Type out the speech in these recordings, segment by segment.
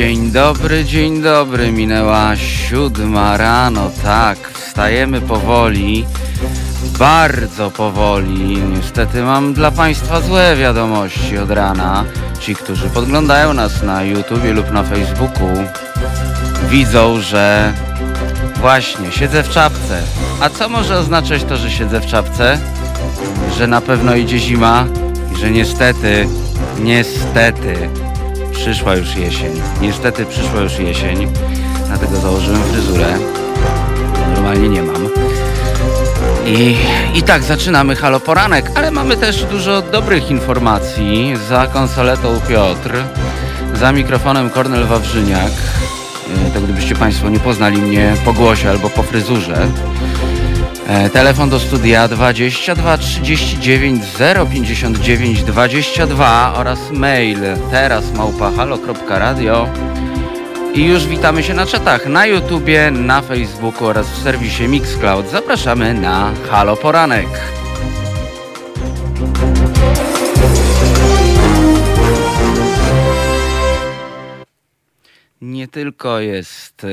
Dzień dobry, dzień dobry. Minęła siódma rano, tak. Wstajemy powoli, bardzo powoli. Niestety mam dla Państwa złe wiadomości od rana. Ci, którzy podglądają nas na YouTubie lub na Facebooku, widzą, że właśnie siedzę w czapce. A co może oznaczać to, że siedzę w czapce? Że na pewno idzie zima i że niestety, niestety przyszła już jesień. Niestety przyszła już jesień, dlatego założyłem fryzurę. Normalnie nie mam. I, I tak zaczynamy Halo Poranek, ale mamy też dużo dobrych informacji. Za konsoletą Piotr, za mikrofonem Kornel Wawrzyniak. E, To gdybyście Państwo nie poznali mnie po głosie albo po fryzurze. E, Telefon do studia 22 39 059 22 oraz mail teraz małpa halo.radio i już witamy się na czatach na YouTubie, na Facebooku oraz w serwisie Mixcloud. Zapraszamy na Halo Poranek. Nie tylko jest e,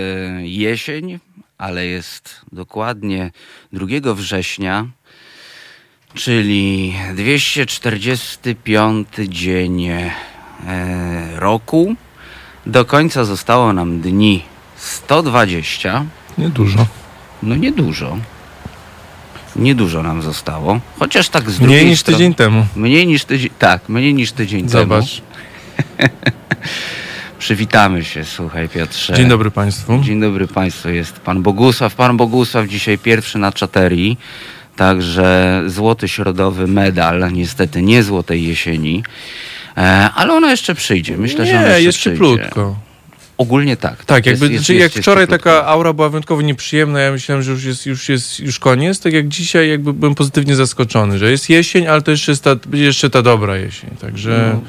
jesień, ale jest dokładnie 2 września, czyli 245 dzień e, roku. Do końca zostało nam dni 120. Niedużo. No niedużo. Niedużo nam zostało. Chociaż tak z Mniej niż tydzień temu. Mniej niż tydzień. Tak, mniej niż tydzień temu. Zobacz. Przywitamy się, słuchaj Piotrze. Dzień dobry Państwu. Dzień dobry Państwu, jest Pan Bogusław. Pan Bogusław dzisiaj pierwszy na czaterii, także złoty środowy medal, niestety nie złotej jesieni, e, ale ona jeszcze przyjdzie. Myślę, że ona Nie, jeszcze jest przyjdzie. cieplutko. Ogólnie tak. Tak, Jest- jakby, jest- jest- jak jest wczoraj taka aura była wyjątkowo nieprzyjemna, ja myślałem, że już jest, już jest już koniec, tak jak dzisiaj jakby byłem pozytywnie zaskoczony, że jest jesień, ale to jeszcze jest ta, jeszcze ta dobra jesień, także...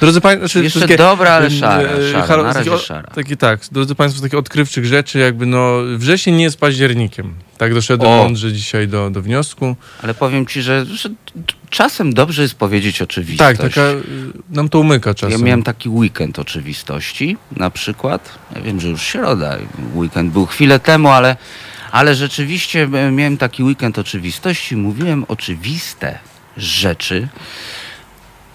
Drodzy Państwo, znaczy, Jeszcze takie, dobra, ale e, szara, szara, halo- na razie takie, szara. Takie tak, drodzy Państwo, takich odkrywczych rzeczy, jakby no, wrzesień nie jest październikiem. Tak doszedłem O. mądrze dzisiaj do, do wniosku. Ale powiem ci, że, że czasem dobrze jest powiedzieć oczywistość. Tak, taka, y, nam to umyka czasem. Ja miałem taki weekend oczywistości, na przykład. Ja wiem, że już środa, weekend był chwilę temu, ale, ale rzeczywiście e, miałem taki weekend oczywistości. Mówiłem oczywiste rzeczy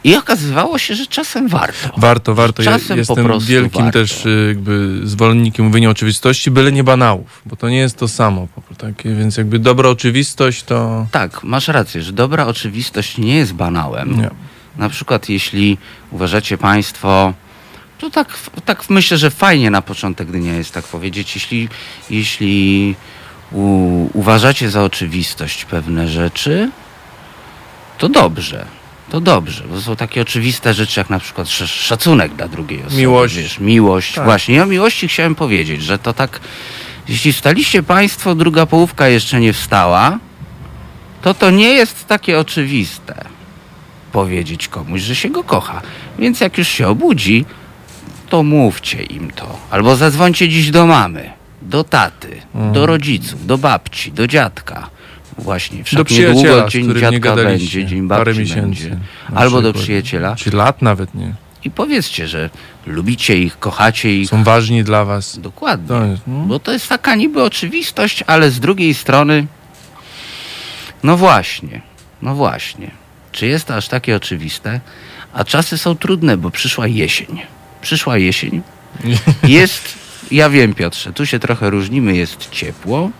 i okazywało się, że czasem warto. Warto, warto. Ja Czasem po jestem wielkim warto. też y, jakby zwolennikiem mówienia oczywistości, byle nie banałów, bo to nie jest to samo. Takie, więc jakby dobra oczywistość to... Tak, masz rację, że dobra oczywistość nie jest banałem. Nie. Na przykład jeśli uważacie Państwo, to tak, tak myślę, że fajnie na początek dnia jest tak powiedzieć, jeśli, jeśli u, uważacie za oczywistość pewne rzeczy, to dobrze. To dobrze, bo są takie oczywiste rzeczy, jak na przykład sz- szacunek dla drugiej osoby. Miłość. Wiesz, miłość. Tak. Właśnie, ja o miłości chciałem powiedzieć, że to tak, jeśli wstaliście Państwo, druga połówka jeszcze nie wstała, to to nie jest takie oczywiste powiedzieć komuś, że się go kocha. Więc jak już się obudzi, to mówcie im to. Albo zadzwońcie dziś do mamy, do taty, Mm. do rodziców, do babci, do dziadka. Właśnie, wszak Do przyjaciela, dzień dziadka będzie, dzień parę babci miesięcy. będzie. Albo do przyjaciela. Czy lat nawet nie. I powiedzcie, że lubicie ich, kochacie ich. Są ważni dla was. Dokładnie. To jest, no. Bo to jest taka niby oczywistość, ale z drugiej strony, no właśnie, no właśnie. Czy jest to aż takie oczywiste? A czasy są trudne, bo przyszła jesień. Przyszła jesień. Jest, ja wiem Piotrze, tu się trochę różnimy, jest ciepło,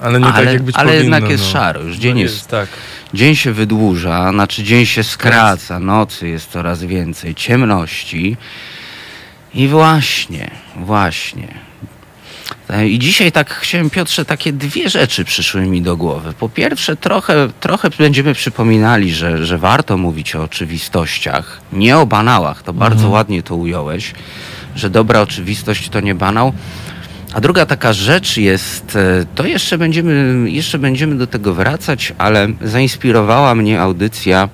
Ale nie ale, tak jak być ale powinno. jednak jest no. szaro. Już dzień No jest, tak. dzień się wydłuża, znaczy dzień się skraca, nocy jest coraz więcej, ciemności. I właśnie, właśnie. E, I dzisiaj tak chciałem, Piotrze, takie dwie rzeczy przyszły mi do głowy. Po pierwsze, trochę, trochę będziemy przypominali, że, że warto mówić o oczywistościach, nie o banałach. To bardzo ładnie to ująłeś, że dobra oczywistość to nie banał. A druga taka rzecz jest, e, to jeszcze będziemy, jeszcze będziemy do tego wracać, ale zainspirowała mnie audycja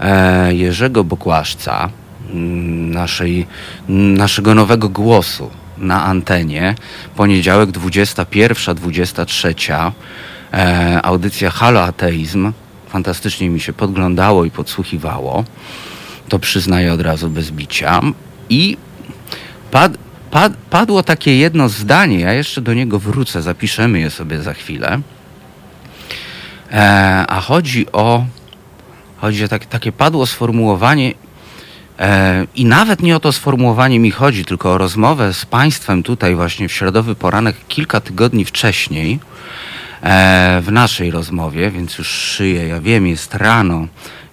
e, Jerzego Bokłaszca, mm, naszej, naszego nowego głosu na antenie. Poniedziałek 21-23. E, audycja Halo Ateizm. Fantastycznie mi się podglądało i podsłuchiwało. To przyznaję od razu bez bicia. I pad, padło takie jedno zdanie, ja jeszcze do niego wrócę, zapiszemy je sobie za chwilę. E, a chodzi o, chodzi o tak, takie padło sformułowanie e, i nawet nie o to sformułowanie mi chodzi, tylko o rozmowę z Państwem tutaj właśnie w środowy poranek kilka tygodni wcześniej e, w naszej rozmowie, więc już szyję, ja wiem, jest rano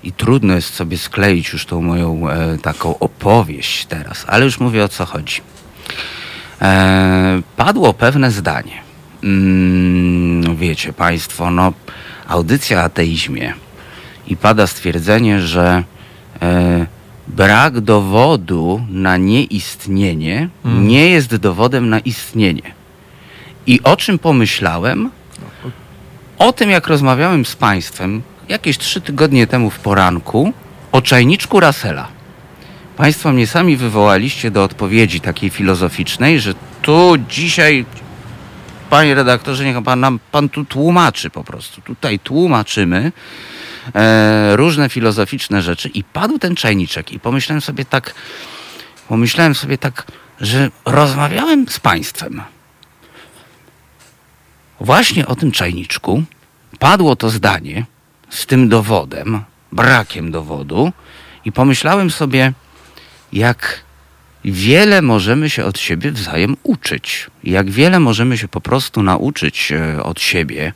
i trudno jest sobie skleić już tą moją e, taką opowieść teraz, ale już mówię o co chodzi. E, padło pewne zdanie. Mm, wiecie Państwo, no audycja ateizmie i pada stwierdzenie, że e, brak dowodu na nieistnienie Mm. nie jest dowodem na istnienie. I o czym pomyślałem? O tym, jak rozmawiałem z Państwem jakieś trzy tygodnie temu w poranku o czajniczku Russella. Państwo mnie sami wywołaliście do odpowiedzi takiej filozoficznej, że tu dzisiaj, panie redaktorze, niech pan nam pan tu tłumaczy po prostu. Tutaj tłumaczymy e, różne filozoficzne rzeczy i padł ten czajniczek i pomyślałem sobie tak, pomyślałem sobie tak, że rozmawiałem z państwem. Właśnie o tym czajniczku padło to zdanie z tym dowodem, brakiem dowodu i pomyślałem sobie, jak wiele możemy się od siebie wzajem uczyć. Jak wiele możemy się po prostu nauczyć e, od siebie,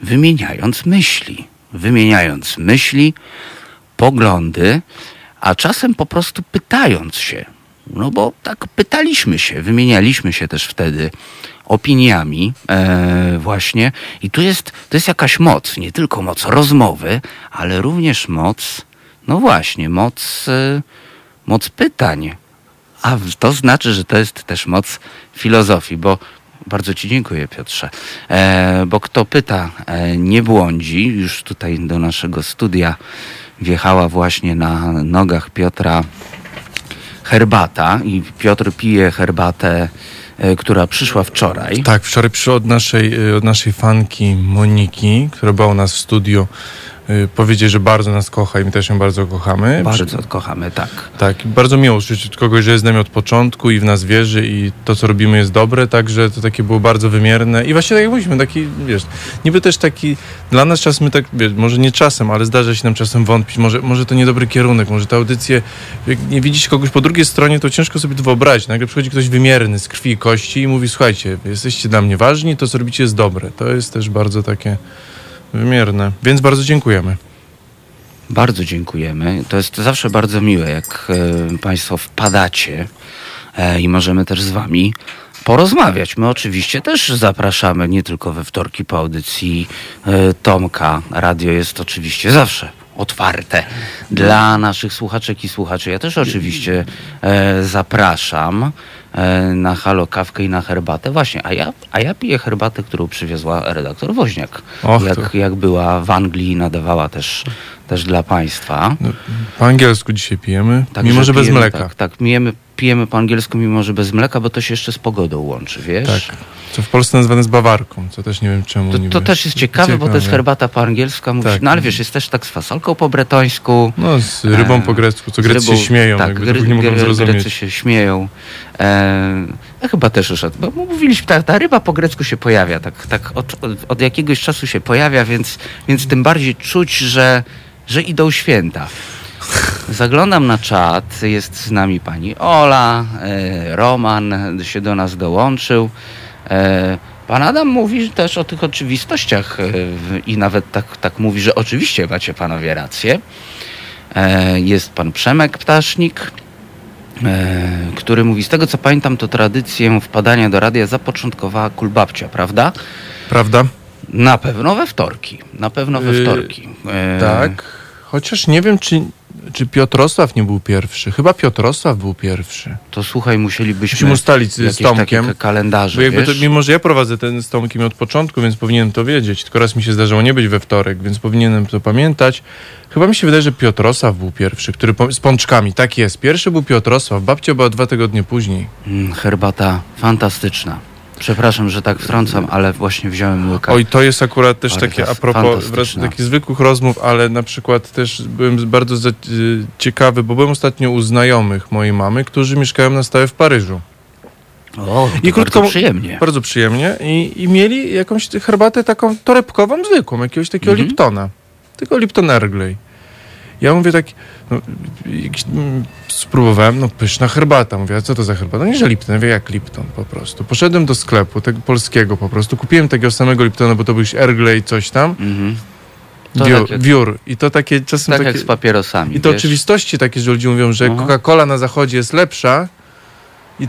wymieniając myśli. Wymieniając myśli, poglądy, a czasem po prostu pytając się. No bo tak pytaliśmy się, wymienialiśmy się też wtedy opiniami e, właśnie i tu jest, to jest jakaś moc, nie tylko moc rozmowy, ale również moc, no właśnie, moc, e, moc pytań. A to znaczy, że to jest też moc filozofii, bo bardzo Ci dziękuję, Piotrze. E, bo kto pyta, e, nie błądzi. Już tutaj do naszego studia wjechała właśnie na nogach Piotra herbata i Piotr pije herbatę, e, która przyszła wczoraj. Tak, wczoraj przyszło od naszej, y, od naszej fanki Moniki, która była u nas w studiu, powiedzieć, że bardzo nas kocha i my też ją bardzo kochamy. Bardzo kochamy, tak. Tak, bardzo miło usłyszeć od kogoś, że jest z nami od początku i w nas wierzy i to, co robimy jest dobre, także to takie było bardzo wymierne i właśnie tak jak mówiliśmy, taki, wiesz, niby też taki, dla nas czasem my tak, wiesz, może nie czasem, ale zdarza się nam czasem wątpić, może, może to niedobry kierunek, może te audycje, jak nie widzisz kogoś po drugiej stronie, to ciężko sobie to wyobrazić. Nagle przychodzi ktoś wymierny z krwi i kości i mówi, słuchajcie, jesteście dla mnie ważni, to, co robicie jest dobre. To jest też bardzo takie wymierne, więc bardzo dziękujemy. Bardzo dziękujemy. To jest zawsze bardzo miłe, jak e, Państwo wpadacie e, i możemy też z Wami porozmawiać. My oczywiście też zapraszamy, nie tylko we wtorki po audycji e, Tomka. Radio jest oczywiście zawsze otwarte dla naszych słuchaczek i słuchaczy. Ja też oczywiście e, zapraszam na halo kawkę i na herbatę. Właśnie, a ja, a ja piję herbatę, którą przywiozła redaktor Woźniak. Och, jak, to- jak była w Anglii i nadawała też, też dla Państwa. No, po angielsku dzisiaj pijemy, Także mimo że bez pijemy, mleka. Tak, tak pijemy, pijemy po angielsku, mimo że bez mleka, bo to się jeszcze z pogodą łączy, wiesz? Tak. Co w Polsce nazywane jest bawarką, co też nie wiem czemu. To, to też jest ciekawe, bo to jest herbata po angielsku, mówisz, Tak. no ale wiesz, jest też tak z fasolką po bretońsku. No, z rybą E, po grecku, co z Grecy rybą- się śmieją, tak, jakby tego nie mogą zrozumieć. Grecy się śmieją. E, ja chyba też już, bo mówiliśmy, ta, ta ryba po grecku się pojawia, tak, tak od, od, od jakiegoś czasu się pojawia, więc, więc tym bardziej czuć, że, że idą święta. Zaglądam na czat, jest z nami pani Ola, e, Roman się do nas dołączył. E, pan Adam mówi też o tych oczywistościach e, i nawet tak, tak mówi, że oczywiście macie panowie rację. Jest pan Przemek Ptasznik, który mówi, z tego co pamiętam, to tradycję wpadania do radia zapoczątkowała kulbabcia, prawda? Prawda? Na pewno we wtorki. Na pewno we Yy, wtorki. E, Tak. Chociaż nie wiem, czy, czy Piotrosław nie był pierwszy. Chyba Piotrosław był pierwszy. To słuchaj, musielibyśmy Musimy ustalić z- Tomkiem. kalendarze, jakby to, mimo, że ja prowadzę ten z Tomkiem od początku, więc powinienem to wiedzieć. Tylko raz mi się zdarzyło nie być we wtorek, więc powinienem to pamiętać. Chyba mi się wydaje, że Piotrosław był pierwszy, który po, z pączkami. Tak jest. Pierwszy był Piotrosław, babcia była dwa tygodnie później. Mm, herbata fantastyczna. Przepraszam, że tak wtrącam, ale właśnie wziąłem łyka. Oj, to jest akurat też takie a propos takich zwykłych rozmów, ale na przykład też byłem bardzo y, ciekawy, bo byłem ostatnio u znajomych mojej mamy, którzy mieszkają na stałe w Paryżu. O, I krótko- bardzo przyjemnie. Bardzo przyjemnie. I, I mieli jakąś herbatę taką torebkową, zwykłą, jakiegoś takiego Mhm. Liptona. Tylko Lipton Earl Ja mówię tak, no, jakiś, mm, spróbowałem, no pyszna herbata. Mówię, a co to za herbata? No nie, że Lipton. Ja Mówię, jak Lipton po prostu. Poszedłem do sklepu, tego polskiego po prostu. Kupiłem takiego samego Liptona, bo to był jakiś Earl coś tam. Mhm. To Wiór, tak jak- wiór. I to takie czasem Tak takie... jak z papierosami. I to wiesz? oczywistości takie, że ludzie mówią, że Aha. Coca-Cola na zachodzie jest lepsza i,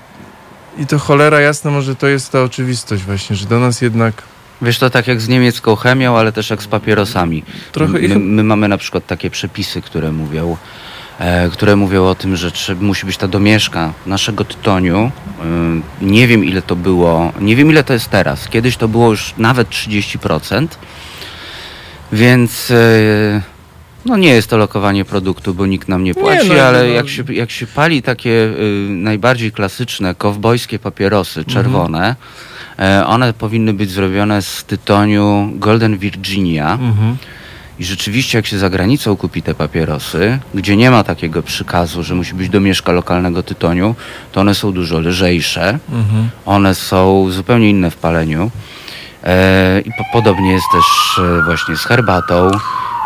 i to cholera jasna, może to jest ta oczywistość właśnie, że do nas jednak Wiesz, to tak jak z niemiecką chemią, ale też jak z papierosami. trochę... My, my mamy na przykład takie przepisy, które mówią, e, które mówią o tym, że musi być ta domieszka naszego tytoniu. E, nie wiem ile to było, nie wiem ile to jest teraz. Kiedyś to było już nawet 30%. Więc e, no nie jest to lokowanie produktu, bo nikt nam nie płaci, no, ale no. jak, się, jak się pali takie y, najbardziej klasyczne, kowbojskie papierosy czerwone, e, one powinny być zrobione z tytoniu Golden Virginia. Mhm. I rzeczywiście, jak się za granicą kupi te papierosy, gdzie nie ma takiego przykazu, że musi być domieszka lokalnego tytoniu, to one są dużo lżejsze, Mhm. one są zupełnie inne w paleniu. E, I po, podobnie jest też e, właśnie z herbatą,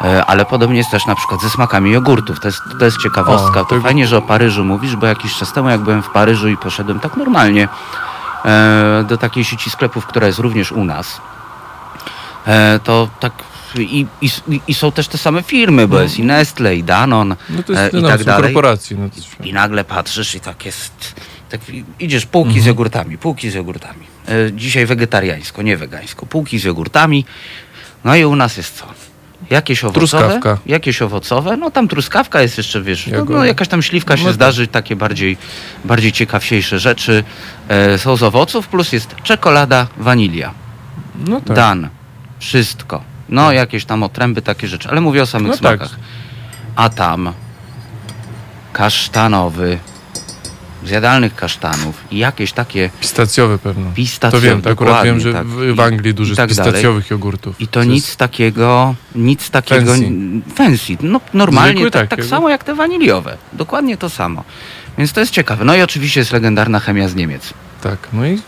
e, ale podobnie jest też na przykład ze smakami jogurtów. To jest, to jest ciekawostka. O, to tego- fajnie, że o Paryżu mówisz, bo jakiś czas temu, jak byłem w Paryżu i poszedłem tak normalnie e, do takiej sieci sklepów, która jest również u nas, e, to tak i, i, i są też te same firmy, bo jest i Nestle, i Danon, No to e, jest i no, tak dalej. korporacje. No, to I nagle patrzysz i tak jest. Tak idziesz półki Mhm. z jogurtami, półki z jogurtami. E, dzisiaj wegetariańsko, nie wegańsko. Półki z jogurtami. No i u nas jest co? Jakieś owocowe? Truskawka. Jakieś owocowe? No tam truskawka jest jeszcze, wiesz, no, no, jakaś tam śliwka się No tak. zdarzy, takie bardziej, bardziej ciekawsiejsze rzeczy e, są z owoców, plus jest czekolada, wanilia. no tak. Dan. Wszystko. No, jakieś tam otręby, takie rzeczy, ale mówię o samych No tak. smakach. A tam kasztanowy, z jadalnych kasztanów i jakieś takie Pistacjowe pewno. To pistacjowe. wiem, to akurat wiem, że tak. w, Anglii dużo tak dalej. pistacjowych jogurtów. I to nic takiego, nic takiego Fancy. fancy. No normalnie, Zwykły tak, tak takiego. samo jak te waniliowe. Dokładnie to samo. Więc to jest ciekawe. No i oczywiście jest legendarna chemia z Niemiec. Tak, no i...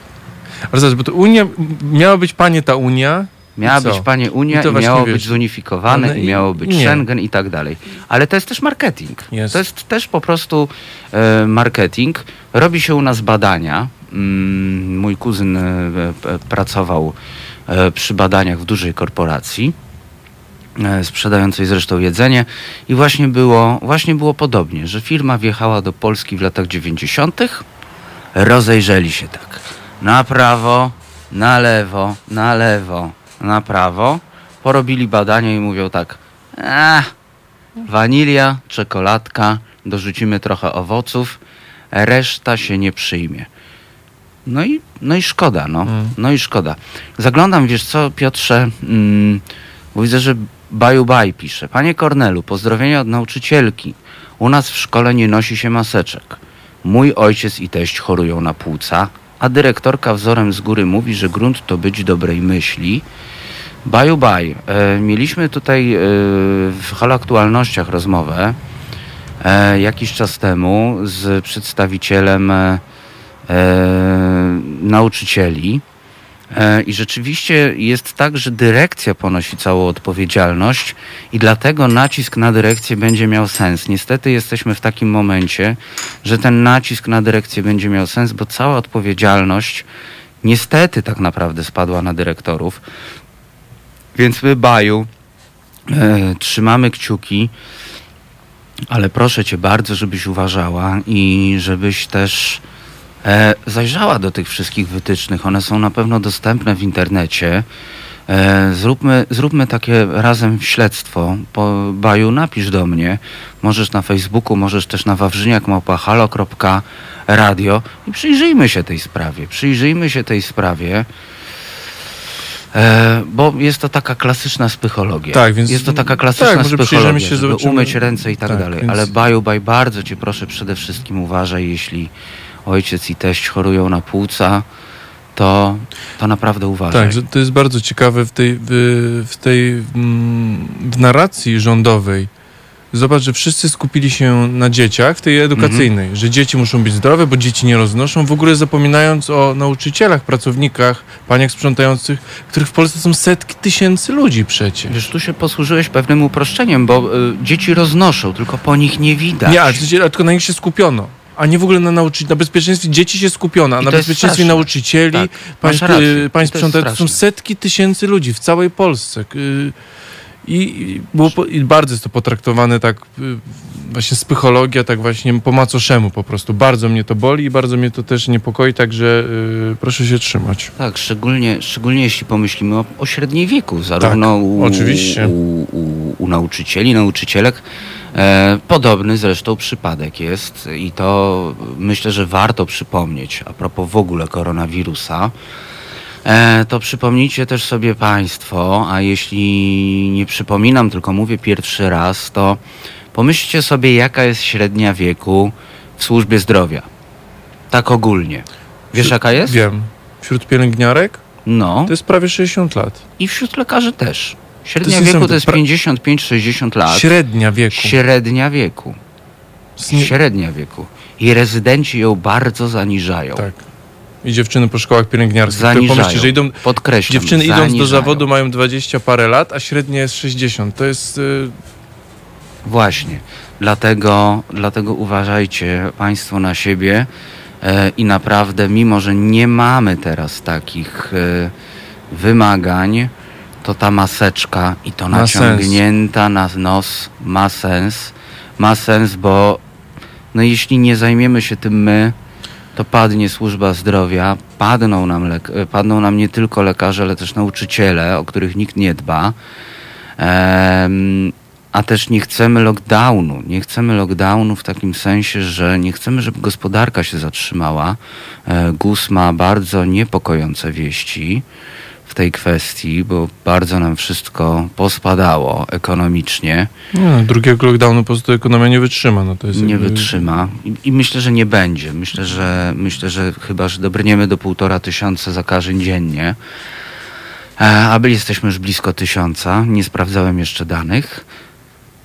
Ale zobacz, bo to Unia, miała być panie ta Unia, Miała być panie Unia I i, miało być zunifikowane one i i- miało być nie. Schengen i tak dalej. Ale to jest też marketing. Jest. To jest też po prostu e, marketing. Robi się u nas badania. Mm, mój kuzyn e, pracował e, przy badaniach w dużej korporacji e, sprzedającej zresztą jedzenie i właśnie było, właśnie było podobnie, że firma wjechała do Polski w latach 90., rozejrzeli się tak na prawo, na lewo, na lewo, na prawo, porobili badania i mówią tak, a, wanilia, czekoladka, dorzucimy trochę owoców, reszta się nie przyjmie. No i, no i szkoda, no. Mm. No i szkoda. Zaglądam, wiesz co, Piotrze, mm, widzę, że Baju Baj pisze. Panie Kornelu, pozdrowienia od nauczycielki. U nas w szkole nie nosi się maseczek. Mój ojciec i teść chorują na płuca, a dyrektorka wzorem z góry mówi, że grunt to być dobrej myśli. Baju Baj, e, mieliśmy tutaj e, w Halo Aktualnościach rozmowę e, jakiś czas temu z przedstawicielem nauczycieli. I rzeczywiście jest tak, że dyrekcja ponosi całą odpowiedzialność i dlatego nacisk na dyrekcję będzie miał sens. Niestety jesteśmy w takim momencie, że ten nacisk na dyrekcję będzie miał sens, bo cała odpowiedzialność niestety tak naprawdę spadła na dyrektorów. Więc my, Baju, e, trzymamy kciuki, ale proszę cię bardzo, żebyś uważała i żebyś też e, zajrzała do tych wszystkich wytycznych. One są na pewno dostępne w internecie. E, zróbmy, zróbmy takie razem śledztwo. Po Baju napisz do mnie. Możesz na Facebooku, możesz też na wawrzyniakmałpahalo.radio i przyjrzyjmy się tej sprawie. Przyjrzyjmy się tej sprawie. E, bo jest to taka klasyczna psychologia. Tak, więc- jest to taka klasyczna tak, może przyjrzymy psychologia, się, żeby umyć ręce i tak, Tak, dalej. więc- Ale baju, baj, bardzo cię proszę przede wszystkim uważaj, jeśli ojciec i teść chorują na płuca, to, to naprawdę uważaj. Tak, że to jest bardzo ciekawe w tej, w, w tej mm, w narracji rządowej zobacz, że wszyscy skupili się na dzieciach w tej edukacyjnej, Mhm. że dzieci muszą być zdrowe, bo dzieci nie roznoszą, w ogóle zapominając o nauczycielach, pracownikach, paniach sprzątających, których w Polsce są setki tysięcy ludzi przecież. Wiesz, tu się posłużyłeś pewnym uproszczeniem, bo y, dzieci roznoszą, tylko po nich nie widać. Nie, ale, tylko na nich się skupiono. A nie w ogóle na nauczy- na bezpieczeństwie dzieci się skupiono, a na bezpieczeństwie straszne. nauczycieli, Tak, państw, y, państw sprzątających są setki tysięcy ludzi w całej Polsce. Y, I, było I bardzo jest to potraktowane tak, y, właśnie z psychologia, tak właśnie po macoszemu po prostu. Bardzo mnie to boli i bardzo mnie to też niepokoi, także y, proszę się trzymać. Tak, szczególnie, szczególnie jeśli pomyślimy o, o średniej wieku, zarówno u, Tak, oczywiście. U, u, u nauczycieli, nauczycielek. E, podobny zresztą przypadek jest i to myślę, że warto przypomnieć a propos w ogóle koronawirusa. E, to przypomnijcie też sobie Państwo, a jeśli nie przypominam, tylko mówię pierwszy raz, to pomyślcie sobie, jaka jest średnia wieku w służbie zdrowia. Tak ogólnie. Wiesz, jaka jest? Wiem. Wśród pielęgniarek No. to jest prawie 60 lat. I wśród lekarzy też. Średnia To wieku to jest niesamowite. 55-60 lat. Średnia wieku. Średnia wieku. Średnia wieku. I rezydenci ją bardzo zaniżają. Tak. I dziewczyny po szkołach pielęgniarskich. Zaniżają. pomyślcie, że idą, Podkreślam. dziewczyny idąc do zawodu mają 20 parę lat, a średnia jest 60. To jest... Y, Właśnie. Dlatego, dlatego uważajcie Państwo na siebie e, i naprawdę, mimo że nie mamy teraz takich e, wymagań, to ta maseczka i to Ma sens. naciągnięta na nos ma sens. Ma sens, bo no jeśli nie zajmiemy się tym my, to padnie służba zdrowia, padną nam, e, padną nam nie tylko lekarze, ale też nauczyciele, o których nikt nie dba. Em, a też nie chcemy lockdownu. Nie chcemy lockdownu w takim sensie, że nie chcemy, żeby gospodarka się zatrzymała. E, GUS ma bardzo niepokojące wieści w tej kwestii, bo bardzo nam wszystko pospadało ekonomicznie. no, drugiego lockdownu po prostu ekonomia nie wytrzyma. No to jest Nie jakby- wytrzyma I, i myślę, że nie będzie. Myślę, że myślę, że chyba, że dobrniemy do półtora tysiąca zakażeń dziennie. E, a byli jesteśmy już blisko tysiąca. Nie sprawdzałem jeszcze danych.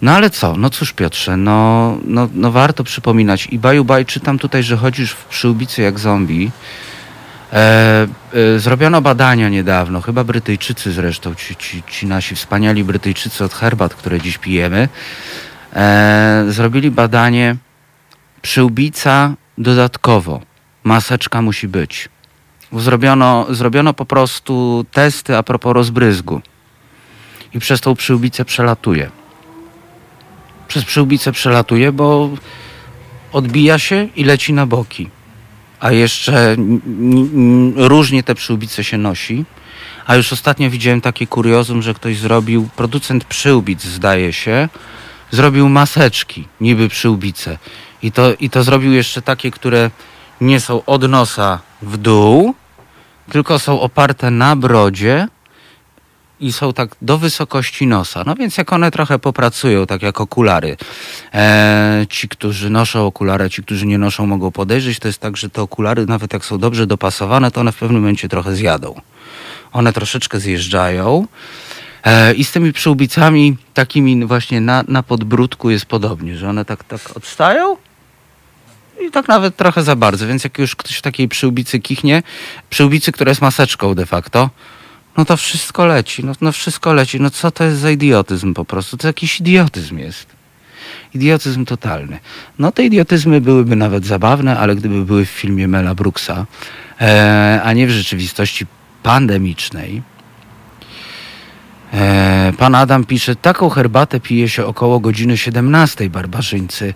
No ale co? No cóż Piotrze, no, no, no warto przypominać. I baju baj, czytam tutaj, że chodzisz w przyłbicy jak zombie. E, e, zrobiono badania niedawno, chyba Brytyjczycy zresztą, ci, ci, ci nasi wspaniali Brytyjczycy od herbat, które dziś pijemy, e, zrobili badanie przyłbica dodatkowo, maseczka musi być. Zrobiono, zrobiono po prostu testy a propos rozbryzgu i przez tą przyłbicę przelatuje. Przez przyłbicę przelatuje, bo odbija się i leci na boki. A jeszcze różnie te przyłbice się nosi. A już ostatnio widziałem takie kuriozum, że ktoś zrobił, producent przyłbic zdaje się, zrobił maseczki, niby przyłbice. I to, I to zrobił jeszcze takie, które nie są od nosa w dół, tylko są oparte na brodzie i są tak do wysokości nosa. No więc jak one trochę popracują, tak jak okulary. E, ci, którzy noszą okulary, ci, którzy nie noszą, mogą podejrzeć. To jest tak, że te okulary, nawet jak są dobrze dopasowane, to one w pewnym momencie trochę zjadą. One troszeczkę zjeżdżają. E, I z tymi przyłbicami takimi właśnie na, na podbródku jest podobnie, że one tak, tak odstają i tak nawet trochę za bardzo. Więc jak już ktoś w takiej przyłbicy kichnie, przyłbicy, która jest maseczką de facto, no to wszystko leci, no, no wszystko leci. No co to jest za idiotyzm po prostu? To jakiś idiotyzm jest. Idiotyzm totalny. No te idiotyzmy byłyby nawet zabawne, ale gdyby były w filmie Mela Brooksa, e, a nie w rzeczywistości pandemicznej. E, pan Adam pisze, taką herbatę pije się około godziny 17 barbarzyńcy.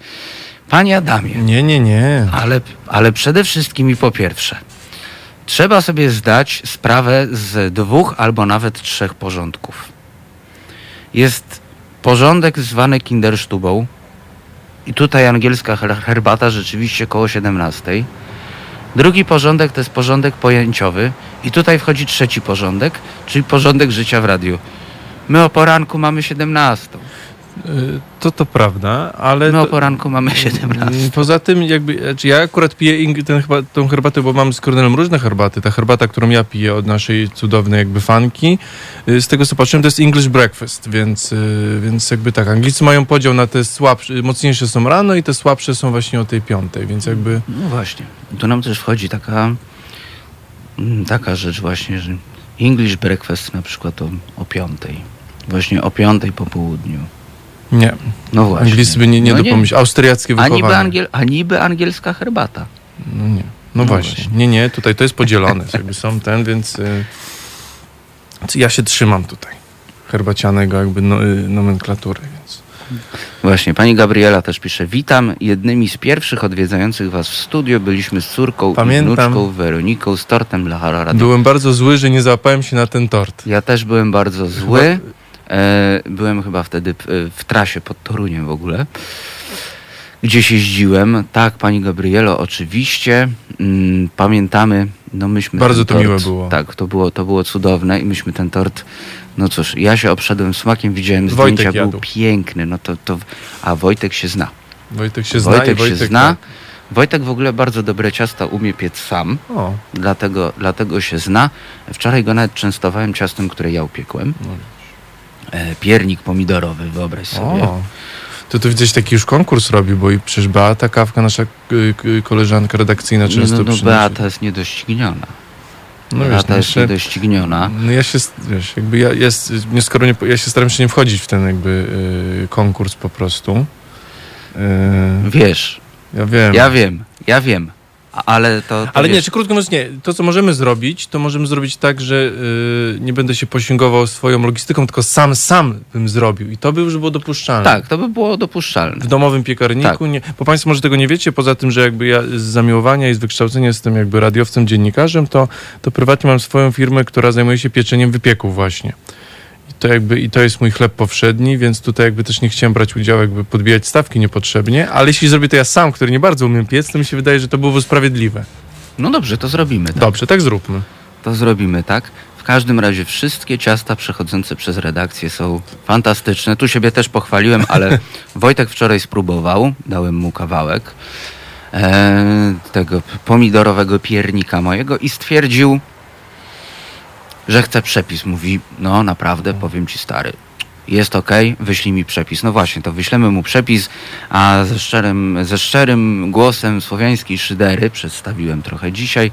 Panie Adamie, Nie, nie, nie. ale, ale przede wszystkim i po pierwsze, trzeba sobie zdać sprawę z dwóch albo nawet trzech porządków. Jest porządek zwany Kinderstubą i tutaj angielska her- herbata rzeczywiście koło 17. Drugi porządek to jest porządek pojęciowy i tutaj wchodzi trzeci porządek, czyli porządek życia w radiu. My o poranku mamy 17. Y, To to prawda, ale... My o to, poranku mamy 7 Mm, razy. Poza tym, jakby, znaczy ja akurat piję ten, tą herbatę, bo mam z Kornelem różne herbaty. Ta herbata, którą ja piję od naszej cudownej jakby fanki, y, z tego co patrzyłem, to jest English Breakfast, więc, y, więc jakby tak, Anglicy mają podział na te słabsze, mocniejsze są rano i te słabsze są właśnie o tej piątej, więc jakby... No właśnie. Tu nam też wchodzi taka, mm, taka rzecz właśnie, że English breakfast na przykład o, o piątej. Właśnie o piątej po południu. Nie, No właśnie. Anglicy by nie, nie no dopomyśleli. Austriackie A wychowanie. niby, angiel, a niby angielska herbata. No nie. No, No właśnie. właśnie. Nie, nie, tutaj to jest podzielone. jakby są ten, więc y, ja się trzymam tutaj herbacianego jakby no, y, nomenklatury, więc... Właśnie, pani Gabriela też pisze, witam, jednymi z pierwszych odwiedzających was w studio byliśmy z córką Pamiętam. i wnuczką Weroniką z tortem dla Halo Radio. Byłem bardzo zły, że nie załapałem się na ten tort. Ja też byłem bardzo zły. E, byłem chyba wtedy e, w trasie pod Toruniem w ogóle. Gdzieś jeździłem. Tak, pani Gabrielo, oczywiście. Mm, pamiętamy, no myśmy. Bardzo to tort, miłe było. Tak, to było, to było cudowne i myśmy ten tort. No cóż, ja się obszedłem smakiem, widziałem Wojtek zdjęcia, jadł. był piękny. No to, to, a Wojtek się zna. Wojtek się zna Wojtek Wojtek... się zna. tak. Wojtek w ogóle bardzo dobre ciasta umie piec sam, O, dlatego, dlatego się zna. Wczoraj go nawet częstowałem ciastem, które ja upiekłem. No. E, piernik pomidorowy, wyobraź sobie. o. To tu widzę, taki już konkurs robi, bo i przecież Beata Kawka, nasza koleżanka redakcyjna często no, no przynosi. Beata jest niedościgniona. No wiesz, Beata no jest niedościgniona. No ja się, wiesz, jakby ja, jest, nie, skoro nie, ja się staram się nie wchodzić w ten jakby y, konkurs po prostu. Y, Wiesz, ja wiem. ja wiem, ja wiem. Ale to. to Ale nie, wiesz, czy krótko mówiąc, nie. To, co możemy zrobić, to możemy zrobić tak, że y, nie będę się posięgował swoją logistyką, tylko sam, sam bym zrobił. I to by już było dopuszczalne. Tak, to by było dopuszczalne. W domowym piekarniku, Tak. nie, bo Państwo może tego nie wiecie, poza tym, że jakby ja z zamiłowania i z wykształcenia jestem jakby radiowcem, dziennikarzem, to, to prywatnie mam swoją firmę, która zajmuje się pieczeniem wypieków właśnie. To jakby, i to jest mój chleb powszedni, więc tutaj jakby też nie chciałem brać udziału, jakby podbijać stawki niepotrzebnie, ale jeśli zrobię to ja sam, który nie bardzo umiem piec, to mi się wydaje, że to byłoby sprawiedliwe. No dobrze, to zrobimy. Tak? Dobrze, tak zróbmy. To zrobimy, tak? W każdym razie wszystkie ciasta przechodzące przez redakcję są fantastyczne. Tu siebie też pochwaliłem, ale Wojtek wczoraj spróbował, dałem mu kawałek e, tego pomidorowego piernika mojego i stwierdził, że chce przepis. Mówi, no naprawdę, powiem ci stary, jest ok, wyślij mi przepis. No właśnie, to wyślemy mu przepis, a ze szczerym, ze szczerym głosem słowiańskiej szydery przedstawiłem trochę dzisiaj.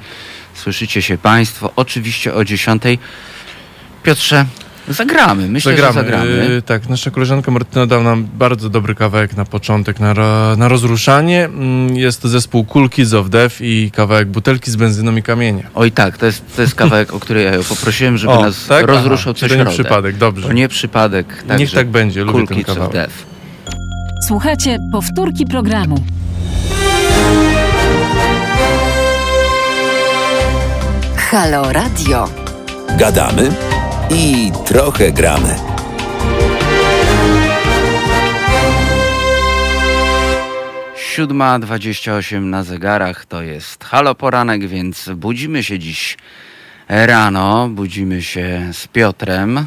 Słyszycie się Państwo, oczywiście o 10. Piotrze, zagramy. Myślę, zagramy. że zagramy. Yy, tak, nasza koleżanka Martyna dała nam bardzo dobry kawałek na początek, na, na rozruszanie. Mm, Jest to zespół Cool Kids of Death i kawałek Butelki z benzyną i kamienia. Oj tak, to jest, to jest kawałek, o który ja ją poprosiłem, żeby O, nas tak? rozruszał Aha, coś To nie przypadek, dobrze. To nie przypadek. Niech także tak będzie, lubię Cool ten Kids of kawałek. Death. Słuchajcie powtórki programu. Halo Radio. Gadamy i trochę gramy. Siódma dwadzieścia osiem na zegarach to jest halo poranek, więc budzimy się dziś rano, budzimy się z Piotrem.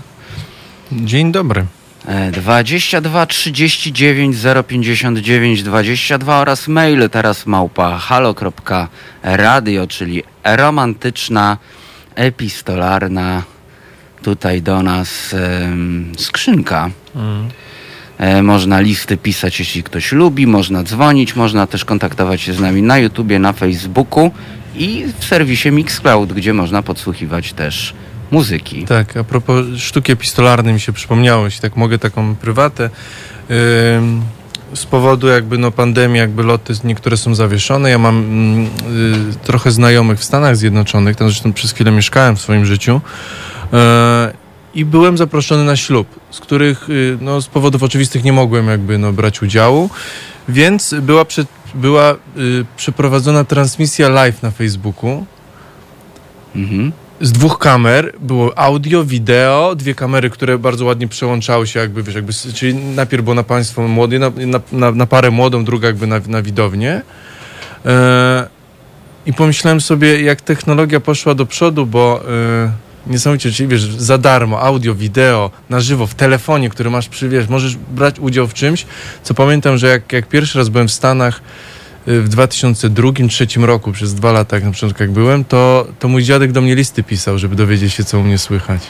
Dzień dobry. E, 22 39 059 22 oraz mail teraz małpa halo.radio, czyli romantyczna, epistolarna tutaj do nas skrzynka. E, Można listy pisać, jeśli ktoś lubi, można dzwonić, można też kontaktować się z nami na YouTubie, na Facebooku i w serwisie Mixcloud, gdzie można podsłuchiwać też muzyki. Tak, a propos sztuki epistolarnej mi się przypomniało, jeśli tak mogę, taką prywatę. Ym, z powodu jakby no pandemii, jakby loty niektóre są zawieszone. Ja mam mm, y, trochę znajomych w Stanach Zjednoczonych, tam zresztą przez chwilę mieszkałem w swoim życiu. E, I byłem zaproszony na ślub, z których y, no, z powodów oczywistych nie mogłem jakby no, brać udziału, więc była, prze, była y, przeprowadzona transmisja live na Facebooku Mhm. z dwóch kamer było audio, wideo, dwie kamery, które bardzo ładnie przełączały się jakby, wiesz, jakby, czyli najpierw było na państwo młode, na, na, na, parę młodą, druga jakby na, na widownię. E, I pomyślałem sobie, jak technologia poszła do przodu, bo e, niesamowicie, czyli wiesz, za darmo, audio, wideo, na żywo, w telefonie, który masz przy, wiesz, możesz brać udział w czymś, co pamiętam, że jak, jak pierwszy raz byłem w Stanach y, w 2002-2003 roku, przez dwa lata na początku jak byłem, to, to mój dziadek do mnie listy pisał, żeby dowiedzieć się, co u mnie słychać.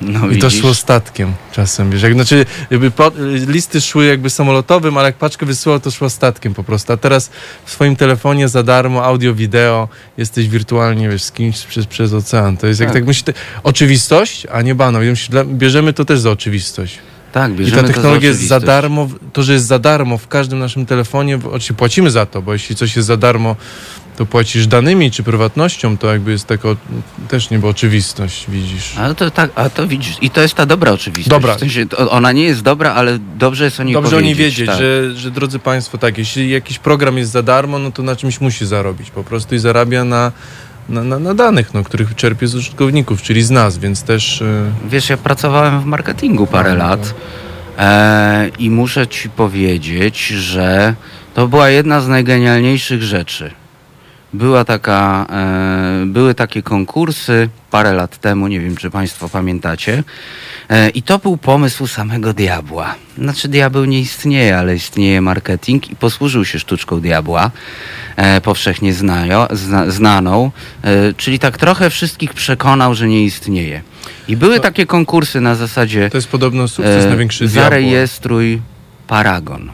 No I to szło statkiem czasem, wiesz, jak, znaczy jakby po, listy szły jakby samolotowym, ale jak paczkę wysyłał, to szło statkiem po prostu, a teraz w swoim telefonie za darmo, audio, wideo, jesteś wirtualnie, wiesz, z kimś przez, przez ocean, to jest jak Tak. tak myślę, oczywistość, a nie banał, I bierzemy to też za oczywistość. Tak, I bierzemy ta to technologia jest za darmo, to, że jest za darmo w każdym naszym telefonie, oczywiście płacimy za to, bo jeśli coś jest za darmo, to płacisz danymi czy prywatnością, to jakby jest taka też niby oczywistość, widzisz. Ale to tak, a to widzisz, i to jest ta dobra oczywistość. Dobra. W sensie, ona nie jest dobra, ale dobrze jest o niej Dobrze o niej wiedzieć, tak. że, że drodzy Państwo, tak, jeśli jakiś program jest za darmo, no to na czymś musi zarobić po prostu i zarabia na, na, na, na danych, no, których czerpie z użytkowników, czyli z nas, więc też... y, Wiesz, ja pracowałem w marketingu parę No, lat e, i muszę ci powiedzieć, że to była jedna z najgenialniejszych rzeczy. Była taka, e, były takie konkursy parę lat temu, nie wiem czy Państwo pamiętacie. E, I to był pomysł samego diabła. Znaczy diabeł nie istnieje, ale istnieje marketing i posłużył się sztuczką diabła, e, powszechnie znajo, zna, znaną, czyli tak trochę wszystkich przekonał, że nie istnieje. I były To- takie konkursy na zasadzie to jest podobno sukces e, największy diabła. zarejestruj paragon.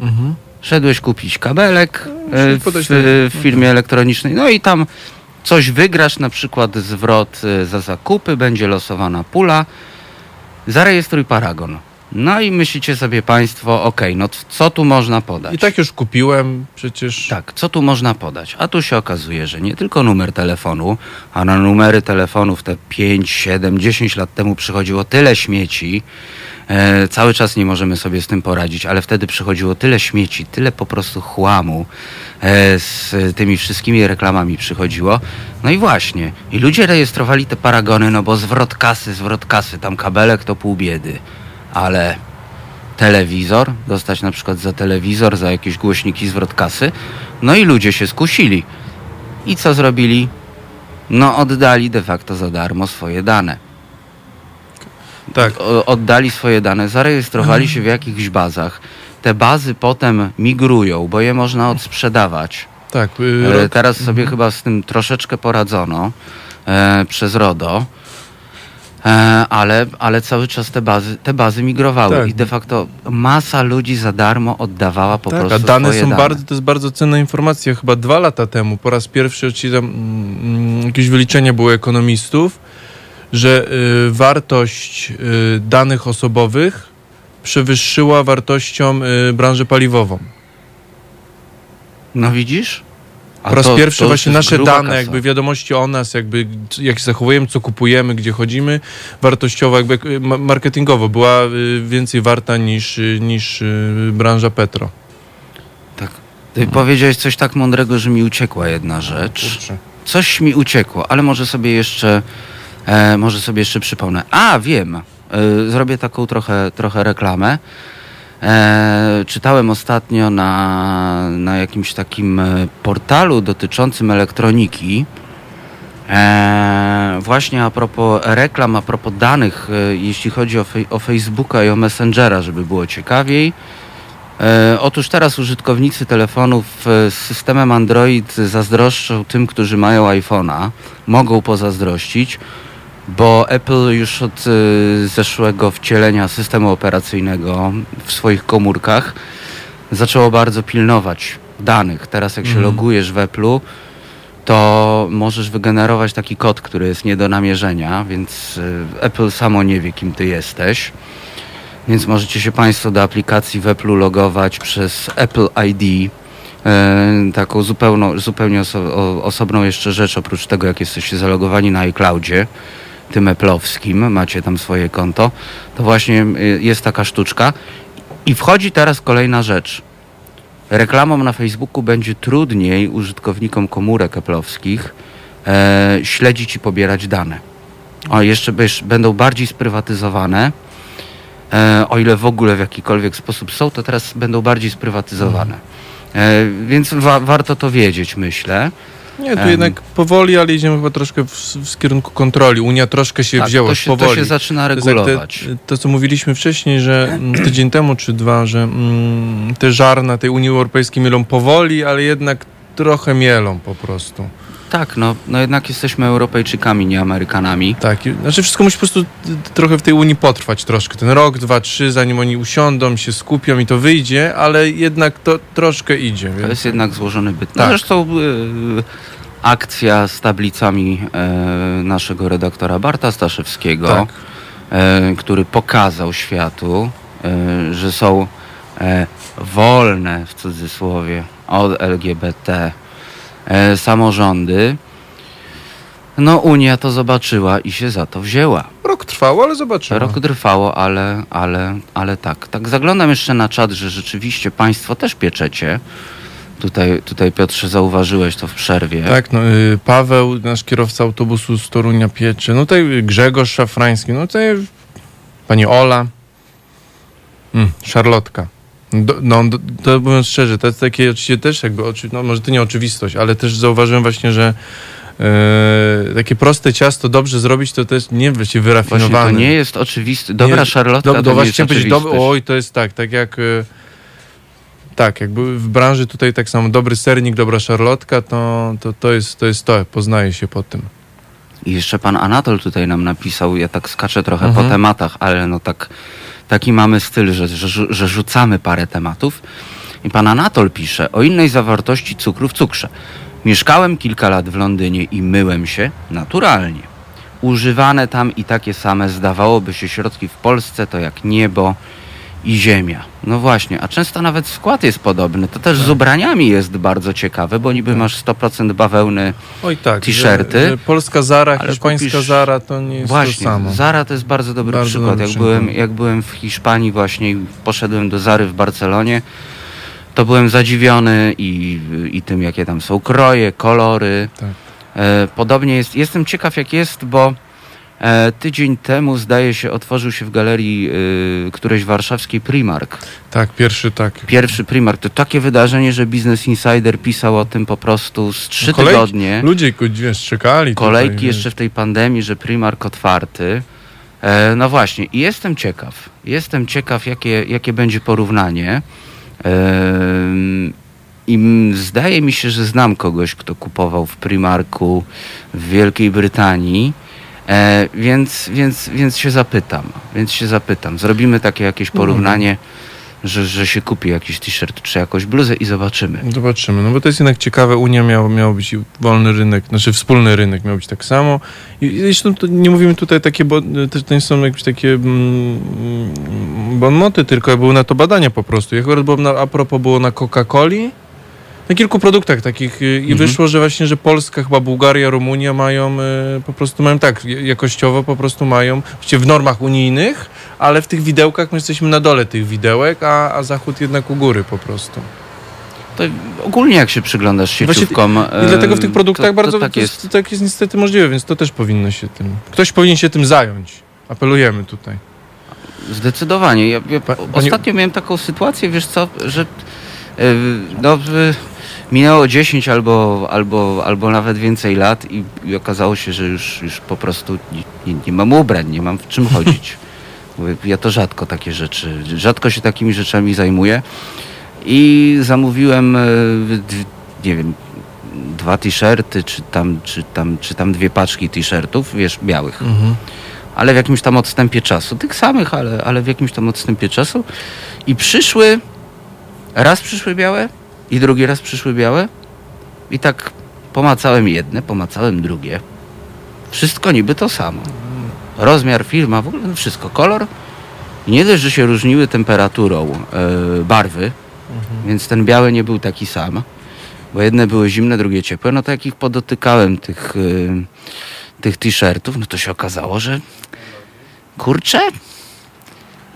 Mhm. Szedłeś kupić kabelek No, e, w, w firmie elektronicznej, no i tam coś wygrasz, na przykład zwrot e, za zakupy, będzie losowana pula, zarejestruj paragon. No i myślicie sobie Państwo, okej, no co tu można podać? I tak już kupiłem przecież. Tak, co tu można podać? A tu się okazuje, że nie tylko numer telefonu, a na numery telefonów te 5, 7, 10 lat temu przychodziło tyle śmieci. E, cały czas nie możemy sobie z tym poradzić, ale wtedy przychodziło tyle śmieci, tyle po prostu chłamu e, z tymi wszystkimi reklamami przychodziło. No i właśnie, i ludzie rejestrowali te paragony, no bo zwrot kasy, zwrot kasy, tam kabelek to pół biedy, ale telewizor, dostać na przykład za telewizor, za jakieś głośniki zwrot kasy. No i ludzie się skusili. I co zrobili? No oddali de facto za darmo swoje dane. Tak. Oddali swoje dane, zarejestrowali się w jakichś bazach. Te bazy potem migrują, bo je można odsprzedawać. Tak. y, E, rok- Teraz sobie chyba z tym troszeczkę poradzono e, przez RODO. E, ale, ale cały czas te bazy, te bazy migrowały Tak. i de facto masa ludzi za darmo oddawała po tak, prostu a dane są dane. bardzo, to jest bardzo cenna informacja. Chyba dwa lata temu po raz pierwszy ci tam mm, jakieś wyliczenia były ekonomistów, że y, wartość y, danych osobowych przewyższyła wartością y, branżę paliwową. No widzisz? A Po raz to- pierwszy to właśnie nasze dane, kasa. jakby wiadomości o nas, jakby jak się zachowujemy, co kupujemy, gdzie chodzimy, wartościowo, jakby ma- marketingowo była więcej warta niż, niż branża petro. Tak. Ty powiedziałeś coś tak mądrego, że mi uciekła jedna rzecz. Kurczę. Coś mi uciekło, ale może sobie jeszcze, e, może sobie jeszcze przypomnę. A, wiem. E, zrobię taką trochę, trochę reklamę. E, czytałem ostatnio na, na jakimś takim portalu dotyczącym elektroniki. Właśnie a propos reklam, a propos danych, e, jeśli chodzi o, fej- o Facebooka i o Messengera, żeby było ciekawiej. E, otóż teraz użytkownicy telefonów z systemem Android zazdroszczą tym, którzy mają iPhone'a. Mogą pozazdrościć, bo Apple już od e, zeszłego wcielenia systemu operacyjnego w swoich komórkach zaczęło bardzo pilnować danych. Teraz jak się Mhm. logujesz w Apple'u, to możesz wygenerować taki kod, który jest nie do namierzenia, więc e, Apple samo nie wie, kim ty jesteś. Więc możecie się Państwo do aplikacji w Apple'u logować przez Apple ID. E, taką zupełną, zupełnie oso- osobną jeszcze rzecz, oprócz tego, jak jesteście zalogowani na iCloudzie, tym Apple'owskim, macie tam swoje konto, to właśnie e, jest taka sztuczka. I wchodzi teraz kolejna rzecz. Reklamom na Facebooku będzie trudniej użytkownikom komórek Apple'owskich e, śledzić i pobierać dane. O, jeszcze będą bardziej sprywatyzowane. E, o ile w ogóle w jakikolwiek sposób są, to teraz będą bardziej sprywatyzowane. E, więc wa- warto to wiedzieć, myślę. Nie, tu jednak powoli, ale idziemy chyba troszkę w, w kierunku kontroli. Unia troszkę się Tak, wzięła to się, powoli. to się zaczyna To regulować. Te, to, co mówiliśmy wcześniej, że mm, tydzień temu czy dwa, że mm, te żarna tej Unii Europejskiej mielą powoli, ale jednak trochę mielą po prostu. Tak, no, no jednak jesteśmy Europejczykami, nie Amerykanami. Tak, i- znaczy wszystko musi po prostu t- trochę w tej Unii potrwać troszkę. Ten rok, dwa, trzy, zanim oni usiądą, się skupią i to wyjdzie, ale jednak to troszkę idzie. To Więc... jest jednak złożony byt. No Tak. zresztą y, akcja z tablicami e, naszego redaktora Barta Staszewskiego, Tak. e, który pokazał światu, e, że są e, wolne w cudzysłowie od LGBT e, samorządy. No Unia to zobaczyła i się za to wzięła. Rok trwało, ale zobaczymy. Rok trwało, ale, ale, ale tak. Tak zaglądam jeszcze na czat, że rzeczywiście Państwo też pieczecie. Tutaj, tutaj Piotrze zauważyłeś to w przerwie. Tak, no, y, Paweł, nasz kierowca autobusu z Torunia Pieczy, no tutaj Grzegorz Szafrański, no tutaj pani Ola, mm, Szarlotka. Do, no, do, to mówiąc szczerze, to jest takie oczywiście też jakby, no może to nie oczywistość, ale też zauważyłem właśnie, że e, takie proste ciasto dobrze zrobić, to też nie właściwie Właśnie wyrafinowane. to nie jest oczywiste. Dobra Nie, szarlotka do, to do, nie właśnie jest chciałem powiedzieć, do, oj, to jest tak, tak jak... e, Tak, jakby w branży tutaj tak samo dobry sernik, dobra szarlotka, to, to, to, jest, to jest to, poznaje się po tym. I jeszcze pan Anatol tutaj nam napisał, ja tak skaczę trochę Mhm. po tematach, ale no tak, taki mamy styl, że, że, że rzucamy parę tematów. I pan Anatol pisze o innej zawartości cukru w cukrze. Mieszkałem kilka lat w Londynie i myłem się naturalnie. Używane tam i takie same zdawałoby się środki w Polsce to jak niebo i ziemia. No właśnie, a często nawet skład jest podobny. To też z ubraniami jest bardzo ciekawe, bo niby masz 100% bawełny Oj tak, T-shirty, że, że polska Zara, hiszpańska kupisz- Zara to nie jest Właśnie, to samo. Zara to jest bardzo dobry Bardzo przykład. dobry Jak, przykład. Byłem, jak byłem w Hiszpanii właśnie i poszedłem do Zary w Barcelonie, to byłem zadziwiony i, i tym, jakie tam są kroje, kolory. Tak. E, podobnie jest, jestem ciekaw jak jest, bo tydzień temu zdaje się otworzył się w galerii e, którejś warszawskiej Primark. Tak, pierwszy tak. Pierwszy Primark to takie wydarzenie, że Business Insider pisał o tym po prostu z trzy Kolejki- tygodnie Ludzie wiesz, czekali. kolejki tutaj, jeszcze w tej pandemii, że Primark otwarty. E, no właśnie, i jestem ciekaw. Jestem ciekaw, jakie, jakie będzie porównanie. E, I zdaje mi się, że znam kogoś, kto kupował w Primarku w Wielkiej Brytanii. E, więc, więc, więc się zapytam. Więc się zapytam. Zrobimy takie jakieś porównanie, że, że się kupi jakiś t-shirt czy jakąś bluzę i zobaczymy. Zobaczymy, no bo to jest jednak ciekawe. Unia miała, miał być wolny rynek, znaczy wspólny rynek miał być tak samo. I i zresztą to nie mówimy tutaj takie, bo też to nie są jakieś takie mm, mm, bonmoty, tylko były na to badania po prostu. Ja akurat byłem na, a propos było na Coca-Coli, na kilku produktach takich y, i Mhm. wyszło, że właśnie, że Polska, chyba Bułgaria, Rumunia mają y, po prostu mają tak, ja- jakościowo po prostu mają, w normach unijnych, ale w tych widełkach my jesteśmy na dole tych widełek, a, a Zachód jednak u góry po prostu. To ogólnie jak się przyglądasz Właśnie sieciówkom... I dlatego w tych e, produktach to, bardzo to tak to, jest. tak jest niestety możliwe, więc to też powinno się tym. Ktoś powinien się tym zająć. Apelujemy tutaj. Zdecydowanie. Ja, ja pani- Ostatnio miałem taką sytuację, wiesz co, że yy, no, minęło 10 albo, albo, albo nawet więcej lat i, i okazało się, że już, już po prostu nie, nie, nie mam ubrań, nie mam w czym chodzić. Ja to rzadko takie rzeczy, rzadko się takimi rzeczami zajmuję i zamówiłem, e, nie wiem, dwa t-shirty, czy tam, czy, tam, czy tam dwie paczki t-shirtów, wiesz, białych ale w jakimś tam odstępie czasu. Tych samych, ale, ale w jakimś tam odstępie czasu. I przyszły, raz przyszły białe i drugi raz przyszły białe. I tak pomacałem jedne, pomacałem drugie. Wszystko niby to samo. Rozmiar, firma, w ogóle wszystko. Kolor. I nie dość, że się różniły temperaturą e, barwy, więc ten biały nie był taki sam. Bo jedne były zimne, drugie ciepłe. No to jak ich podotykałem tych, e, tych t-shirtów, no to się okazało, że kurczę,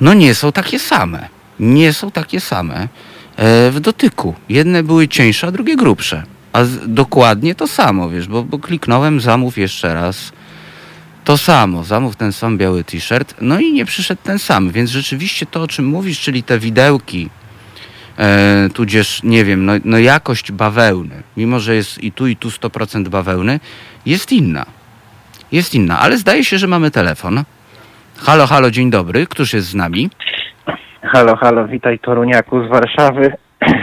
no nie są takie same. Nie są takie same w dotyku. Jedne były cieńsze, a drugie grubsze. A dokładnie to samo, wiesz, bo, bo kliknąłem zamów jeszcze raz. To samo, zamów ten sam biały t-shirt, no i nie przyszedł ten sam, więc rzeczywiście to, o czym mówisz, czyli te widełki e, tudzież, nie wiem, no, no jakość bawełny, mimo że jest i tu, i tu 100% bawełny, jest inna. Jest inna, ale zdaje się, że mamy telefon. Halo, halo, dzień dobry. Któż jest z nami? Halo, halo, witaj Toruniaku z Warszawy,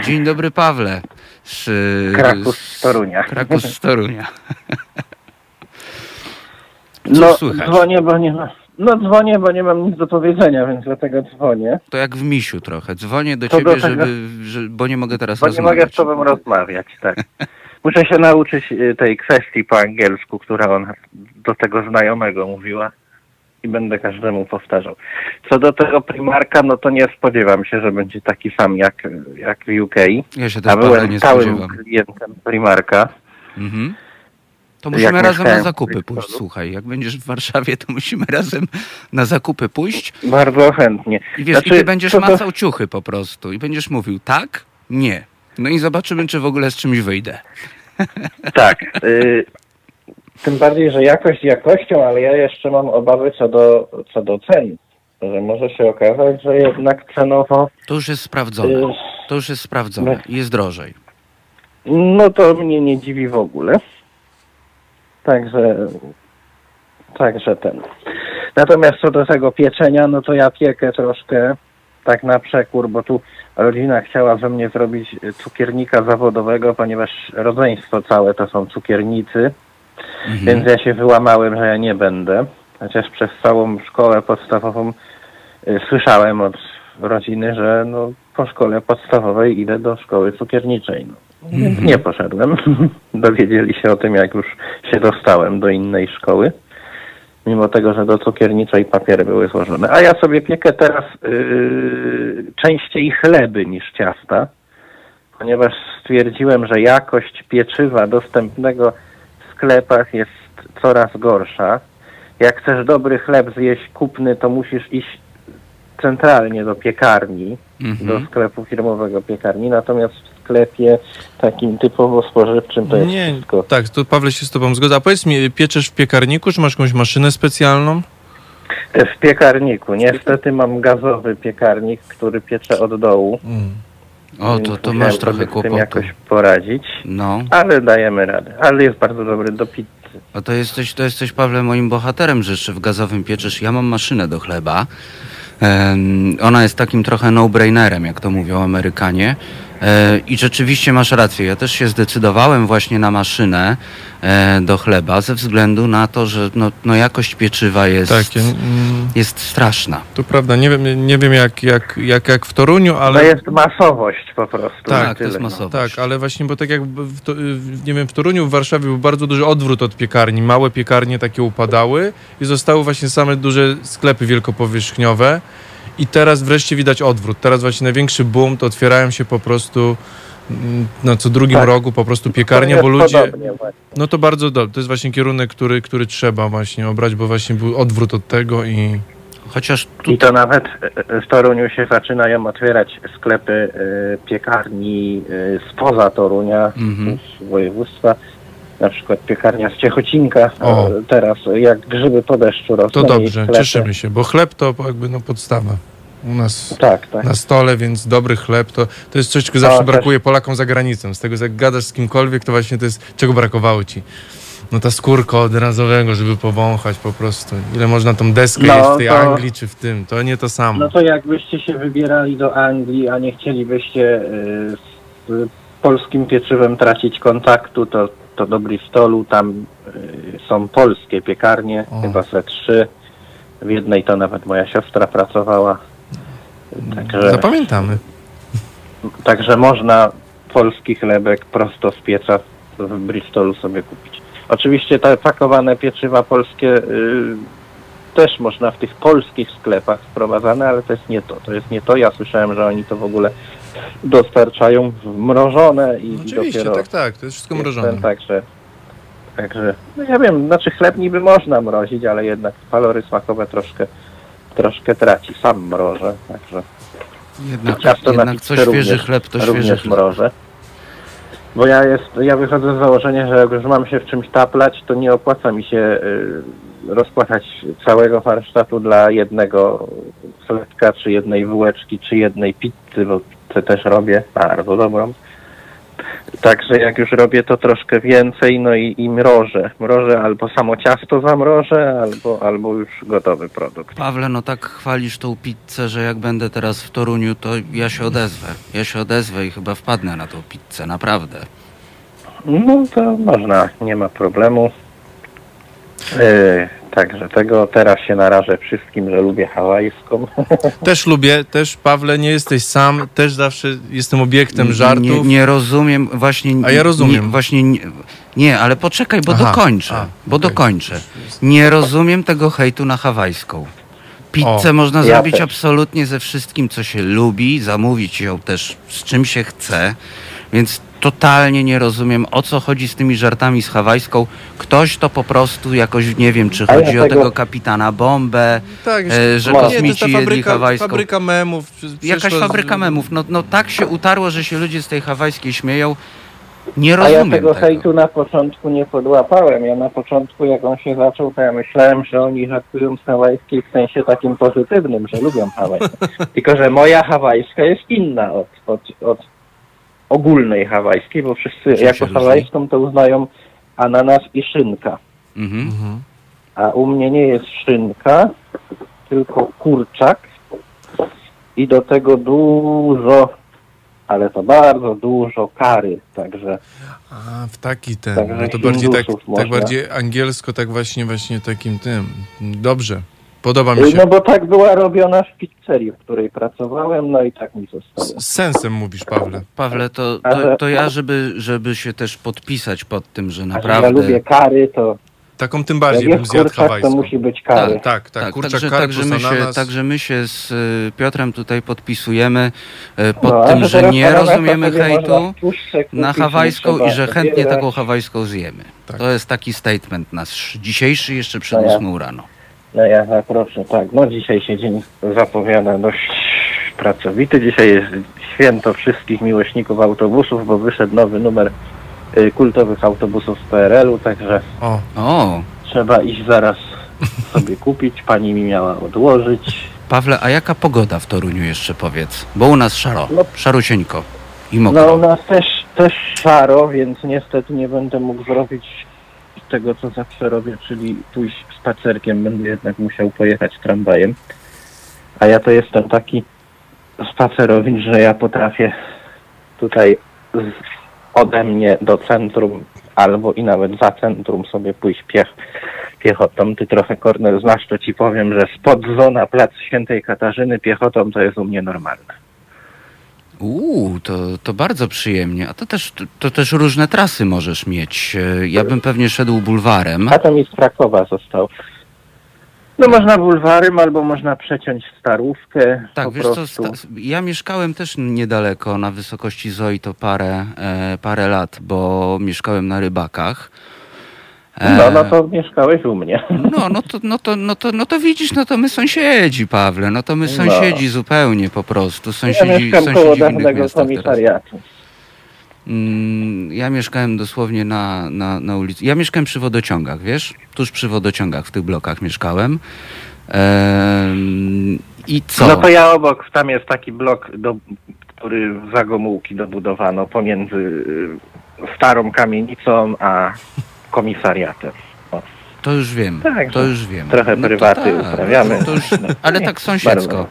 Dzień dobry, Pawle. Z, Krakus z Torunia. Krakus z Torunia. Co No, słychać? dzwonię, bo nie ma... No dzwonię, bo nie mam nic do powiedzenia, więc dlatego dzwonię. To jak w misiu trochę. Dzwonię do To ciebie, do tego- żeby, że, bo nie mogę teraz Bo nie rozmawiać. mogę z tobą rozmawiać, tak. Muszę się nauczyć y, tej kwestii po angielsku, która ona do tego znajomego mówiła i będę każdemu powtarzał. Co do tego Primarka, no to nie spodziewam się, że będzie taki sam jak, jak w UK. Ja się też A byłem nie stałym spodziewam. klientem Primarka. Mhm. To Jak musimy razem na zakupy pójść. Słuchaj, jak będziesz w Warszawie, to musimy razem na zakupy pójść. Bardzo chętnie. I wiesz, Znaczy, i ty będziesz to- macał ciuchy po prostu. I będziesz mówił tak, nie. No i zobaczymy, czy w ogóle z czymś wyjdę. Tak. Y, tym bardziej, że jakość jakością, ale ja jeszcze mam obawy co do, co do cen. Że może się okazać, że jednak cenowo, To już jest sprawdzone. y, To już jest sprawdzone. Jest drożej. no to mnie nie dziwi w ogóle. Także, także ten. Natomiast co do tego pieczenia, no to ja piekę troszkę tak na przekór, bo tu rodzina chciała ze mnie zrobić cukiernika zawodowego, ponieważ rodzeństwo całe to są cukiernicy. Mhm. Więc ja się wyłamałem, że ja nie będę. Chociaż przez całą szkołę podstawową y, słyszałem od rodziny, że no, po szkole podstawowej idę do szkoły cukierniczej. No. Więc nie poszedłem. Dowiedzieli się o tym, jak już się dostałem do innej szkoły. Mimo tego, że do cukierniczej papiery były złożone. A ja sobie piekę teraz yy, częściej chleby niż ciasta, ponieważ stwierdziłem, że jakość pieczywa dostępnego sklepach jest coraz gorsza. Jak chcesz dobry chleb zjeść kupny, to musisz iść centralnie do piekarni, Mhm. do sklepu firmowego piekarni, natomiast w sklepie takim typowo spożywczym to jest Nie, wszystko. tak, to Pawle się z tobą zgodzę. A powiedz mi, pieczesz w piekarniku, czy masz jakąś maszynę specjalną? W piekarniku. Niestety mam gazowy piekarnik, który piecze od dołu. Mm. O, to, to masz trochę sobie z tym kłopotu. jakoś poradzić, No, ale dajemy radę. Ale jest bardzo dobry do pizzy. a to jesteś, to jesteś Pawle moim bohaterem, że jeszcze w gazowym pieczesz. Ja mam maszynę do chleba. Em, ona jest takim trochę no-brainerem, jak to mówią Amerykanie. E, I rzeczywiście masz rację. Ja też się zdecydowałem właśnie na maszynę e, do chleba ze względu na to, że no, no jakość pieczywa jest, Tak, ja, mm, jest straszna. to prawda. Nie wiem, nie wiem jak, jak, jak, jak w Toruniu, ale... To jest masowość po prostu. Tak, i to jest no. masowość. Tak, ale właśnie, bo tak jak w, to, nie wiem, w Toruniu, w Warszawie był bardzo duży odwrót od piekarni. Małe piekarnie takie upadały i zostały właśnie same duże sklepy wielkopowierzchniowe. I teraz wreszcie widać odwrót. Teraz właśnie największy boom to otwierają się po prostu mm, na co drugim Tak. rogu po prostu jest bo ludzie... No to bardzo dobrze. To jest właśnie kierunek, który, który trzeba właśnie obrać, bo właśnie był odwrót od tego i... Chociaż tu I to nawet e, w Toruniu się zaczynają otwierać sklepy e, piekarni e, spoza Torunia, Mhm. z województwa. Na przykład piekarnia z Ciechocinka. O. e, Teraz jak grzyby po deszczu rosną. To i dobrze, cieszymy się, bo chleb to jakby no podstawa u nas Tak, tak. na stole, więc dobry chleb to, to jest coś, czego zawsze też- brakuje Polakom za granicą. Z tego, jak gadasz z kimkolwiek, to właśnie to jest, czego brakowało ci. No ta skórka od razowego, żeby powąchać po prostu. Ile można tą deskę No, jeść w tej to- Anglii czy w tym, to nie to samo. No to jakbyście się wybierali do Anglii, a nie chcielibyście e, z polskim pieczywem tracić kontaktu, to, to do Bristolu tam e, są polskie piekarnie, O. chyba ze trzy. W jednej to nawet moja siostra pracowała. Także, Zapamiętamy. także można polski chlebek prosto z pieca w Bristolu sobie kupić. Oczywiście te pakowane pieczywa polskie y, też można w tych polskich sklepach sprowadzane, ale to jest nie to. To jest nie to. Ja słyszałem, że oni to w ogóle dostarczają mrożone i, i Oczywiście, dopiero tak, tak, to jest wszystko mrożone. ten, także, także, no ja wiem, znaczy chleb niby można mrozić, ale jednak walory smakowe troszkę, troszkę traci. Sam mrożę, także jednak, ciasto na jednak co pizzę świeży również- chleb, to świeży również chleb. mrożę. Bo ja jest, ja wychodzę z założenia, że jak już mam się w czymś taplać, to nie opłaca mi się y, rozpłacać całego warsztatu dla jednego chlebka, czy jednej bułeczki, czy jednej pizzy, bo kiełbasę też robię, bardzo dobrą. Także jak już robię to troszkę więcej, no i, i mrożę. Mrożę albo samo ciasto zamrożę, albo, albo już gotowy produkt. Pawle, no tak chwalisz tą pizzę, że jak będę teraz w Toruniu, to ja się odezwę. Ja się odezwę i chyba wpadnę na tą pizzę, naprawdę. No to można, nie ma problemu. Yy, także tego teraz się narażę wszystkim, że lubię hawajską. Też lubię, też Pawle, nie jesteś sam, też zawsze jestem obiektem Nie, żartów. nie rozumiem, właśnie... A ja rozumiem. Nie, właśnie nie, nie, ale poczekaj, bo Aha, dokończę, a, bo okej. dokończę. Nie rozumiem tego hejtu na hawajską. Pizzę O, można ja zrobić też. absolutnie ze wszystkim, co się lubi, zamówić ją też z czym się chce, więc totalnie nie rozumiem, o co chodzi z tymi żartami z hawajską. Ktoś to po prostu jakoś, nie wiem, czy A ja chodzi o tego- kapitana Bombę, Tak, e, że to nie, kosmici jedli fabryka, hawajską. fabryka memów. Jakaś fabryka memów. No, no tak się utarło, że się ludzie z tej hawajskiej śmieją. Nie A rozumiem ja tego tego. hejtu na początku nie podłapałem. Ja na początku, jak on się zaczął, to ja myślałem, że oni żartują z hawajskiej w sensie takim pozytywnym, że lubią hawajską. Tylko, że moja hawajska jest inna od, od, od ogólnej hawajskiej, bo wszyscy Czym jako różni? hawajską to uznają ananas i szynka. Mhm. Mhm. A u mnie nie jest szynka, tylko kurczak i do tego dużo, ale to bardzo dużo kary, także A, w taki ten, Także no to bardziej tak, tak bardziej angielsko, tak właśnie, właśnie takim tym. Dobrze, podoba mi się. No bo tak była robiona w pizzerii, w której pracowałem, no i tak mi zostało. Z sensem mówisz, Pawle. Pawle, to, to, to ja, żeby, żeby się też podpisać pod tym, że naprawdę... ja lubię kary, to Taką tym jak bardziej bym zjadł kurczak, to hawajską. musi być kary. Tak, tak, tak. Kurczak, także, także, my się, ananas. także my się z y, Piotrem tutaj podpisujemy y, pod No, tym, że teraz nie rozumiemy sobie można hejtu w tłuszcze kupić, na hawajską trzeba i że chętnie taką hawajską zjemy. Tak. To jest taki statement nasz dzisiejszy jeszcze przed No ja. 8 rano. No ja proszę, tak. No dzisiaj się dzień zapowiada dość pracowity. Dzisiaj jest święto wszystkich miłośników autobusów, bo wyszedł nowy numer y, kultowych autobusów z PRL-u, także O, O, trzeba iść zaraz sobie kupić. Pani mi miała odłożyć. Pawle, a jaka pogoda w Toruniu jeszcze powiedz? Bo u nas szaro, No. szarusieńko i No mokro. u nas też, też szaro, więc niestety nie będę mógł zrobić tego, co zawsze robię, czyli pójść spacerkiem. Będę jednak musiał pojechać tramwajem. A ja to jestem taki spacerowicz, że ja potrafię tutaj ode mnie do centrum albo i nawet za centrum sobie pójść piech, piechotą. Ty trochę, Kornel, znasz, to ci powiem, że spod zona Plac Świętej Katarzyny piechotą to jest u mnie normalne. Uuu, to, to bardzo przyjemnie. A to też, to, to też różne trasy możesz mieć. E, Ja bym pewnie szedł bulwarem. A to mi z Krakowa został. No można bulwarem, albo można przeciąć starówkę. Tak, wiesz co, prostu. sta- ja mieszkałem też niedaleko, na wysokości Zoi to parę, e, parę lat, bo mieszkałem na Rybakach. E, No, no to mieszkałeś u mnie. No, no to, no, to, no, to, no to widzisz, no to my sąsiedzi, Pawle, no to my No. sąsiedzi zupełnie po prostu. Ja Sąsiedzi, mieszkam koło sąsiedzi innych dawnego komisariatu. Mm, Ja mieszkałem dosłownie na, na, na ulicy. Ja mieszkałem przy wodociągach, wiesz? Tuż przy wodociągach w tych blokach mieszkałem. Ehm, I co? No to ja obok, tam jest taki blok, do, który w Zagomułki dobudowano pomiędzy y, starą kamienicą a komisariatem. To już wiem, Tak, to już wiem. Trochę No prywaty tak, uprawiamy. To, to już, ale Nie, tak sąsiedzko.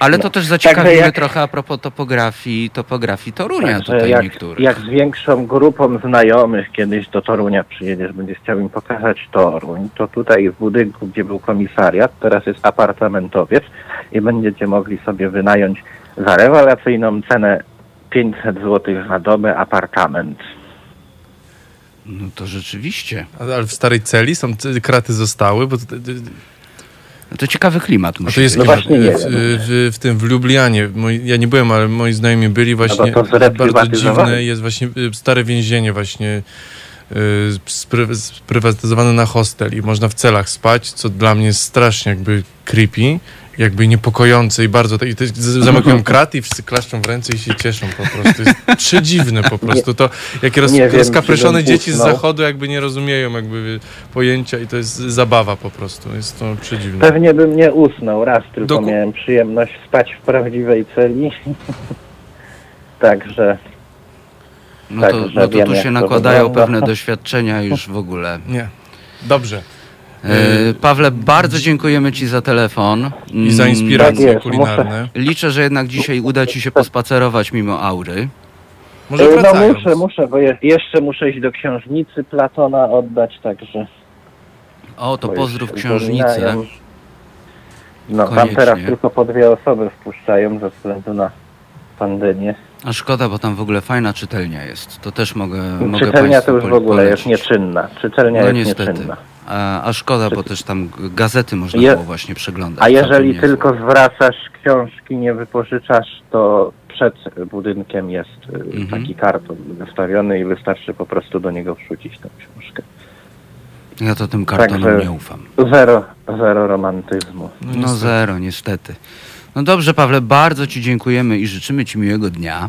Ale to No. też zaciekawimy Także jak- trochę a propos topografii, topografii Torunia tutaj jak, niektórych. jak z większą grupą znajomych kiedyś do Torunia przyjedziesz, będziesz chciał im pokazać Toruń, to tutaj w budynku, gdzie był komisariat, teraz jest apartamentowiec i będziecie mogli sobie wynająć za rewelacyjną cenę 500 zł na dobę apartament. No to rzeczywiście. Ale w starej celi są kraty zostały, bo to, No to ciekawy klimat a musi to jest No właśnie nie w, wiem. w, w tym w Lublianie. Moi, ja nie byłem, ale moi znajomi byli właśnie. to bardzo dziwne jest właśnie y, stare więzienie właśnie y, spry, sprywatyzowane na hostel i można w celach spać, co dla mnie jest strasznie jakby creepy, jakby niepokojące i bardzo... I to jest- z- zamykają kraty i wszyscy klaszczą w ręce i się cieszą po prostu. To jest przedziwne po prostu. To jakie roz, Nie wiem, rozkapryszone dzieci z zachodu jakby nie rozumieją jakby pojęcia i to jest zabawa po prostu. Jest to przedziwne. Pewnie bym nie usnął, raz tylko Doku- miałem przyjemność spać w prawdziwej celi. Także No Tak, to, no to tu jak się nakładają pewne doświadczenia już w ogóle. Nie. Dobrze. E, Pawle, bardzo dziękujemy Ci za telefon. I za inspiracje Tak jest, kulinarne. Liczę, że jednak dzisiaj uda Ci się pospacerować mimo aury. Może E, No wracając. muszę, muszę, bo je, jeszcze muszę iść do księżnicy Platona oddać, także... O, to bo pozdrów księżnicę. No, tam Koniecznie. teraz tylko po dwie osoby wpuszczają ze względu na pandemię. A szkoda, bo tam w ogóle fajna czytelnia jest. To też mogę, mogę Czytelnia to już w ogóle jest polecić. nieczynna. Czytelnia No jest niestety. nieczynna. A, a szkoda, bo też tam gazety można Je- było właśnie przeglądać. A jeżeli tylko zwracasz książki, nie wypożyczasz, to przed budynkiem jest y, Mhm. taki karton wystawiony i wystarczy po prostu do niego wrzucić tę książkę. Ja to tym kartonom Także- nie ufam. Zero, zero romantyzmu. No zero, niestety. No dobrze, Pawle, bardzo Ci dziękujemy i życzymy Ci miłego dnia.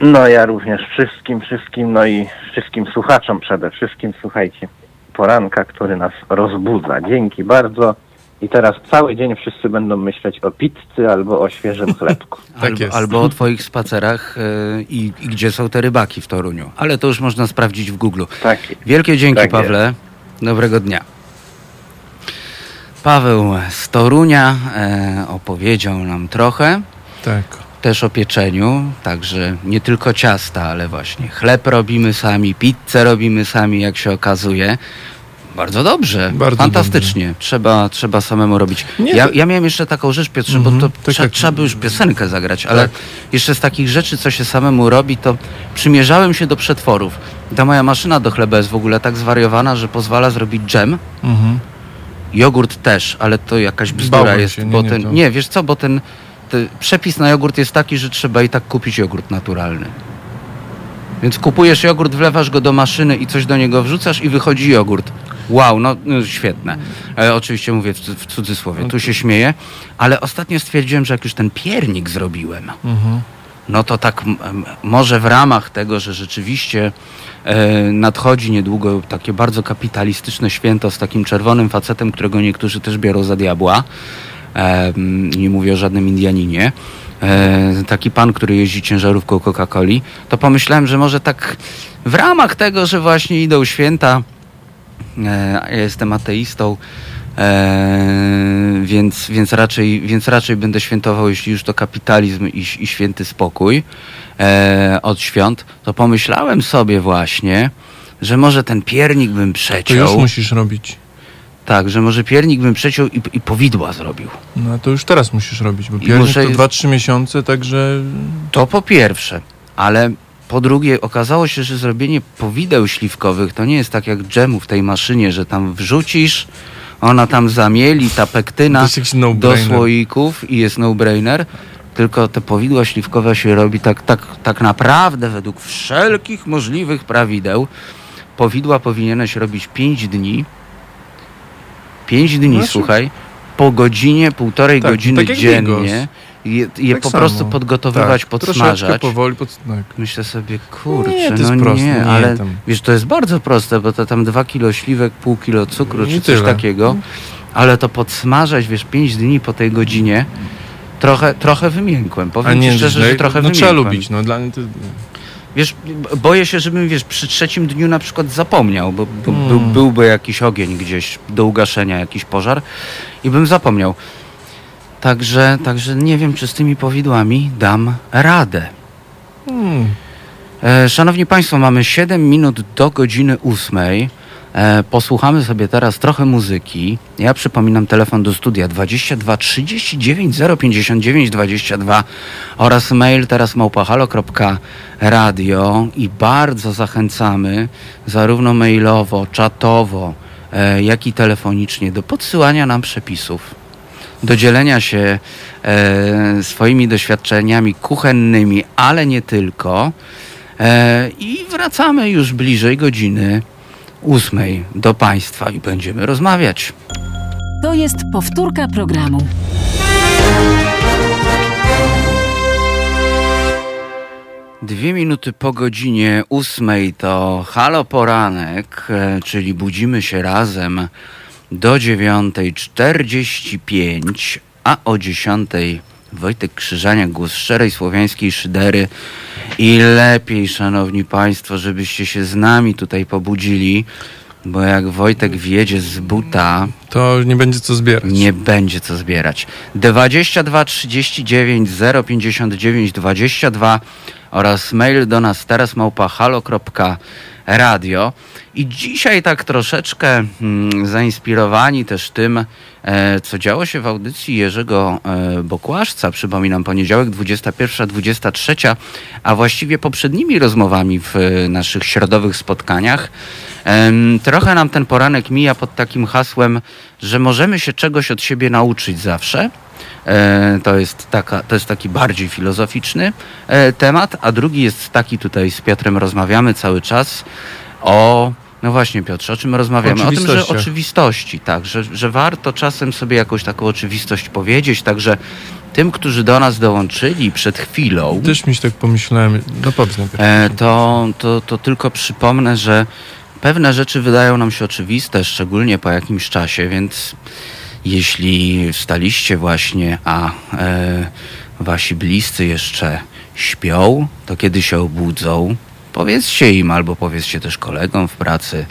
No ja również wszystkim, wszystkim, no i wszystkim słuchaczom przede wszystkim, słuchajcie, poranka, który nas rozbudza. Dzięki bardzo. I teraz cały dzień wszyscy będą myśleć o pizzy albo o świeżym chlebku. albo, jest. albo o Twoich spacerach e, i, i gdzie są te rybaki w Toruniu. Ale to już można sprawdzić w Google. Tak. Wielkie dzięki, Tak Pawle. Dobrego dnia. Paweł z Torunia e, opowiedział nam trochę Tak. Też o pieczeniu, także nie tylko ciasta, ale właśnie chleb robimy sami, pizzę robimy sami, jak się okazuje. Bardzo dobrze, Bardzo fantastycznie. Trzeba, trzeba samemu robić. Nie, Ja, ja miałem jeszcze taką rzecz, Piotrze, Mhm, bo to tak trza, trzeba by już piosenkę zagrać, ale Tak. jeszcze z takich rzeczy, co się samemu robi, to przymierzałem się do przetworów. Ta moja maszyna do chleba jest w ogóle tak zwariowana, że pozwala zrobić dżem, Mhm. Jogurt też, ale to jakaś bzdura Bałbym jest, się, nie, bo nie, ten. to- Nie, wiesz co, bo ten przepis na jogurt jest taki, że trzeba i tak kupić jogurt naturalny. Więc kupujesz jogurt, wlewasz go do maszyny i coś do niego wrzucasz i wychodzi jogurt. Wow, no, no świetne. E, oczywiście mówię w, w cudzysłowie, tu się śmieję, ale ostatnio stwierdziłem, że jak już ten piernik zrobiłem, Mhm. no to tak może w ramach tego, że rzeczywiście e, nadchodzi niedługo takie bardzo kapitalistyczne święto z takim czerwonym facetem, którego niektórzy też biorą za diabła. Nie mówię o żadnym Indianinie. E, taki pan, który jeździ ciężarówką Coca-Coli, to pomyślałem, że może tak w ramach tego, że właśnie idą święta, e, a ja jestem ateistą, e, więc, więc, raczej, więc raczej będę świętował, jeśli już to kapitalizm i, i święty spokój od świąt, to pomyślałem sobie właśnie, że może ten piernik bym To przeciął. już musisz robić. Tak, że może piernik bym przeciął i, i powidła zrobił. No to już teraz musisz robić, bo I piernik muszę- to 2-3 miesiące, także To po pierwsze, ale po drugie okazało się, że zrobienie powideł śliwkowych to nie jest tak jak dżemu w tej maszynie, że tam wrzucisz, ona tam zamieli, ta to pektyna jest jakiś do no-brainer. słoików i jest no-brainer. Tylko te powidła śliwkowe się robi tak, tak, tak naprawdę według wszelkich możliwych prawideł. Powidła powinieneś robić 5 dni. 5 dni, Znaczy- słuchaj, po godzinie, półtorej Tak, godziny tak jak dziennie. Je, je Tak po samo. prostu podgotowywać, tak, Troszeczkę podsmażać. powoli, pod... tak. Myślę sobie, kurczę, Nie, to no jest proste, nie, nie, ale tam. wiesz, to jest bardzo proste, bo to tam 2 kilo śliwek, pół kilo cukru, I czy coś tyle. takiego, ale to podsmażać, wiesz, 5 dni po tej godzinie, trochę, trochę wymiękłem. Powiem ci szczerze, że trochę no trzeba wymiękłem. lubić, no dla mnie to... Wiesz, boję się, żebym, wiesz, przy trzecim dniu na przykład zapomniał, bo, bo Hmm. był, byłby jakiś ogień gdzieś do ugaszenia, jakiś pożar i bym zapomniał. Także, także nie wiem, czy z tymi powidłami dam radę. Hmm. E, Szanowni Państwo, mamy 7 minut do godziny 8. E, posłuchamy sobie teraz trochę muzyki. Ja przypominam telefon do studia 22 39 059 22 oraz mail teraz małpahalo.radio i bardzo zachęcamy zarówno mailowo, czatowo, e, jak i telefonicznie do podsyłania nam przepisów do dzielenia się e, swoimi doświadczeniami kuchennymi, ale nie tylko. I wracamy już bliżej godziny ósmej do Państwa i będziemy rozmawiać. To jest powtórka programu. Dwie minuty po godzinie ósmej to Halo Poranek, e, czyli budzimy się razem do dziewiątej czterdzieści pięć, a o dziesiątej Wojtek Krzyżaniak, głos szczerej słowiańskiej szydery. I lepiej, szanowni państwo, żebyście się z nami tutaj pobudzili, bo jak Wojtek wjedzie z buta, To nie będzie co zbierać. nie będzie co zbierać. 22 39 059 22 oraz mail do nas teraz małpa halo.radio. I dzisiaj tak troszeczkę mm, zainspirowani też tym, e, co działo się w audycji Jerzego e, Bokłaszca. Przypominam, poniedziałek 21-23, a właściwie poprzednimi rozmowami w e, naszych środowych spotkaniach. Trochę nam ten poranek mija pod takim hasłem, że możemy się czegoś od siebie nauczyć zawsze. E, To jest, taka, to jest taki bardziej filozoficzny e, temat, a drugi jest taki, tutaj z Piotrem rozmawiamy cały czas o, no właśnie Piotrze, o czym rozmawiamy? O tym, że oczywistości, tak, że, że warto czasem sobie jakąś taką oczywistość powiedzieć, także tym, którzy do nas dołączyli przed chwilą, Też mi się tak pomyślałem. No powiedz najpierw. E, to, to, to tylko przypomnę, że pewne rzeczy wydają nam się oczywiste, szczególnie po jakimś czasie, więc jeśli wstaliście właśnie, a e, wasi bliscy jeszcze śpią, to kiedy się obudzą, powiedzcie im albo powiedzcie też kolegom w pracy,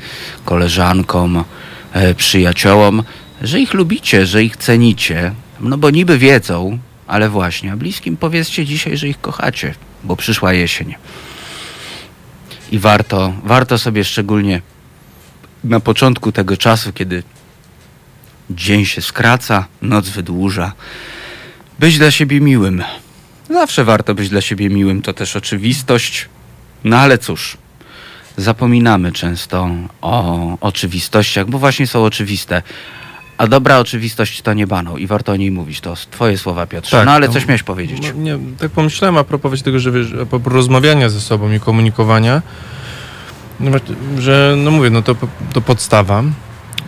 koleżankom, e, przyjaciołom, że ich lubicie, że ich cenicie, no bo niby wiedzą, ale właśnie, a bliskim powiedzcie dzisiaj, że ich kochacie, bo przyszła jesień. I warto, warto sobie szczególnie na początku tego czasu, kiedy dzień się skraca, noc wydłuża, być dla siebie miłym. Zawsze warto być dla siebie miłym, to też oczywistość. No ale cóż, zapominamy często o oczywistościach, bo właśnie są oczywiste. A dobra oczywistość to nie banał i warto o niej mówić. To twoje słowa, Piotrze. Tak, no ale to- coś miałeś powiedzieć. No, nie, tak pomyślałem a propos tego, że wiesz, rozmawiania ze sobą i komunikowania, no, że no mówię, no to, to podstawa.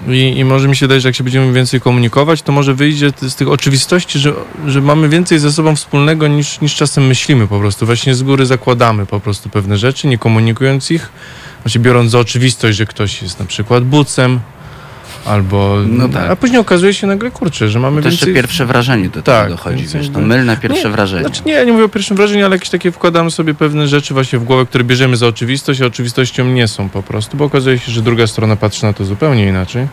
I, I może mi się wydaje, że jak się będziemy więcej komunikować, to może wyjdzie z tych oczywistości, że, że mamy więcej ze sobą wspólnego niż, niż czasem myślimy po prostu. Właśnie z góry zakładamy po prostu pewne rzeczy, nie komunikując ich, właśnie biorąc za oczywistość, że ktoś jest na przykład bucem, albo... No tak. A później okazuje się nagle, kurczę, że mamy To jeszcze więcej... pierwsze wrażenie do Tak, tego dochodzi, więc wiesz, to mylne pierwsze Nie, wrażenie. Znaczy nie, ja nie mówię o pierwszym wrażeniu, ale jakieś takie wkładamy sobie pewne rzeczy właśnie w głowę, które bierzemy za oczywistość, a oczywistością nie są po prostu, bo okazuje się, że druga strona patrzy na to zupełnie inaczej.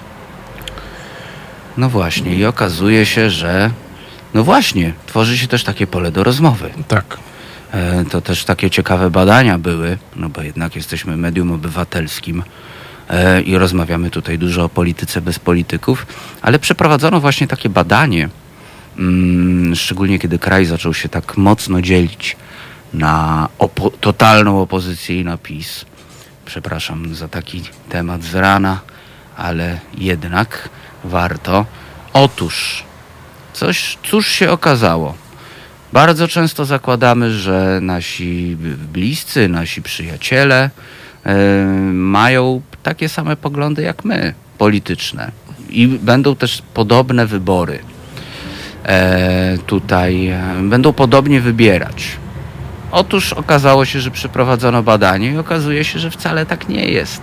No właśnie, i okazuje się, że no właśnie, tworzy się też takie pole do rozmowy. Tak. E, To też takie ciekawe badania były, no bo jednak jesteśmy medium obywatelskim i rozmawiamy tutaj dużo o polityce bez polityków, ale przeprowadzono właśnie takie badanie, mm, szczególnie kiedy kraj zaczął się tak mocno dzielić na opo- totalną opozycję i na PiS. Przepraszam za taki temat z rana, ale jednak warto. Otóż, coś, cóż się okazało? Bardzo często zakładamy, że nasi bliscy, nasi przyjaciele e, mają takie same poglądy jak my, polityczne. I będą też podobne wybory. E, tutaj e, będą podobnie wybierać. Otóż okazało się, że przeprowadzono badanie i okazuje się, że wcale tak nie jest.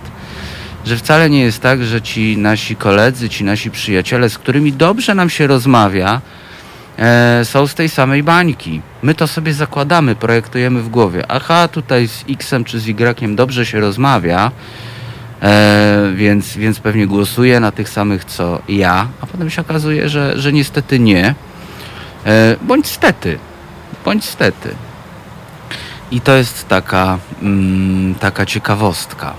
Że wcale nie jest tak, że ci nasi koledzy, ci nasi przyjaciele, z którymi dobrze nam się rozmawia, e, są z tej samej bańki. My to sobie zakładamy, projektujemy w głowie. Aha, tutaj z X-em czy z Y dobrze się rozmawia, e, więc, więc pewnie głosuję na tych samych co ja, a potem się okazuje, że, że niestety nie. E, bądź stety, bądź stety. I to jest taka, mm, taka ciekawostka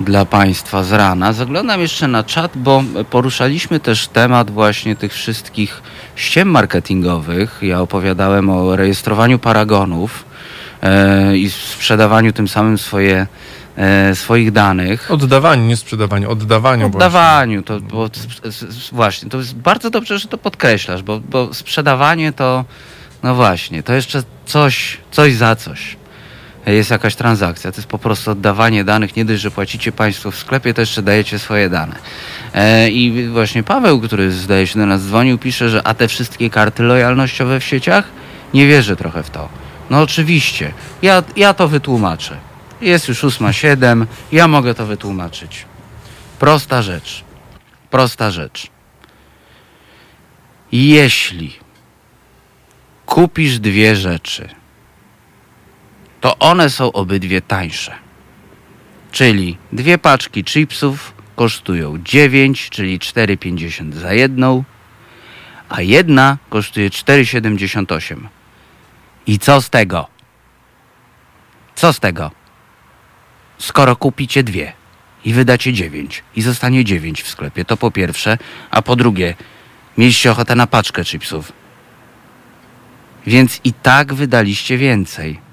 dla Państwa z rana. Zaglądam jeszcze na czat, bo poruszaliśmy też temat właśnie tych wszystkich ściem marketingowych. Ja opowiadałem o rejestrowaniu paragonów e, i sprzedawaniu tym samym swoje, e, swoich danych. Oddawaniu, nie sprzedawanie, oddawaniu Oddawaniu, to bo, właśnie, to jest bardzo dobrze, że to podkreślasz, bo, bo sprzedawanie to, no właśnie, to jeszcze coś, coś za coś. Jest jakaś transakcja, to jest po prostu oddawanie danych, nie dość, że płacicie Państwo w sklepie, to jeszcze dajecie swoje dane. E, I właśnie Paweł, który zdaje się do nas dzwonił, pisze, że a te wszystkie karty lojalnościowe w sieciach? Nie wierzę trochę w to. No oczywiście, ja, ja to wytłumaczę. Jest już 8.07, ja mogę to wytłumaczyć. Prosta rzecz. Prosta rzecz. Jeśli kupisz dwie rzeczy, to one są obydwie tańsze. Czyli dwie paczki chipsów kosztują 9, czyli 4,50 za jedną, a jedna kosztuje 4,78. I co z tego? Co z tego? Skoro kupicie dwie i wydacie 9 i zostanie 9 w sklepie, to po pierwsze, a po drugie, mieliście ochotę na paczkę chipsów. Więc i tak wydaliście więcej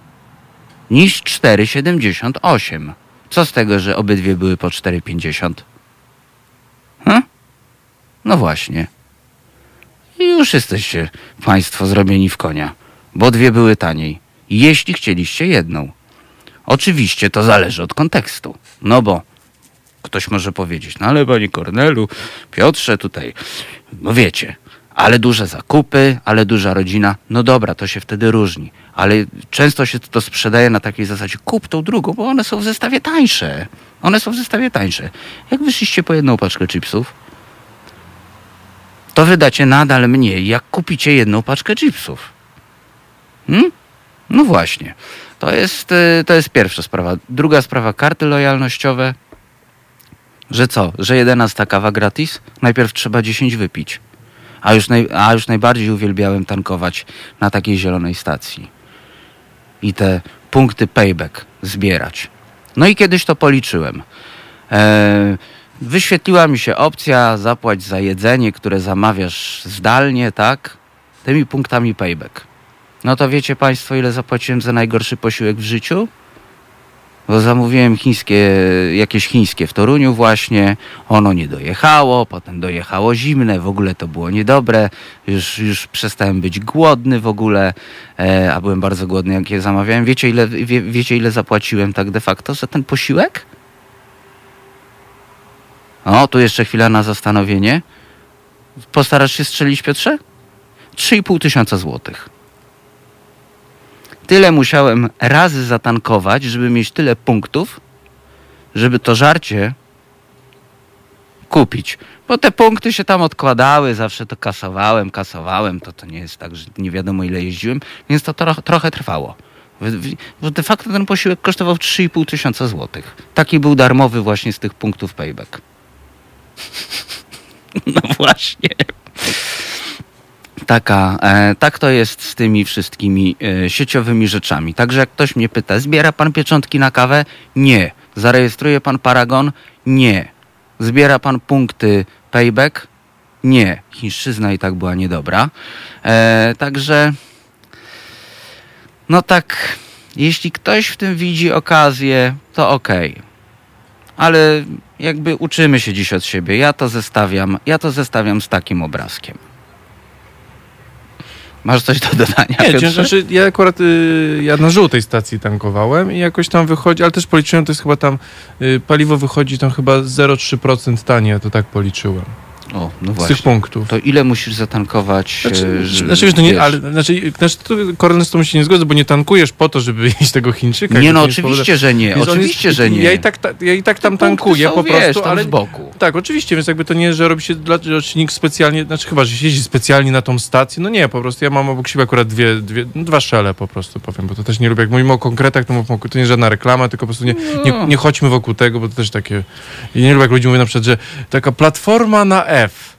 niż 4,78. Co z tego, że obydwie były po 4,50? Hm? No właśnie. I już jesteście Państwo zrobieni w konia, bo dwie były taniej. Jeśli chcieliście jedną. Oczywiście to zależy od kontekstu. No bo ktoś może powiedzieć, no ale panie Kornelu, Piotrze tutaj, no wiecie, ale duże zakupy, ale duża rodzina. No dobra, to się wtedy różni. Ale często się to sprzedaje na takiej zasadzie, kup tą drugą, bo one są w zestawie tańsze. One są w zestawie tańsze. Jak wyszliście po jedną paczkę chipsów, to wydacie nadal mniej, jak kupicie jedną paczkę chipsów. Hmm? No właśnie. To jest, y, to jest pierwsza sprawa. Druga sprawa, karty lojalnościowe. Że co? Że 11 kawa gratis? Najpierw trzeba 10 wypić. A już, naj, a już najbardziej uwielbiałem tankować na takiej zielonej stacji. I te punkty payback zbierać. No i kiedyś to policzyłem. E, wyświetliła mi się opcja zapłać za jedzenie, które zamawiasz zdalnie, tak? Tymi punktami payback. No to wiecie Państwo, ile zapłaciłem za najgorszy posiłek w życiu? Bo zamówiłem chińskie, jakieś chińskie w Toruniu właśnie, ono nie dojechało, potem dojechało zimne, w ogóle to było niedobre, już, już przestałem być głodny w ogóle, e, a byłem bardzo głodny jak je zamawiałem. Wiecie ile, wie, wiecie ile zapłaciłem tak de facto za ten posiłek? O, tu jeszcze chwila na zastanowienie. Postarasz się strzelić, Piotrze? 3,5 tysiąca złotych. Tyle musiałem razy zatankować, żeby mieć tyle punktów, żeby to żarcie kupić. Bo te punkty się tam odkładały, zawsze to kasowałem, kasowałem. To, to nie jest tak, że nie wiadomo ile jeździłem, więc to tro, trochę trwało. De facto ten posiłek kosztował 3,5 tysiąca złotych. Taki był darmowy właśnie z tych punktów payback. No właśnie. Taka, e, tak to jest z tymi wszystkimi e, sieciowymi rzeczami. Także jak ktoś mnie pyta, zbiera pan pieczątki na kawę? Nie. Zarejestruje pan paragon? Nie. Zbiera pan punkty payback? Nie. Chińszczyzna i tak była niedobra. E, także, no tak, jeśli ktoś w tym widzi okazję, to okej. Okay. Ale jakby uczymy się dziś od siebie. Ja to zestawiam, ja to zestawiam z takim obrazkiem. Masz coś do dodania? Nie, Piotrze? znaczy ja akurat y, ja na żółtej stacji tankowałem i jakoś tam wychodzi, ale też policzyłem, to jest chyba tam y, paliwo wychodzi tam chyba 0,3% taniej, ja to tak policzyłem. O, no Z tych punktów. To ile musisz zatankować? Znaczy, e, że- znaczy, wiesz, no nie, wiesz? ale znaczy, znaczy tu Kornel z tobą się nie zgodzę, bo nie tankujesz po to, żeby jeść tego Chińczyka. Nie, no to oczywiście, że nie. Więc Oczywiście, jest, że nie. Ja i tak, ta, ja i tak tam tankuję są, po wiesz, prostu, tam ale z boku. tak, oczywiście, więc jakby to nie, że robi się dla rocznik specjalnie, znaczy chyba, że się jeździ specjalnie na tą stację, no nie, po prostu ja mam obok siebie akurat dwie, dwie no, dwa szele po prostu powiem, bo to też nie lubię, jak mówimy o konkretach, to, mów- to nie żadna reklama, tylko po prostu nie, nie, No. nie chodźmy wokół tego, bo to też takie, ja nie lubię, jak ludzie mówią na przykład, że taka platforma na F,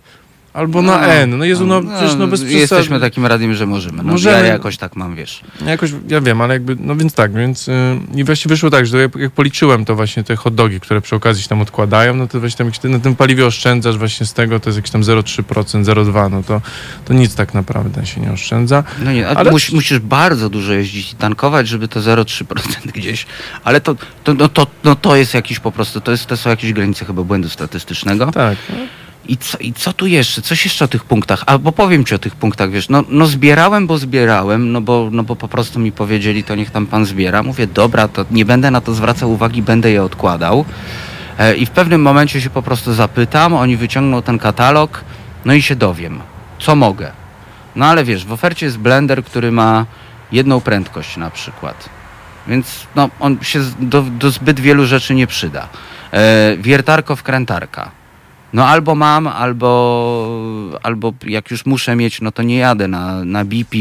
albo na N, no Jezu, no, przecież no bez przesady. Jesteśmy takim radiem, że możemy. No, Możemy. Ja jakoś tak mam, wiesz. Jakoś, ja wiem, ale jakby, no więc tak, więc yy, i właśnie wyszło tak, że jak, jak policzyłem to właśnie te hot dogi, które przy okazji się tam odkładają, no to właśnie tam jakieś, na tym paliwie oszczędzasz właśnie z tego, to jest jakieś tam 0,3%, 0,2%, no to, to nic tak naprawdę się nie oszczędza. No nie, Ale- musisz, musisz bardzo dużo jeździć i tankować, żeby to 0,3% gdzieś. Ale to, to, no, to, no, to jest jakiś po prostu, to, jest, to są jakieś granice chyba błędu statystycznego. Tak. I co, I co tu jeszcze? Coś jeszcze o tych punktach? Albo powiem ci o tych punktach, wiesz, no, no zbierałem, bo zbierałem, no bo, no bo po prostu mi powiedzieli, to niech tam pan zbiera. Mówię, dobra, to nie będę na to zwracał uwagi, będę je odkładał. E, I w pewnym momencie się po prostu zapytam, oni wyciągną ten katalog, no i się dowiem, co mogę. No ale wiesz, w ofercie jest blender, który ma jedną prędkość na przykład. Więc no, on się do, do zbyt wielu rzeczy nie przyda. E, wiertarko, wkrętarka. No albo mam, albo, albo jak już muszę mieć, no to nie jadę na, na BP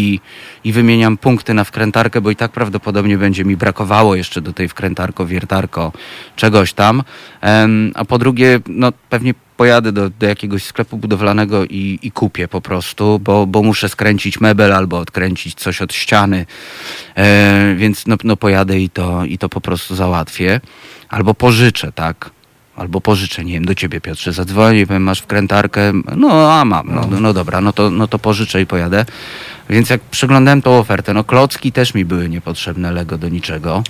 i wymieniam punkty na wkrętarkę, bo i tak prawdopodobnie będzie mi brakowało jeszcze do tej wkrętarko, wiertarko, czegoś tam. Em, a po drugie, no pewnie pojadę do, do jakiegoś sklepu budowlanego i, i kupię po prostu, bo, bo muszę skręcić mebel albo odkręcić coś od ściany, e, więc no, no pojadę i to, i to po prostu załatwię. Albo pożyczę, tak? Albo pożyczę, nie wiem, do ciebie Piotrze, zadzwonię, powiem, masz wkrętarkę, no a mam, no, no, no dobra, no to, no to pożyczę i pojadę. Więc jak przeglądałem tą ofertę, no klocki też mi były niepotrzebne, Lego do niczego,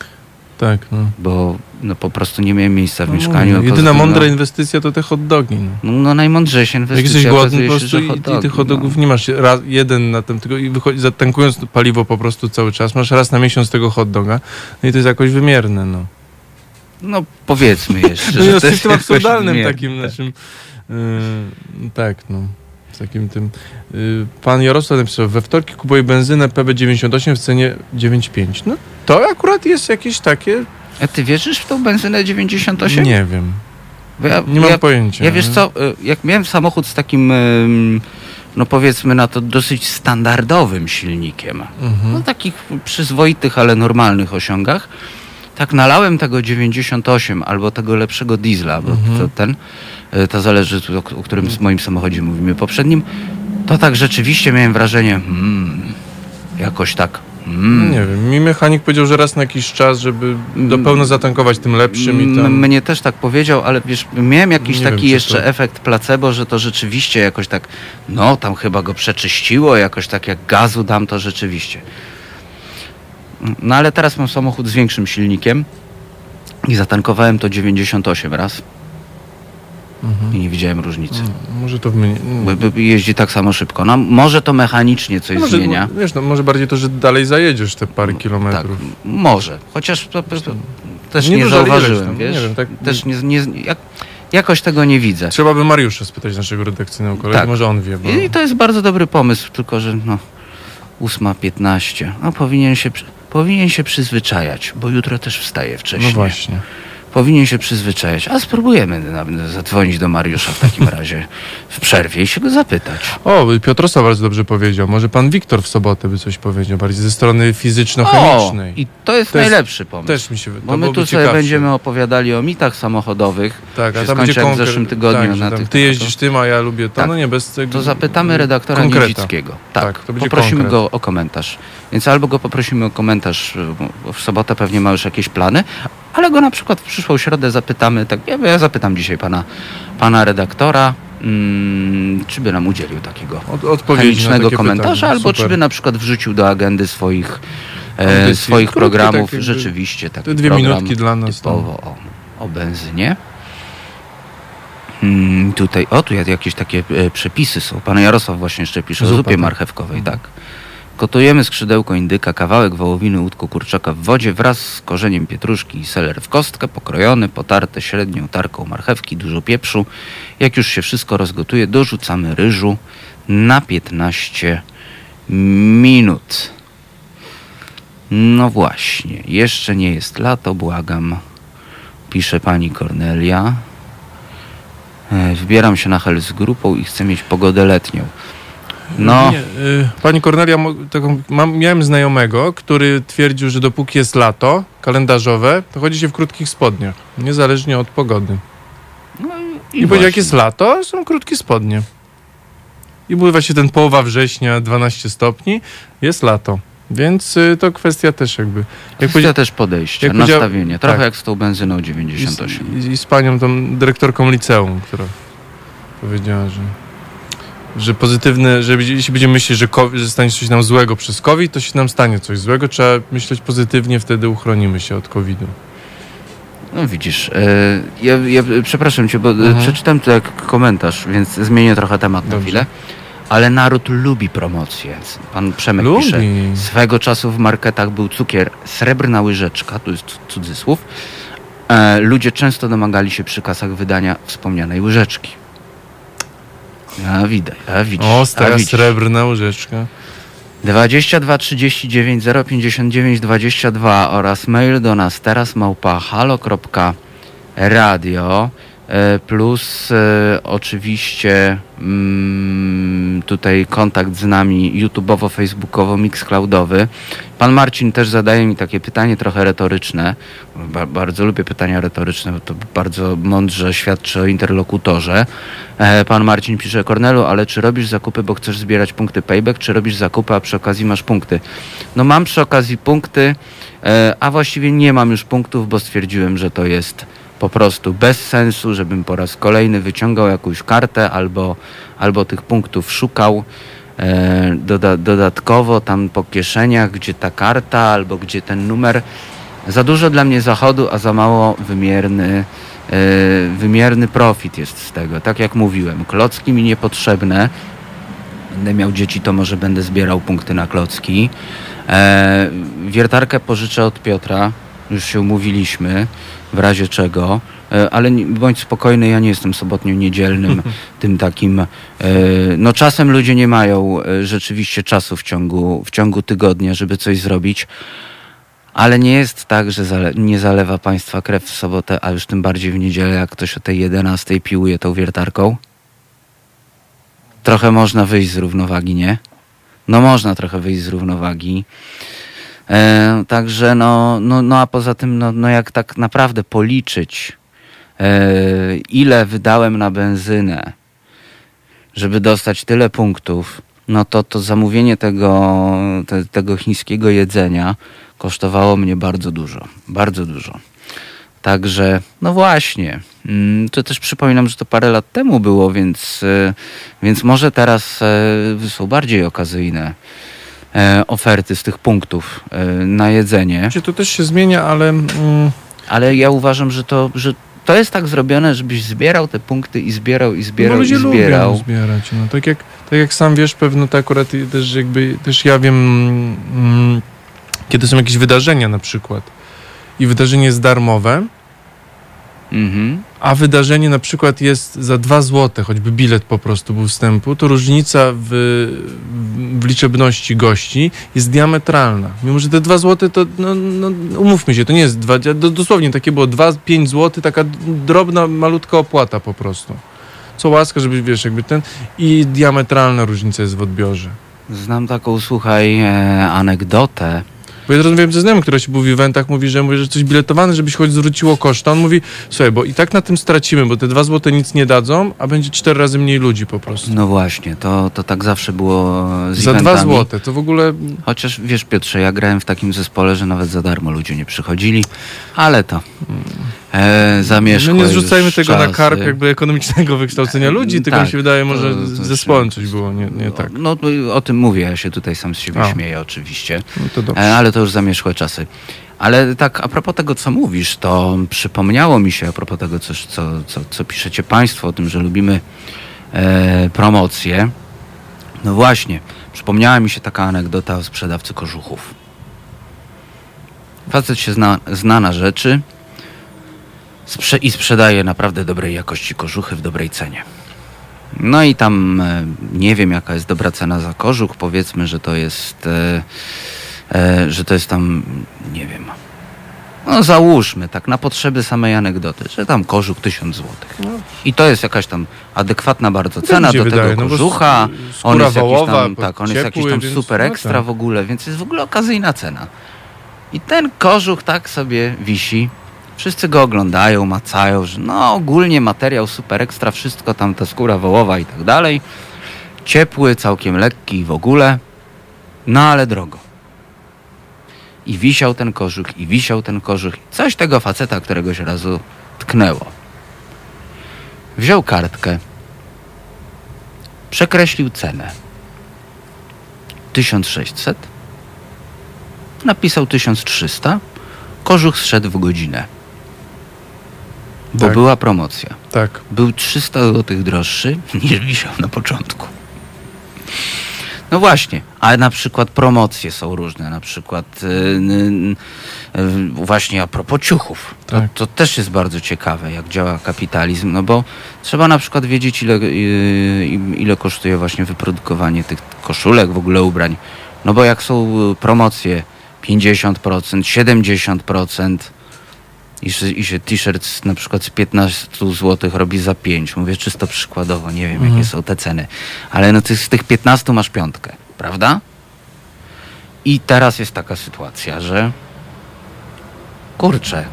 Tak, no. bo no, po prostu nie miałem miejsca w No, mieszkaniu. Jedyna mądra no, inwestycja to te hot dogi. No. no, no najmądrzejsza Jak inwestycja jesteś głodny po prostu i, hot i dogi, tych hot dogów no. nie masz raz, jeden na tym, tylko i wychodzi, zatankując paliwo po prostu cały czas, masz raz na miesiąc tego hot doga, no i to jest jakoś wymierne, no. No powiedzmy jeszcze, No jest jakoś absurdalnym takim naszym, yy, tak, no. Z takim tym. Yy, pan Jarosław napisał, we wtorki kupuję benzynę PB98 w cenie 9,5. No to akurat jest jakieś takie, A ty wierzysz w tą benzynę 98? nie wiem, ja, nie mam ja, pojęcia. Ja wiesz no. co, y, jak miałem samochód z takim, no powiedzmy na to dosyć standardowym silnikiem, Mhm. no takich przyzwoitych, ale normalnych osiągach, tak nalałem tego 98 albo tego lepszego diesla, bo Mhm. to ten, y, to zależy o, o którym z moim samochodzie mówimy poprzednim, to tak rzeczywiście miałem wrażenie, hmm, jakoś tak, hmm, nie wiem, mi mechanik powiedział, że raz na jakiś czas, żeby do Mm. pełna zatankować tym lepszym i tam... Mnie też tak powiedział, ale wiesz, miałem jakiś Nie taki wiem, jeszcze to- efekt placebo, że to rzeczywiście jakoś tak, no tam chyba go przeczyściło, jakoś tak jak gazu dam, to rzeczywiście. No ale teraz mam samochód z większym silnikiem i zatankowałem to 98 raz Mhm. i nie widziałem różnicy. Mm, Może to w mnie... Bo jeździ tak samo szybko. No, może to mechanicznie coś No może, zmienia. Wiesz, no, może bardziej to, że dalej zajedziesz te parę Tak, kilometrów. może. Chociaż to, to, to też Nie nie, zauważyłem, wiesz? nie wiem, tak- Też nie, nie, jak, jakoś tego nie widzę. Trzeba by Mariusza spytać, naszego redakcyjnego kolegi, Tak. może on wie, bo... I to jest bardzo dobry pomysł, tylko że no 8.15. No powinien się, przy- powinien się przyzwyczajać, bo jutro też wstaje wcześniej. No właśnie. Powinien się przyzwyczajać. A spróbujemy zadzwonić do Mariusza w takim razie w przerwie i się go zapytać. O, Piotrowska bardzo dobrze powiedział. Może pan Wiktor w sobotę by coś powiedział, bardziej ze strony fizyczno-chemicznej. O, I to jest To jest- najlepszy pomysł. Też mi się wydaje. Bo my tu sobie będziemy opowiadali o mitach samochodowych. Tak, a tam będzie jak w konkret- zeszłym tygodniu tak, na tych Ty jeździsz tym, a ja lubię to. Tak. No nie, bez tego... To zapytamy redaktora Konkreta. Niedzickiego. Tak, Tak, to będzie poprosimy konkret. go o komentarz. Więc albo go poprosimy o komentarz, bo w sobotę pewnie ma już jakieś plany, ale go na przykład w przyszłą środę zapytamy, tak, ja, ja zapytam dzisiaj pana, pana redaktora, mm, czy by nam udzielił takiego chemicznego komentarza, pytania. albo Super. czy by na przykład wrzucił do agendy swoich, e, swoich programów takie, rzeczywiście taki dwie program minutki dla nas. no. typowo o, o benzynie. Mm, tutaj, o tu jakieś takie e, przepisy są. Pan Jarosław właśnie jeszcze pisze o Zupa, zupie tak. marchewkowej, tak? Gotujemy skrzydełko indyka, kawałek wołowiny, łódko kurczaka w wodzie wraz z korzeniem pietruszki i seler w kostkę, pokrojone, potarte średnią tarką marchewki, dużo pieprzu. Jak już się wszystko rozgotuje, dorzucamy ryżu na 15 minut. No właśnie, jeszcze nie jest lato, błagam, pisze pani Kornelia. E, Wybieram się na hel z grupą i chcę mieć pogodę letnią. No, Nie, y, pani Kornelia, mam, miałem znajomego, który twierdził, że dopóki jest lato kalendarzowe, to chodzi się w krótkich spodniach, niezależnie od pogody. no I, powiedział, jak jest lato, są krótkie spodnie. I był właśnie ten połowa września, 12 stopni, jest lato. Więc y, to kwestia też jakby. Jak Kwestia też powiedział- nastawienie. Trochę tak. jak z tą benzyną I z, 98. i, I z panią tą dyrektorką liceum, która powiedziała, że, że pozytywne, że jeśli będziemy myśleć, że, COVID, że stanie się coś nam złego przez COVID, to się nam stanie coś złego. Trzeba myśleć pozytywnie, wtedy uchronimy się od COVID-u. No widzisz, e, ja, ja przepraszam cię, bo e, Mhm. przeczytam tu jak komentarz, więc zmienię trochę temat na Dobrze. chwilę. Ale naród lubi promocję. Pan Przemek Lubi. pisze. Swego czasu w marketach był cukier srebrna łyżeczka, tu jest cudzysłów. E, ludzie często domagali się przy kasach wydania wspomnianej łyżeczki. A widać, a widzisz. O, a widzisz. srebrna łyżeczka. 22 39 059 22 oraz mail do nas teraz małpa halo.radio. E, Plus e, oczywiście mm, tutaj kontakt z nami YouTubeowo, Facebookowo, Mixcloudowy. Pan Marcin też zadaje mi takie pytanie trochę retoryczne. Ba bardzo lubię pytania retoryczne, bo to bardzo mądrze świadczy o interlokutorze. E, Pan Marcin pisze, Kornelu, ale czy robisz zakupy, bo chcesz zbierać punkty payback, czy robisz zakupy, a przy okazji masz punkty? No mam przy okazji punkty, a właściwie nie mam już punktów, bo stwierdziłem, że to jest po prostu bez sensu, żebym po raz kolejny wyciągał jakąś kartę albo, albo tych punktów szukał e, doda, dodatkowo tam po kieszeniach, gdzie ta karta albo gdzie ten numer. Za dużo dla mnie zachodu, a za mało wymierny, e, wymierny profit jest z tego. Tak jak mówiłem, klocki mi niepotrzebne. Będę miał dzieci, to może będę zbierał punkty na klocki. E, wiertarkę pożyczę od Piotra, już się umówiliśmy, w razie czego. E, ale bądź spokojny, ja nie jestem sobotnio-niedzielnym, tym takim. E, no czasem ludzie nie mają e, rzeczywiście czasu w ciągu, w ciągu tygodnia, żeby coś zrobić. Ale nie jest tak, że zale nie zalewa państwa krew w sobotę, a już tym bardziej w niedzielę, jak ktoś o tej 11 piłuje tą wiertarką. Trochę można wyjść z równowagi, nie? No można trochę wyjść z równowagi. E, także no, no, no a poza tym, no, no jak tak naprawdę policzyć, e, ile wydałem na benzynę, żeby dostać tyle punktów, no to to zamówienie tego, te, tego chińskiego jedzenia kosztowało mnie bardzo dużo. Bardzo dużo. Także, no właśnie. Mm, To też przypominam, że to parę lat temu było, więc, e, więc może teraz e, są bardziej okazyjne oferty z tych punktów e, na jedzenie. Znaczy, To też się zmienia, ale mm, Ale ja uważam, że to, że to jest tak zrobione, żebyś zbierał te punkty i zbierał, i zbierał, i ludzie zbierał. lubią zbierać. No, tak, jak, tak jak sam wiesz, pewno to akurat i też jakby, też ja wiem, mm, kiedy są jakieś wydarzenia na przykład i wydarzenie jest darmowe, Mhm. a wydarzenie na przykład jest za 2 zł, choćby bilet po prostu był wstępu, to różnica w, w liczebności gości jest diametralna. Mimo, że te 2 zł to, no, no, umówmy się, to nie jest dwa, do- dosłownie takie było 2-5 zł, taka drobna, malutka opłata po prostu. Co łaska, żeby, wiesz, jakby ten... I diametralna różnica jest w odbiorze. Znam taką, słuchaj, e, anegdotę. Bo ja rozmawiałem ze znajomym, który się był w eventach, mówi, że mówi, że coś biletowane, żebyś choć zwróciło koszta. On mówi, słuchaj, bo i tak na tym stracimy, bo te dwa złote nic nie dadzą, a będzie cztery razy mniej ludzi po prostu. No właśnie, to, to tak zawsze było z Za dwa eventami. złote, to w ogóle... Chociaż wiesz, Piotrze, ja grałem w takim zespole, że nawet za darmo ludzie nie przychodzili, ale to e, zamierzchłe My nie zrzucajmy tego na czasy. kark jakby ekonomicznego wykształcenia ludzi, tylko Tak, mi się wydaje, może to- to zespołem coś było, nie, nie tak. No to o tym mówię, ja się tutaj sam z siebie A. śmieję oczywiście. No to. E, Ale to już zamierzchłe czasy. Ale tak a propos tego, co mówisz, to przypomniało mi się a propos tego, co, co, co, co piszecie Państwo o tym, że lubimy e, promocje. No właśnie, przypomniała mi się taka anegdota o sprzedawcy kożuchów. Facet się zna, zna na rzeczy sprze- i sprzedaje naprawdę dobrej jakości kożuchy w dobrej cenie. No i tam e, nie wiem, jaka jest dobra cena za kożuch. Powiedzmy, że to jest, e, e, że to jest tam, nie wiem. No załóżmy, tak na potrzeby samej anegdoty, że tam kożuch 1000 złotych. I to jest jakaś tam adekwatna bardzo cena do wydaje, tego no kożucha. s- On jest jakiś tam, tak, on jest jakiś tam więc- super no ekstra tak. w ogóle, więc jest w ogóle okazyjna cena. I ten kożuch tak sobie wisi. Wszyscy go oglądają, macają, że no ogólnie materiał super ekstra, wszystko tam ta skóra wołowa i tak dalej. Ciepły, całkiem lekki w ogóle, no ale drogo. I wisiał ten kożuch, i wisiał ten kożuch. Coś tego faceta któregoś razu tknęło. Wziął kartkę, przekreślił cenę. 1600, napisał 1300, kożuch zszedł w godzinę. Bo Tak. była promocja. Tak. Był 300 zł droższy niż wisiał na początku. No właśnie, ale na przykład promocje są różne, na przykład y, y, y, właśnie a propos ciuchów. To, Tak. to też jest bardzo ciekawe, jak działa kapitalizm, no bo trzeba na przykład wiedzieć, ile, y, ile kosztuje właśnie wyprodukowanie tych koszulek, w ogóle ubrań. No bo jak są y, promocje 50%, 70%, I, I się t-shirt na przykład z 15 zł robi za 5. Mówię czysto przykładowo, nie wiem jakie są te ceny. Ale no ty z tych 15 masz piątkę, prawda? I teraz jest taka sytuacja, że kurczę,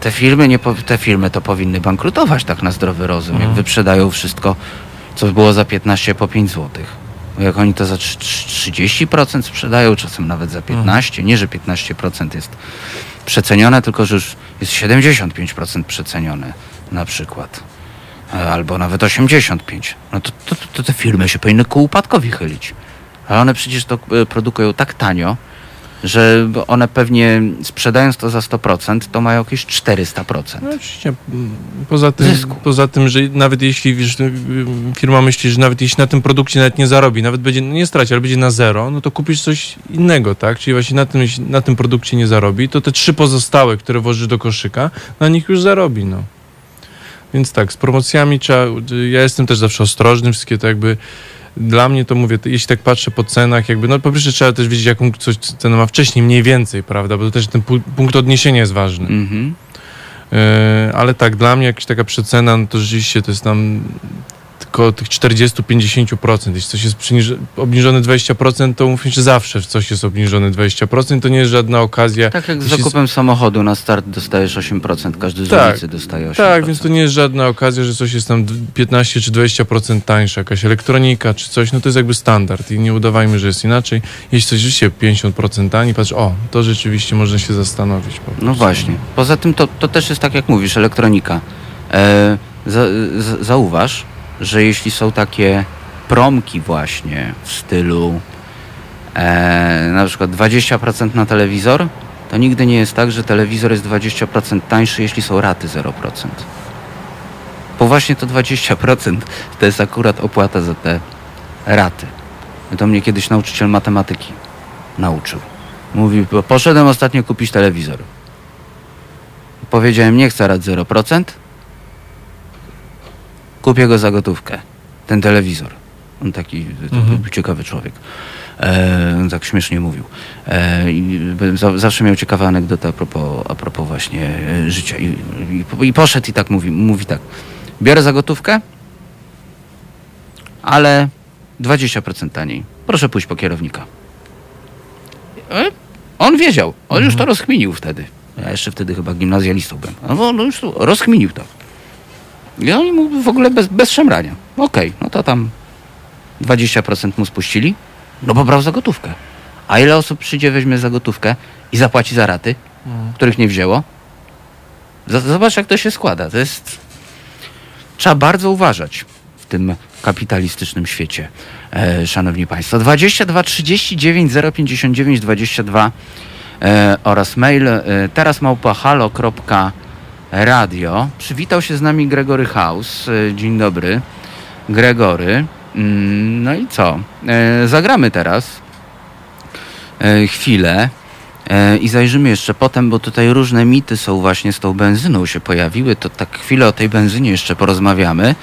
te firmy, nie te firmy to powinny bankrutować tak na zdrowy rozum, jak wyprzedają wszystko, co było za 15 po 5 zł. Bo jak oni to za trz- trz- 30% sprzedają, czasem nawet za 15%, nie że 15% jest przecenione, tylko że już jest 75% przecenione na przykład. E, Albo nawet 85%. No to, to, to te firmy się powinny ku upadkowi chylić. Ale one przecież to e, produkują tak tanio, że one pewnie sprzedając to za 100%, to mają jakieś 400%. No oczywiście. mm, Poza tym, Zysku. poza tym, że nawet jeśli wiesz, y, firma myśli, że nawet jeśli na tym produkcie nawet nie zarobi, nawet będzie, no nie straci, ale będzie na zero, no to kupisz coś innego, tak? Czyli właśnie na tym, na tym produkcie nie zarobi, to te trzy pozostałe, które włożysz do koszyka, na nich już zarobi, no. Więc tak, z promocjami trzeba, ja jestem też zawsze ostrożny, wszystkie to jakby dla mnie to mówię, jeśli tak patrzę po cenach, jakby, no po pierwsze trzeba też wiedzieć, jaką coś cenę ma wcześniej, mniej więcej, prawda, bo to też ten pu- punkt odniesienia jest ważny. Mhm. E, ale tak, dla mnie jakaś taka przecena, no to rzeczywiście to jest tam tylko tych 40-50%. Jeśli coś jest obniżone 20%, to mówmy się zawsze coś jest obniżone 20%. To nie jest żadna okazja. Tak jak z Jeśli- zakupem samochodu na start dostajesz 8%, każdy z Tak, ulicy dostaje 8%. Tak, więc to nie jest żadna okazja, że coś jest tam d- 15 czy 20% tańsze, jakaś elektronika czy coś, no to jest jakby standard i nie udawajmy, że jest inaczej. Jeśli coś rzeczywiście 50% taniej, patrz, o, to rzeczywiście można się zastanowić. Po. No właśnie. Poza tym to, to też jest tak jak mówisz, elektronika. E, za, za, zauważ, że jeśli są takie promki właśnie w stylu e, na przykład 20% na telewizor, to nigdy nie jest tak, że telewizor jest 20% tańszy, jeśli są raty 0%. Bo właśnie to 20% to jest akurat opłata za te raty. To mnie kiedyś nauczyciel matematyki nauczył. Mówi, poszedłem ostatnio kupić telewizor. Powiedziałem, nie chcę rat 0%. Kupię go za gotówkę. Ten telewizor. On taki Mhm. ciekawy człowiek. E, on tak śmiesznie mówił. E, za, zawsze miał ciekawe anegdoty a propos, a propos właśnie e, życia. I, i, I poszedł i tak mówi, mówi tak. Biorę za gotówkę, ale 20% taniej. Proszę pójść po kierownika. E, On wiedział. On już to rozkminił wtedy. Ja jeszcze wtedy chyba gimnazjalistą byłem. No, on już to rozkminił to. I oni mu w ogóle bez, bez szemrania. Okej, no to tam 20% mu spuścili, no bo brał za gotówkę. A ile osób przyjdzie, weźmie za gotówkę i zapłaci za raty, których nie wzięło? Zobacz, jak to się składa. To jest... Trzeba bardzo uważać w tym kapitalistycznym świecie, e, szanowni państwo. 22 39 059 22 e, oraz mail e, teraz małpa halo.radio. Przywitał się z nami Gregory House. E, dzień dobry. Gregory. Mm, No i co? E, zagramy teraz e, chwilę i zajrzymy jeszcze potem, bo tutaj różne mity są właśnie z tą benzyną się pojawiły, to tak chwilę o tej benzynie jeszcze porozmawiamy.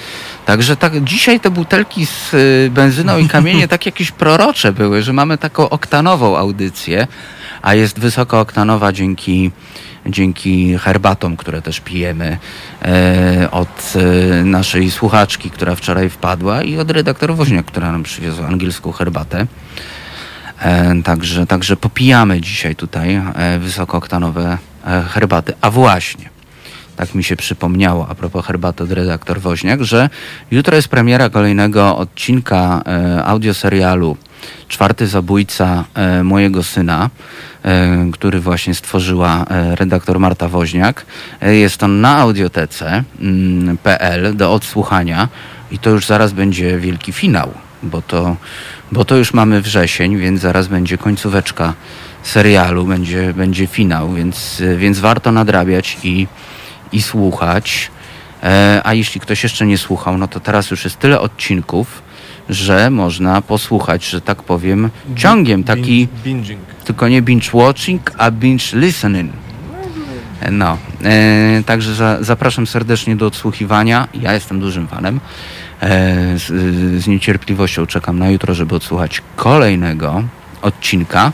Także tak, dzisiaj te butelki z benzyną i kamienie tak jakieś prorocze były, że mamy taką oktanową audycję, a jest wysokooktanowa dzięki, dzięki herbatom, które też pijemy e, od e, naszej słuchaczki, która wczoraj wpadła i od redaktora Woźniak, która nam przywiozła angielską herbatę. E, także, także popijamy dzisiaj tutaj e, wysokooktanowe e, herbaty. A właśnie, tak mi się przypomniało a propos herbaty od redaktor Woźniak, że jutro jest premiera kolejnego odcinka e, audioserialu Czwarty zabójca e, mojego syna, e, który właśnie stworzyła e, redaktor Marta Woźniak. Jest on na audiotece mm, do odsłuchania i to już zaraz będzie wielki finał, bo to, bo to już mamy wrzesień, więc zaraz będzie końcóweczka serialu, będzie, będzie finał, więc, więc warto nadrabiać i, i słuchać. A jeśli ktoś jeszcze nie słuchał, no to teraz już jest tyle odcinków, że można posłuchać, że tak powiem, ciągiem, taki, Binging. tylko nie binge watching, a binge listening. No, e, także za, zapraszam serdecznie do odsłuchiwania. Ja jestem dużym fanem. E, z, z niecierpliwością czekam na jutro, żeby odsłuchać kolejnego odcinka.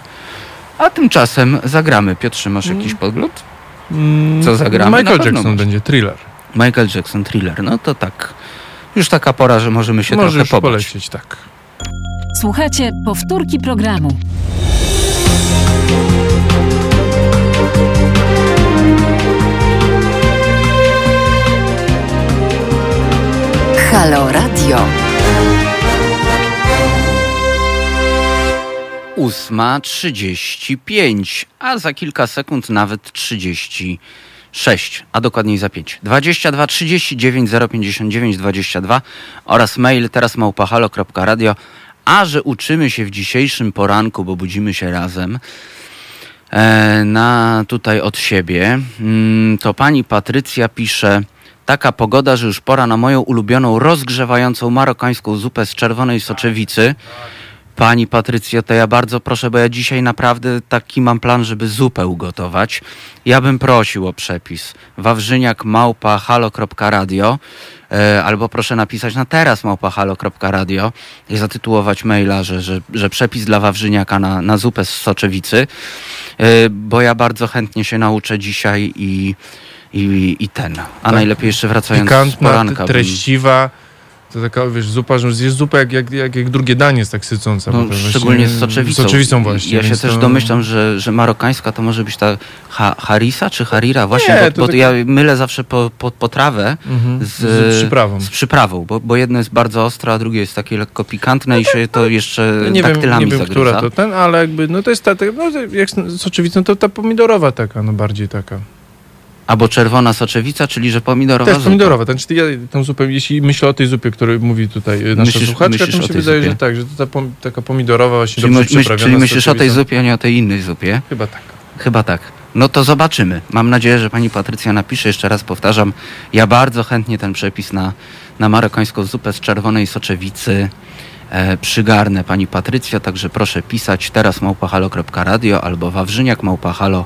A tymczasem zagramy. Piotrze, masz jakiś podgląd? Mm, Co zagramy? Michael Jackson będzie, thriller. Michael Jackson, thriller. No to tak. Już taka pora, że możemy się Możesz trochę pobawić. polecieć, tak. Słuchajcie powtórki programu. Halo Radio. Ósma trzydzieści pięć, a za kilka sekund nawet trzydzieści sześć, a dokładniej za pięć. Dwadzieścia dwa trzydzieści dziewięć zero pięćdziesiąt dziewięć dwadzieścia dwa oraz mail teraz małpahalo.radio. A że uczymy się w dzisiejszym poranku, bo budzimy się razem, e, na tutaj od siebie, mm, to pani Patrycja pisze taka pogoda, że już pora na moją ulubioną rozgrzewającą marokańską zupę z czerwonej soczewicy. Pani Patrycjo, to ja bardzo proszę, bo ja dzisiaj naprawdę taki mam plan, żeby zupę ugotować. Ja bym prosił o przepis. Wawrzyniak małpa halo.radio e, albo proszę napisać na teraz małpa halo.radio i zatytułować maila, że, że, że przepis dla Wawrzyniaka na, na zupę z soczewicy, e, bo ja bardzo chętnie się nauczę dzisiaj i, i, i ten. A najlepiej jeszcze wracając z Pikantna, poranka. t- bym- treściwa. To taka, wiesz, zupa, że zjesz zupę jak, jak, jak, jak drugie danie jest tak sycąca. No, szczególnie z soczewicą. Z soczewicą właśnie. Ja się też to- domyślam, że, że marokańska to może być ta ha, harisa czy harira, właśnie, Nie, bo, to bo taka- ja mylę zawsze po, po, potrawę Mhm, z, z przyprawą. z przyprawą, bo, bo jedno jest bardzo ostre, a drugie jest takie lekko pikantne i się to jeszcze No nie wiem, daktylami nie wiem która to ten, ale jakby, no to jest ta, no, jak soczewicą, to ta pomidorowa taka, no bardziej taka. Albo czerwona soczewica, czyli że pomidorowa Też zupa. pomidorowa, ten, czyli ja tą zupę, jeśli myślę o tej zupie, której mówi tutaj nasza Myślisz- słuchaczka, myślisz to mi się wydaje, zupie? że tak, że to ta pom, taka pomidorowa właśnie Czyli, dobrze myśl, czyli myślisz o tej zupie, a nie o tej innej zupie? Chyba tak. Chyba tak. No to zobaczymy. Mam nadzieję, że pani Patrycja napisze. Jeszcze raz powtarzam, ja bardzo chętnie ten przepis na, na marokańską zupę z czerwonej soczewicy e, przygarnę pani Patrycja, także proszę pisać teraz małpahalo.radio albo wawrzyniak małpahalo.radio.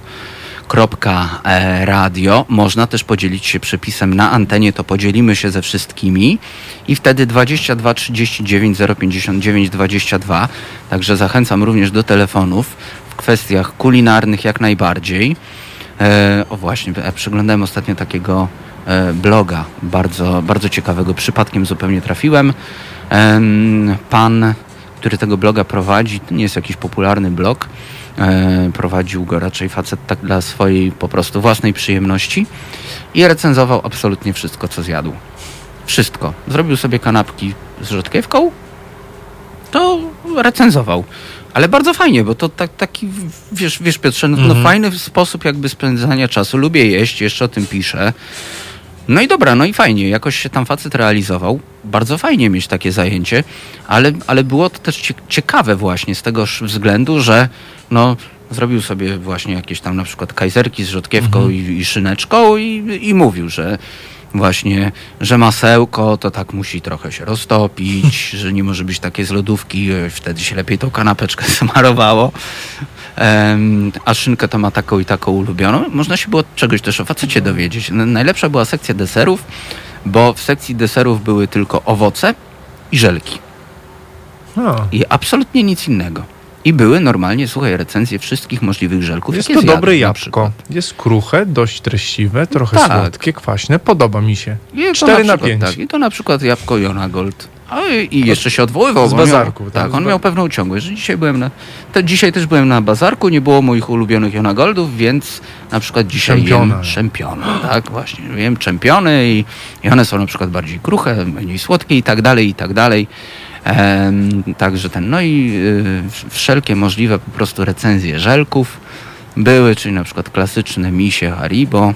Można też podzielić się przepisem na antenie, to podzielimy się ze wszystkimi i wtedy 22 39 059 22. Także zachęcam również do telefonów w kwestiach kulinarnych jak najbardziej. E, o właśnie, ja przeglądałem ostatnio takiego e, bloga bardzo, bardzo ciekawego. Przypadkiem zupełnie trafiłem. Em, pan, który tego bloga prowadzi, to nie jest jakiś popularny blog, e, prowadził go raczej facet tak dla swojej po prostu własnej przyjemności i recenzował absolutnie wszystko, co zjadł. Wszystko. Zrobił sobie kanapki z rzodkiewką, to recenzował. Ale bardzo fajnie, bo to tak, taki, wiesz, wiesz Piotrze, no, no Mhm. fajny sposób jakby spędzania czasu. Lubię jeść, jeszcze o tym piszę. No i dobra, no i fajnie, jakoś się tam facet realizował. Bardzo fajnie mieć takie zajęcie, ale, ale było to też cie- ciekawe właśnie z tego względu, że no, zrobił sobie właśnie jakieś tam na przykład kajzerki z rzodkiewką i, i szyneczką i, i mówił, że właśnie, że masełko to tak musi trochę się roztopić, że nie może być takie z lodówki, wtedy się lepiej tą kanapeczkę smarowało. Em, a szynkę to ma taką i taką ulubioną. Można się było czegoś też o facecie dowiedzieć. Najlepsza była sekcja deserów, bo w sekcji deserów były tylko owoce i żelki. I absolutnie nic innego. I były normalnie, słuchaj, recenzje wszystkich możliwych żelków. jest to dobre na jabłko. Jest kruche, dość treściwe, trochę Tak. słodkie, kwaśne. Podoba mi się. I to Cztery na przykład, pięć. Tak, I to na przykład jabłko Jona Gold. I jeszcze się odwoływał. z bazarku, Miał, tak, tak, on miał pewną ciągłość, dzisiaj byłem na... To dzisiaj też byłem na bazarku, nie było moich ulubionych Jona Goldów, więc na przykład dzisiaj Czempiona. jem czempiony. Tak, właśnie. Jem czempiony i, i one są na przykład bardziej kruche, mniej słodkie i tak dalej, i tak dalej. Także ten, no i y, wszelkie możliwe po prostu recenzje żelków były, czyli na przykład klasyczne misie Haribo,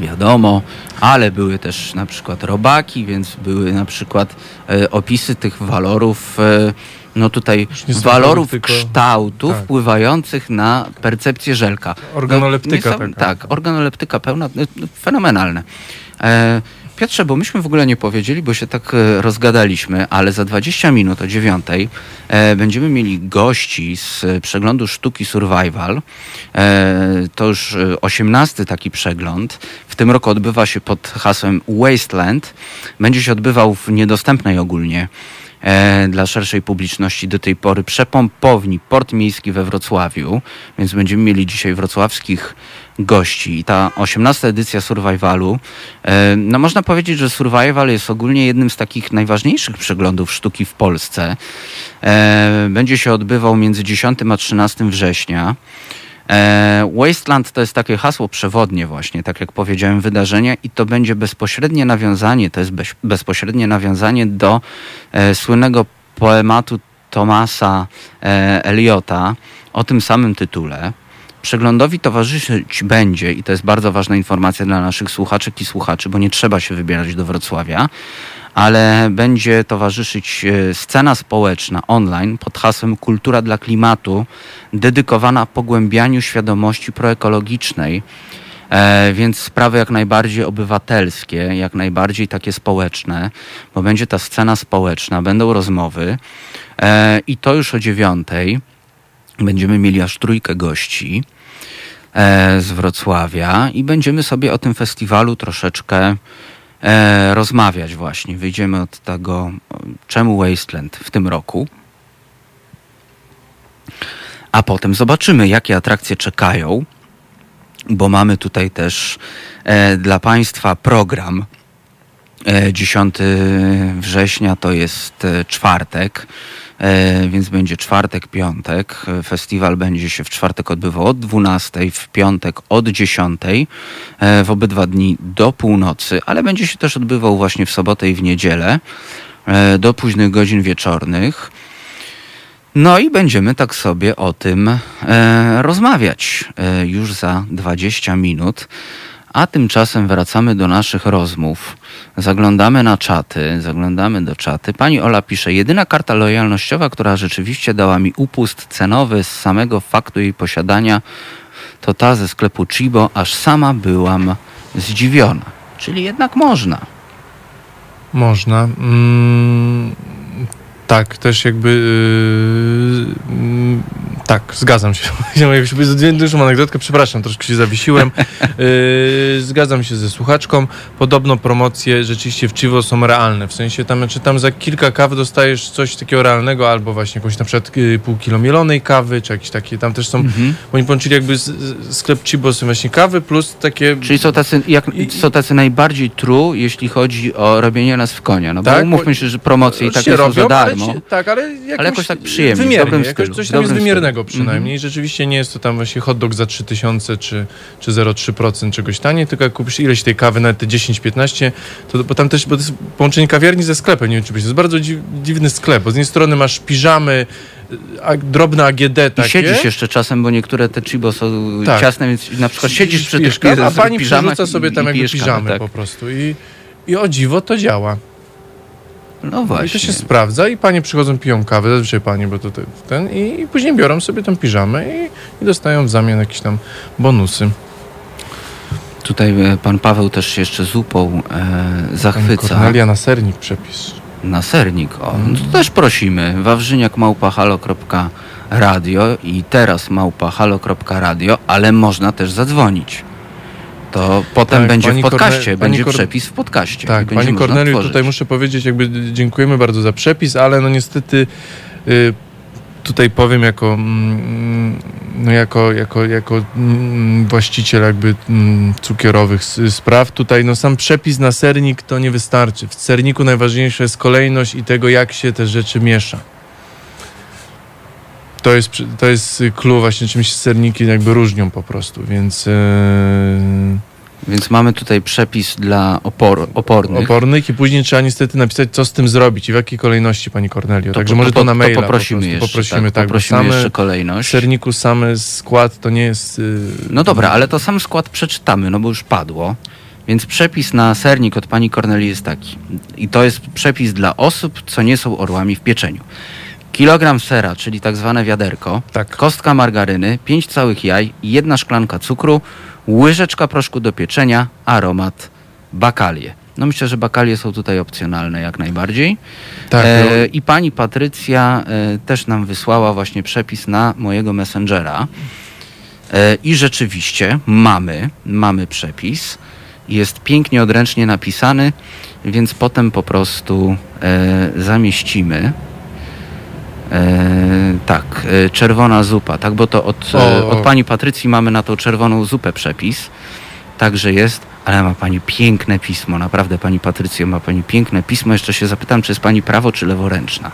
wiadomo, ale były też na przykład robaki, więc były na przykład e, opisy tych walorów, e, no tutaj walorów tylko- kształtów tak. wpływających na percepcję żelka. Organoleptyka No, niesam- taka. Tak, organoleptyka pełna, no, no, fenomenalne. E, Piotrze, bo myśmy w ogóle nie powiedzieli, bo się tak e, rozgadaliśmy, ale za 20 minut o dziewiątej e, będziemy mieli gości z e, przeglądu sztuki Survival. To już e, 18 taki przegląd. W tym roku odbywa się pod hasłem Wasteland. Będzie się odbywał w niedostępnej ogólnie dla szerszej publiczności do tej pory przepompowni Port Miejski we Wrocławiu, więc będziemy mieli dzisiaj wrocławskich gości. I ta 18 edycja Survivalu, e, no można powiedzieć, że Survival jest ogólnie jednym z takich najważniejszych przeglądów sztuki w Polsce. E, będzie się odbywał między 10 a 13 września. E, Wasteland to jest takie hasło przewodnie właśnie, tak jak powiedziałem, wydarzenia i to będzie bezpośrednie nawiązanie, to jest bez, bezpośrednie nawiązanie do e, słynnego poematu Tomasa e, Eliota o tym samym tytule. Przeglądowi towarzyszyć będzie, i to jest bardzo ważna informacja dla naszych słuchaczek i słuchaczy, bo nie trzeba się wybierać do Wrocławia, ale będzie towarzyszyć e, scena społeczna online pod hasłem Kultura dla klimatu, dedykowana pogłębianiu świadomości proekologicznej. E, więc sprawy jak najbardziej obywatelskie, jak najbardziej takie społeczne, bo będzie ta scena społeczna, będą rozmowy e, i to już o dziewiątej. Będziemy mieli aż trójkę gości e, z Wrocławia i będziemy sobie o tym festiwalu troszeczkę e, rozmawiać właśnie. Wyjdziemy od tego, czemu Wasteland w tym roku. A potem zobaczymy, jakie atrakcje czekają, bo mamy tutaj też e, dla Państwa program. E, 10 września to jest e, czwartek, e, więc będzie czwartek, piątek. E, Festiwal będzie się w czwartek odbywał od 12, w piątek od 10, e, w obydwa dni do północy, ale będzie się też odbywał właśnie w sobotę i w niedzielę e, do późnych godzin wieczornych. No i będziemy tak sobie o tym e, rozmawiać e, już za 20 minut. A tymczasem wracamy do naszych rozmów. Zaglądamy na czaty, zaglądamy do czaty. Pani Ola pisze, jedyna karta lojalnościowa, która rzeczywiście dała mi upust cenowy z samego faktu jej posiadania, to ta ze sklepu Chibo, aż sama byłam zdziwiona. Czyli jednak można. Można. Mm, tak, też jakby. Yy, mm, tak, zgadzam się. Chciałem Dużą anegdotkę, przepraszam, troszkę się zawiesiłem. Yy, zgadzam się ze słuchaczką. Podobno promocje rzeczywiście w Chivo są realne. W sensie tam, czy tam za kilka kaw dostajesz coś takiego realnego, albo właśnie jakąś na przykład yy, pół kilo mielonej kawy, czy jakieś takie. Tam też są. Mhm. Oni połączyli jakby z, z, sklep Chibo są właśnie kawy, plus takie. Czyli są tacy, jak, są tacy najbardziej true, jeśli chodzi o robienie nas w konia. No bo Tak, umówmy bo- się, że promocje i tak są robią, za darmo. Ale, tak, ale jakoś, jakoś tak przyjemnie, w Wymiernie, dobrym jakoś coś w tam jest wymiernego stylu. przynajmniej. Rzeczywiście nie jest to tam właśnie hot dog za 3000 czy, czy 0,3% czegoś taniej, tylko jak kupisz ileś tej kawy, nawet te 10-15, to bo tam też, bo to jest połączenie kawiarni ze sklepem, nie wiem czy byś, to jest bardzo dziw, dziwny sklep, bo z jednej strony masz piżamy, drobne AGD I takie. siedzisz jeszcze czasem, bo niektóre te chibo są Tak. ciasne, więc na przykład siedzisz przy tych kawę, a pani piżamach przerzuca sobie tam i jakby piżamy tak. po prostu i, i o dziwo to działa. No I to właśnie. się sprawdza i panie przychodzą, piją kawę, zazwyczaj panie, bo to te- ten, i, i później biorą sobie tą piżamę i, i dostają w zamian jakieś tam bonusy. Tutaj e, pan Paweł też się jeszcze zupą e, zachwyca. Kornelia na sernik przepis. Na sernik. O, no to też prosimy. Wawrzyniak małpa halo.radio i teraz małpa halo.radio, ale można też zadzwonić. To potem Tak, będzie w podcaście, Korne- będzie przepis w podcaście. Tak, pani Korneliu, tutaj muszę powiedzieć, jakby dziękujemy bardzo za przepis, ale no niestety y, tutaj powiem jako, mm, no jako, jako, jako mm, właściciel jakby mm, cukierowych spraw, tutaj no sam przepis na sernik to nie wystarczy. W serniku najważniejsza jest kolejność i tego, jak się te rzeczy miesza. To jest, to jest clue właśnie, czym się serniki jakby różnią po prostu, więc... Yy... Więc mamy tutaj przepis dla opor, opornych. opornych i później trzeba niestety napisać, co z tym zrobić i w jakiej kolejności, pani Kornelio. To Także po- może to, po- na maila. poprosimy po jeszcze. Poprosimy, tak, tak, poprosimy same jeszcze w kolejność. serniku samy skład to nie jest... Yy... No dobra, ale to sam skład przeczytamy, no bo już padło. Więc przepis na sernik od pani Korneli jest taki. I to jest przepis dla osób, co nie są orłami w pieczeniu. Kilogram sera, czyli tak zwane wiaderko, Tak. kostka margaryny, pięć całych jaj, jedna szklanka cukru, łyżeczka proszku do pieczenia, aromat, bakalie. No myślę, że bakalie są tutaj opcjonalne jak najbardziej. Tak, E, no, I pani Patrycja e, też nam wysłała właśnie przepis na mojego messengera. E, I rzeczywiście mamy, mamy przepis. Jest pięknie odręcznie napisany, więc potem po prostu e, zamieścimy. E, tak, e, czerwona zupa, tak, bo to od, e, O. od pani Patrycji mamy na tą czerwoną zupę przepis. Także jest, ale ma pani piękne pismo, naprawdę pani Patrycjo, ma pani piękne pismo. Jeszcze się zapytam, czy jest pani prawo czy leworęczna?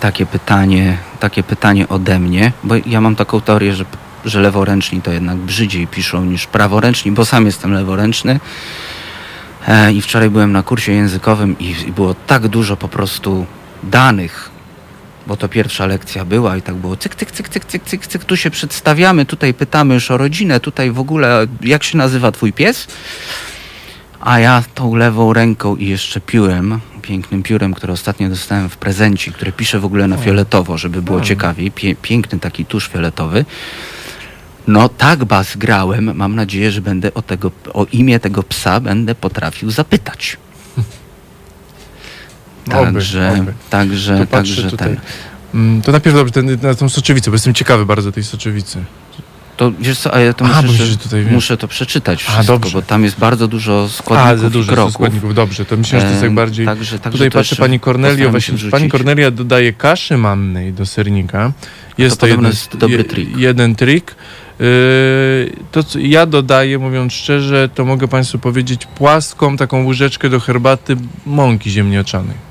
Takie pytanie, takie pytanie ode mnie, bo ja mam taką teorię, że, że leworęczni to jednak brzydziej piszą niż praworęczni, bo sam jestem leworęczny. I wczoraj byłem na kursie językowym i było tak dużo po prostu danych, bo to pierwsza lekcja była i tak było cyk, cyk, cyk, cyk, cyk, cyk, cyk, tu się przedstawiamy, tutaj pytamy już o rodzinę, tutaj w ogóle jak się nazywa twój pies? A ja tą lewą ręką i jeszcze piórem, pięknym piórem, które ostatnio dostałem w prezencie, które piszę w ogóle na fioletowo, żeby było ciekawiej, pie, piękny taki tusz fioletowy. No tak bas grałem, mam nadzieję, że będę o, tego, o imię tego psa będę potrafił zapytać. Także, oby. także, To także tutaj. ten. Mm, To najpierw dobrze, ten, na tą soczewicę, bo jestem ciekawy bardzo tej soczewicy. To wiesz co, a ja to A, muszę, że muszę to przeczytać A, wszystko, dobrze. bo tam jest bardzo dużo A, składników za i dużo kroków. składników, dobrze. To myślę, że to jest tak bardziej... Także, także Tutaj to patrzę pani Kornelio, właśnie pani. Kornelia dodaje kaszy mannej do sernika. Jest to, podobno jeden, jest dobry trik. jeden trik. Yy, to co ja dodaję, mówiąc szczerze, to mogę Państwu powiedzieć płaską taką łyżeczkę do herbaty mąki ziemniaczanej.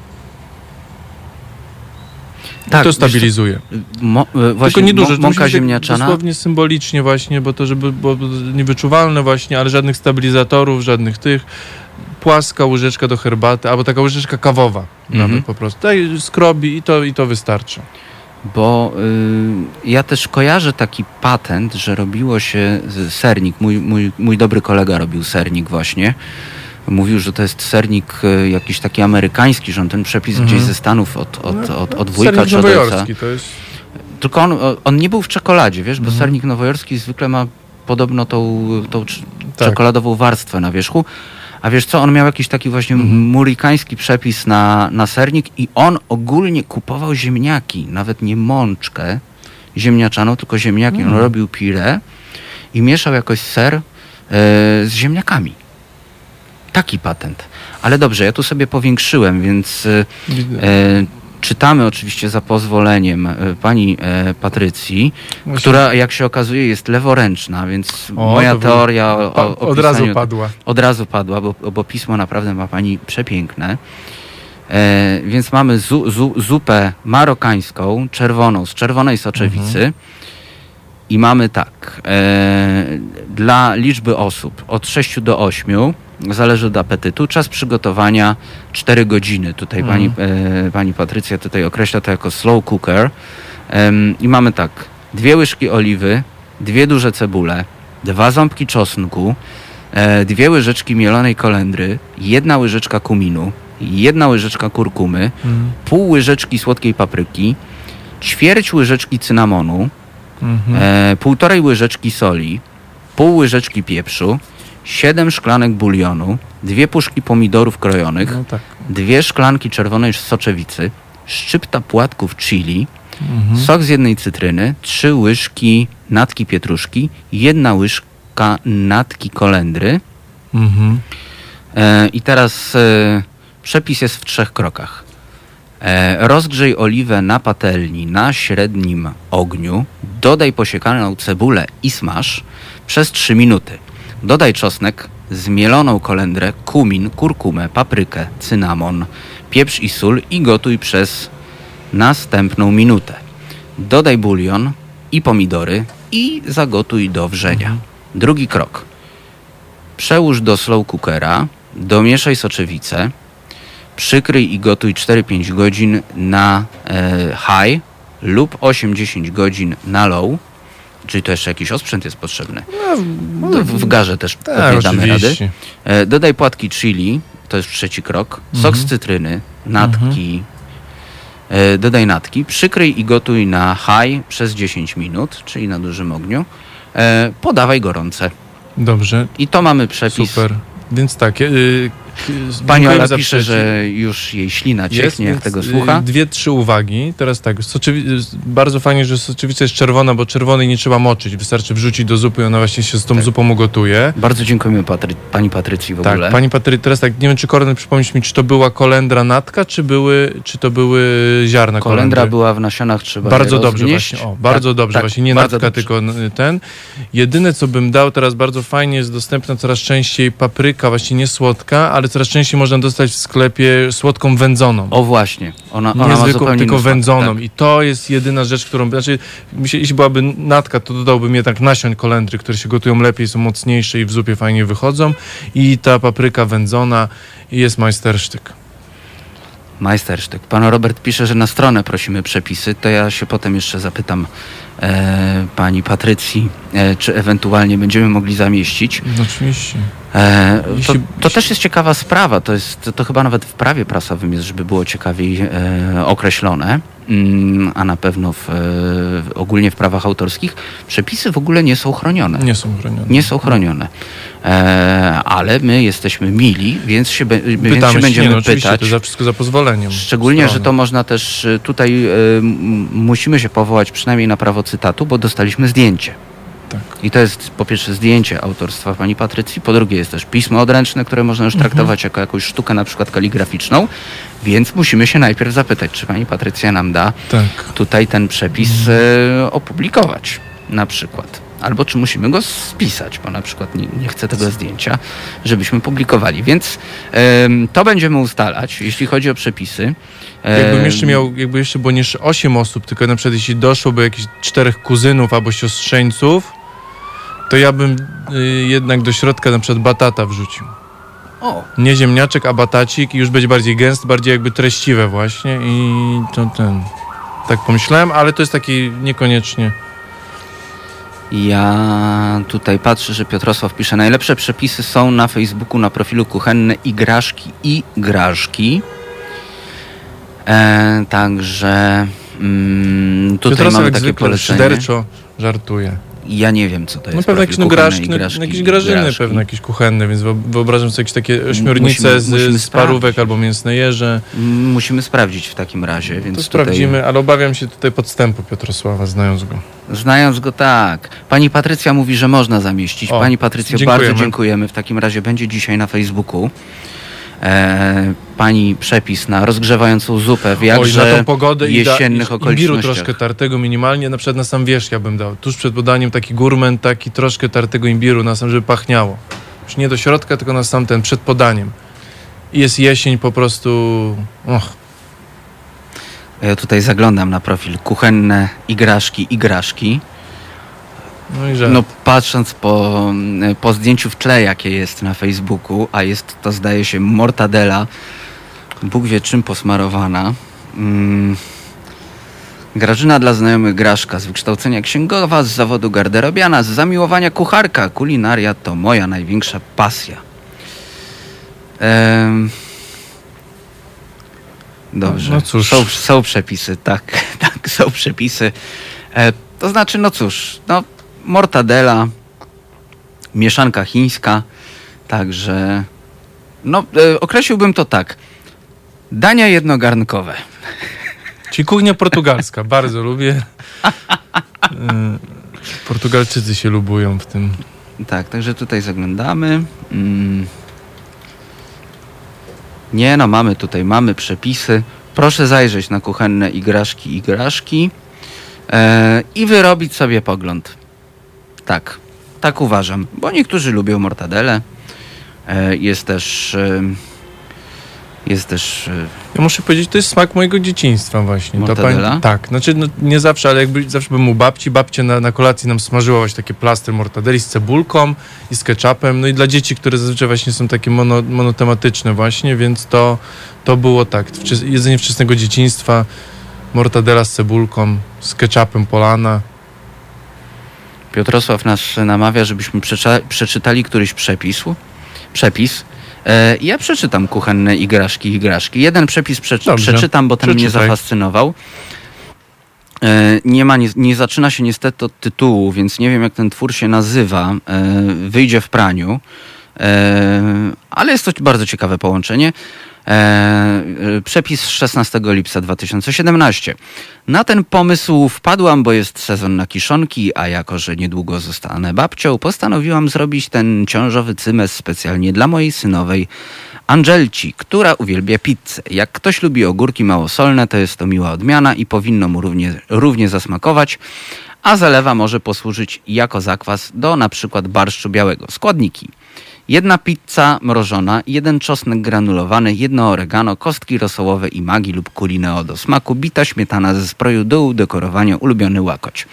Tak, to stabilizuje. Mo, e, właśnie Tylko nie dużo, mo- to musi mąka ziemniaczana. Dosłownie symbolicznie właśnie, bo to żeby było niewyczuwalne właśnie, ale żadnych stabilizatorów, żadnych tych. Płaska łyżeczka do herbaty, albo taka łyżeczka kawowa Mhm. nawet po prostu. Daj, skrobi i to, i to wystarczy. Bo y, ja też kojarzę taki patent, że robiło się sernik. Mój, mój, mój dobry kolega robił sernik właśnie. Mówił, że to jest sernik y, jakiś taki amerykański, że on ten przepis Mhm. gdzieś ze Stanów od, od, od, od wujka Sernik czy od ojca. nowojorski to jest... Tylko on, on nie był w czekoladzie, wiesz, bo Mhm. sernik nowojorski zwykle ma podobno tą, tą Tak. czekoladową warstwę na wierzchu. A wiesz co, on miał jakiś taki właśnie Mhm. murikański przepis na, na sernik i on ogólnie kupował ziemniaki, nawet nie mączkę ziemniaczaną, tylko ziemniaki. Mhm. On robił pire i mieszał jakoś ser e, z ziemniakami. Taki patent. Ale dobrze, ja tu sobie powiększyłem, więc e, E, czytamy oczywiście za pozwoleniem e, pani e, Patrycji, Właśnie- która jak się okazuje jest leworęczna, więc O, moja teoria o, o, o od razu padła. Od razu padła, bo, bo pismo naprawdę ma pani przepiękne. E, więc mamy zu, zu, zupę marokańską, czerwoną, z czerwonej soczewicy. Mhm. I mamy tak, e, dla liczby osób od 6 do 8, zależy od apetytu, czas przygotowania 4 godziny. Tutaj pani, e, pani Patrycja tutaj określa to jako slow cooker. I mamy tak, dwie łyżki oliwy, dwie duże cebule, dwa ząbki czosnku, e, dwie łyżeczki mielonej kolendry, jedna łyżeczka kuminu, jedna łyżeczka kurkumy, Mhm. pół łyżeczki słodkiej papryki, ćwierć łyżeczki cynamonu, Mhm. e, półtorej łyżeczki soli, pół łyżeczki pieprzu, siedem szklanek bulionu, dwie puszki pomidorów krojonych, No tak. dwie szklanki czerwonej soczewicy, szczypta płatków chili, Mhm. sok z jednej cytryny, trzy łyżki natki pietruszki, jedna łyżka natki kolendry. Mhm. E, I teraz e, przepis jest w trzech krokach. E, rozgrzej oliwę na patelni na średnim ogniu, dodaj posiekaną cebulę i smaż przez 3 minuty. Dodaj czosnek, zmieloną kolendrę, kumin, kurkumę, paprykę, cynamon, pieprz i sól i gotuj przez następną minutę. Dodaj bulion i pomidory i zagotuj do wrzenia. Drugi krok. Przełóż do slow cookera, domieszaj soczewicę, przykryj i gotuj 4-5 godzin na e, high lub 8-10 godzin na low. Czyli to jeszcze jakiś osprzęt jest potrzebny. W, w garze też Tak, pewnie damy rady. oczywiście. E, dodaj płatki chili, to jest trzeci krok. Sok z cytryny, natki. E, dodaj natki, przykryj i gotuj na high przez 10 minut, czyli na dużym ogniu. E, podawaj gorące. Dobrze, I to mamy przepis. super. Więc tak, Pani Ola pisze, że już jej ślina cieknie, jak więc, tego y, słucha. Dwie, trzy uwagi. Teraz tak, soczewi- bardzo fajnie, że soczewica jest czerwona, bo czerwonej nie trzeba moczyć. Wystarczy wrzucić do zupy i ona właśnie się z tą Tak. zupą ugotuje. Bardzo dziękujemy Patry, pani Patrycji w Tak, ogóle. pani Patry, teraz tak, nie wiem czy Kornel przypomnieć mi, czy to była kolendra natka, czy, były, czy to były ziarna Kolendra kolendry? była w nasionach, trzeba Bardzo dobrze właśnie, o, bardzo Tak, dobrze, tak, właśnie nie natka, dobrze. tylko ten. Jedyne co bym dał teraz bardzo fajnie jest dostępna coraz częściej papryka, właśnie nie słodka, ale coraz częściej można dostać w sklepie słodką wędzoną. O właśnie, ona, ona nie zwykłą, tylko smak, wędzoną. tak. I to jest jedyna rzecz, którą. Znaczy, jeśli byłaby natka, to dodałbym jednak nasion kolendry, które się gotują lepiej, są mocniejsze i w zupie fajnie wychodzą. I ta papryka wędzona jest majstersztyk. Majstersztyk. Pan Robert pisze, że na stronę prosimy przepisy. To ja się potem jeszcze zapytam e, pani Patrycji, e, czy ewentualnie będziemy mogli zamieścić. No, oczywiście. E, to, to też jest ciekawa sprawa. To, jest, to chyba nawet w prawie prasowym jest, żeby było ciekawiej e, określone, mm, a na pewno w, e, ogólnie w prawach autorskich. Przepisy w ogóle nie są chronione. Nie są chronione. Nie są chronione. Ale my jesteśmy mili, więc się, be, więc się będziemy nie, no, pytać. to za wszystko za pozwoleniem. Szczególnie, że strony. to można też tutaj musimy się powołać przynajmniej na prawo cytatu, bo dostaliśmy zdjęcie. I to jest po pierwsze zdjęcie autorstwa pani Patrycji, po drugie jest też pismo odręczne, które można już Mhm. traktować jako jakąś sztukę na przykład kaligraficzną, więc musimy się najpierw zapytać, czy pani Patrycja nam da Tak. tutaj ten przepis Mhm. y, opublikować na przykład. Albo czy musimy go spisać, bo na przykład nie, nie chcę tego zdjęcia, żebyśmy publikowali. Więc to będziemy ustalać, jeśli chodzi o przepisy. Jakbym jeszcze miał, jakby jeszcze było nie 8 osób, tylko na przykład jeśli doszłoby jakichś czterech kuzynów albo siostrzeńców, to ja bym y, jednak do środka na przykład batata wrzucił. O, Nie ziemniaczek, a batacik i już będzie bardziej gęsty, bardziej jakby treściwe właśnie i to ten... Tak pomyślałem, ale to jest taki niekoniecznie... ja tutaj patrzę, że Piotrosław pisze, najlepsze przepisy są na Facebooku, na profilu kuchenne igraszki i grażki. E, także mm, tutaj Piotrosław mamy jak takie zwykle polecenie. szyderczo żartuje. Ja nie wiem, co to jest. No pewnie profil jakieś, no, grażki, no, jakieś grażyny grażki. pewne, jakieś kuchenne, więc wyo- wyobrażam sobie jakieś takie ośmiornice Musimy- z, musimy z parówek albo mięsne jeże. Musimy sprawdzić w takim razie, więc To tutaj, sprawdzimy, ale obawiam się tutaj podstępu Piotrosława, znając go. znając go tak. Pani Patrycja mówi, że można zamieścić. O, Pani Patrycjo, dziękujemy. bardzo dziękujemy. W takim razie będzie dzisiaj na Facebooku. E, pani przepis na rozgrzewającą zupę w Oj, na jakże tą pogodę i, da, jesiennych i imbiru okolicznościach. troszkę tartego minimalnie, na przykład na sam wierzch ja bym dał. Tuż przed podaniem taki gurmen, taki troszkę tartego imbiru na sam, żeby pachniało. Już nie do środka, tylko na sam ten, przed podaniem. I jest jesień po prostu... Och, Ja tutaj zaglądam na profil kuchenne igraszki, igraszki. No i że... No patrząc po, po zdjęciu w tle, jakie jest na Facebooku, a jest to zdaje się mortadela, Bóg wie czym posmarowana. Mm. Grażyna dla znajomych Graszka, z wykształcenia księgowa, z zawodu garderobiana, z zamiłowania kucharka. Kulinaria to moja największa pasja. Em. Dobrze. No cóż. Są, są przepisy, tak, tak, są przepisy. E, to znaczy, no cóż, no, mortadela, mieszanka chińska, także, no, e, określiłbym to tak. Dania jednogarnkowe. Ci kuchnia portugalska, bardzo lubię. Y, Portugalczycy się lubują w tym. Tak, także tutaj zaglądamy. Mm. Nie no, mamy tutaj, mamy przepisy. Proszę zajrzeć na kuchenne igraszki, igraszki e, i wyrobić sobie pogląd. Tak, tak uważam, bo niektórzy lubią mortadele. E, jest też, e, jest też e, Ja muszę powiedzieć, to jest smak mojego dzieciństwa właśnie. Ta Mortadela? tak, znaczy no, nie zawsze, ale jakby zawsze bym u babci, babcia na, na kolacji nam smażyła właśnie takie plastry mortadeli z cebulką i z ketchupem, no i dla dzieci, które zazwyczaj właśnie są takie mono, monotematyczne właśnie, więc to, to było tak, jedzenie wczesnego dzieciństwa, mortadela z cebulką, z ketchupem polana. Piotrosław nas namawia, żebyśmy przeczytali któryś przepis. przepis. E, ja przeczytam kuchenne igraszki, igraszki. Jeden przepis przeczy- Dobrze. przeczytam, bo ten mnie Przeczytaj. zafascynował. E, nie, ma, nie, nie zaczyna się niestety od tytułu, więc nie wiem jak ten twór się nazywa. E, wyjdzie w praniu. E, ale jest to bardzo ciekawe połączenie. E, przepis z 16 lipca 2017. Na ten pomysł wpadłam, bo jest sezon na kiszonki, a jako, że niedługo zostanę babcią, postanowiłam zrobić ten ciążowy cymes specjalnie dla mojej synowej Angelci, która uwielbia pizzę. Jak ktoś lubi ogórki małosolne, to jest to miła odmiana i powinno mu równie, równie zasmakować, a zalewa może posłużyć jako zakwas do przykład barszczu białego. Składniki. Jedna pizza mrożona, jeden czosnek granulowany, jedno oregano, kostki rosołowe i magi lub kulineo do smaku, bita śmietana ze sproju do udekorowania, ulubiony łakoć.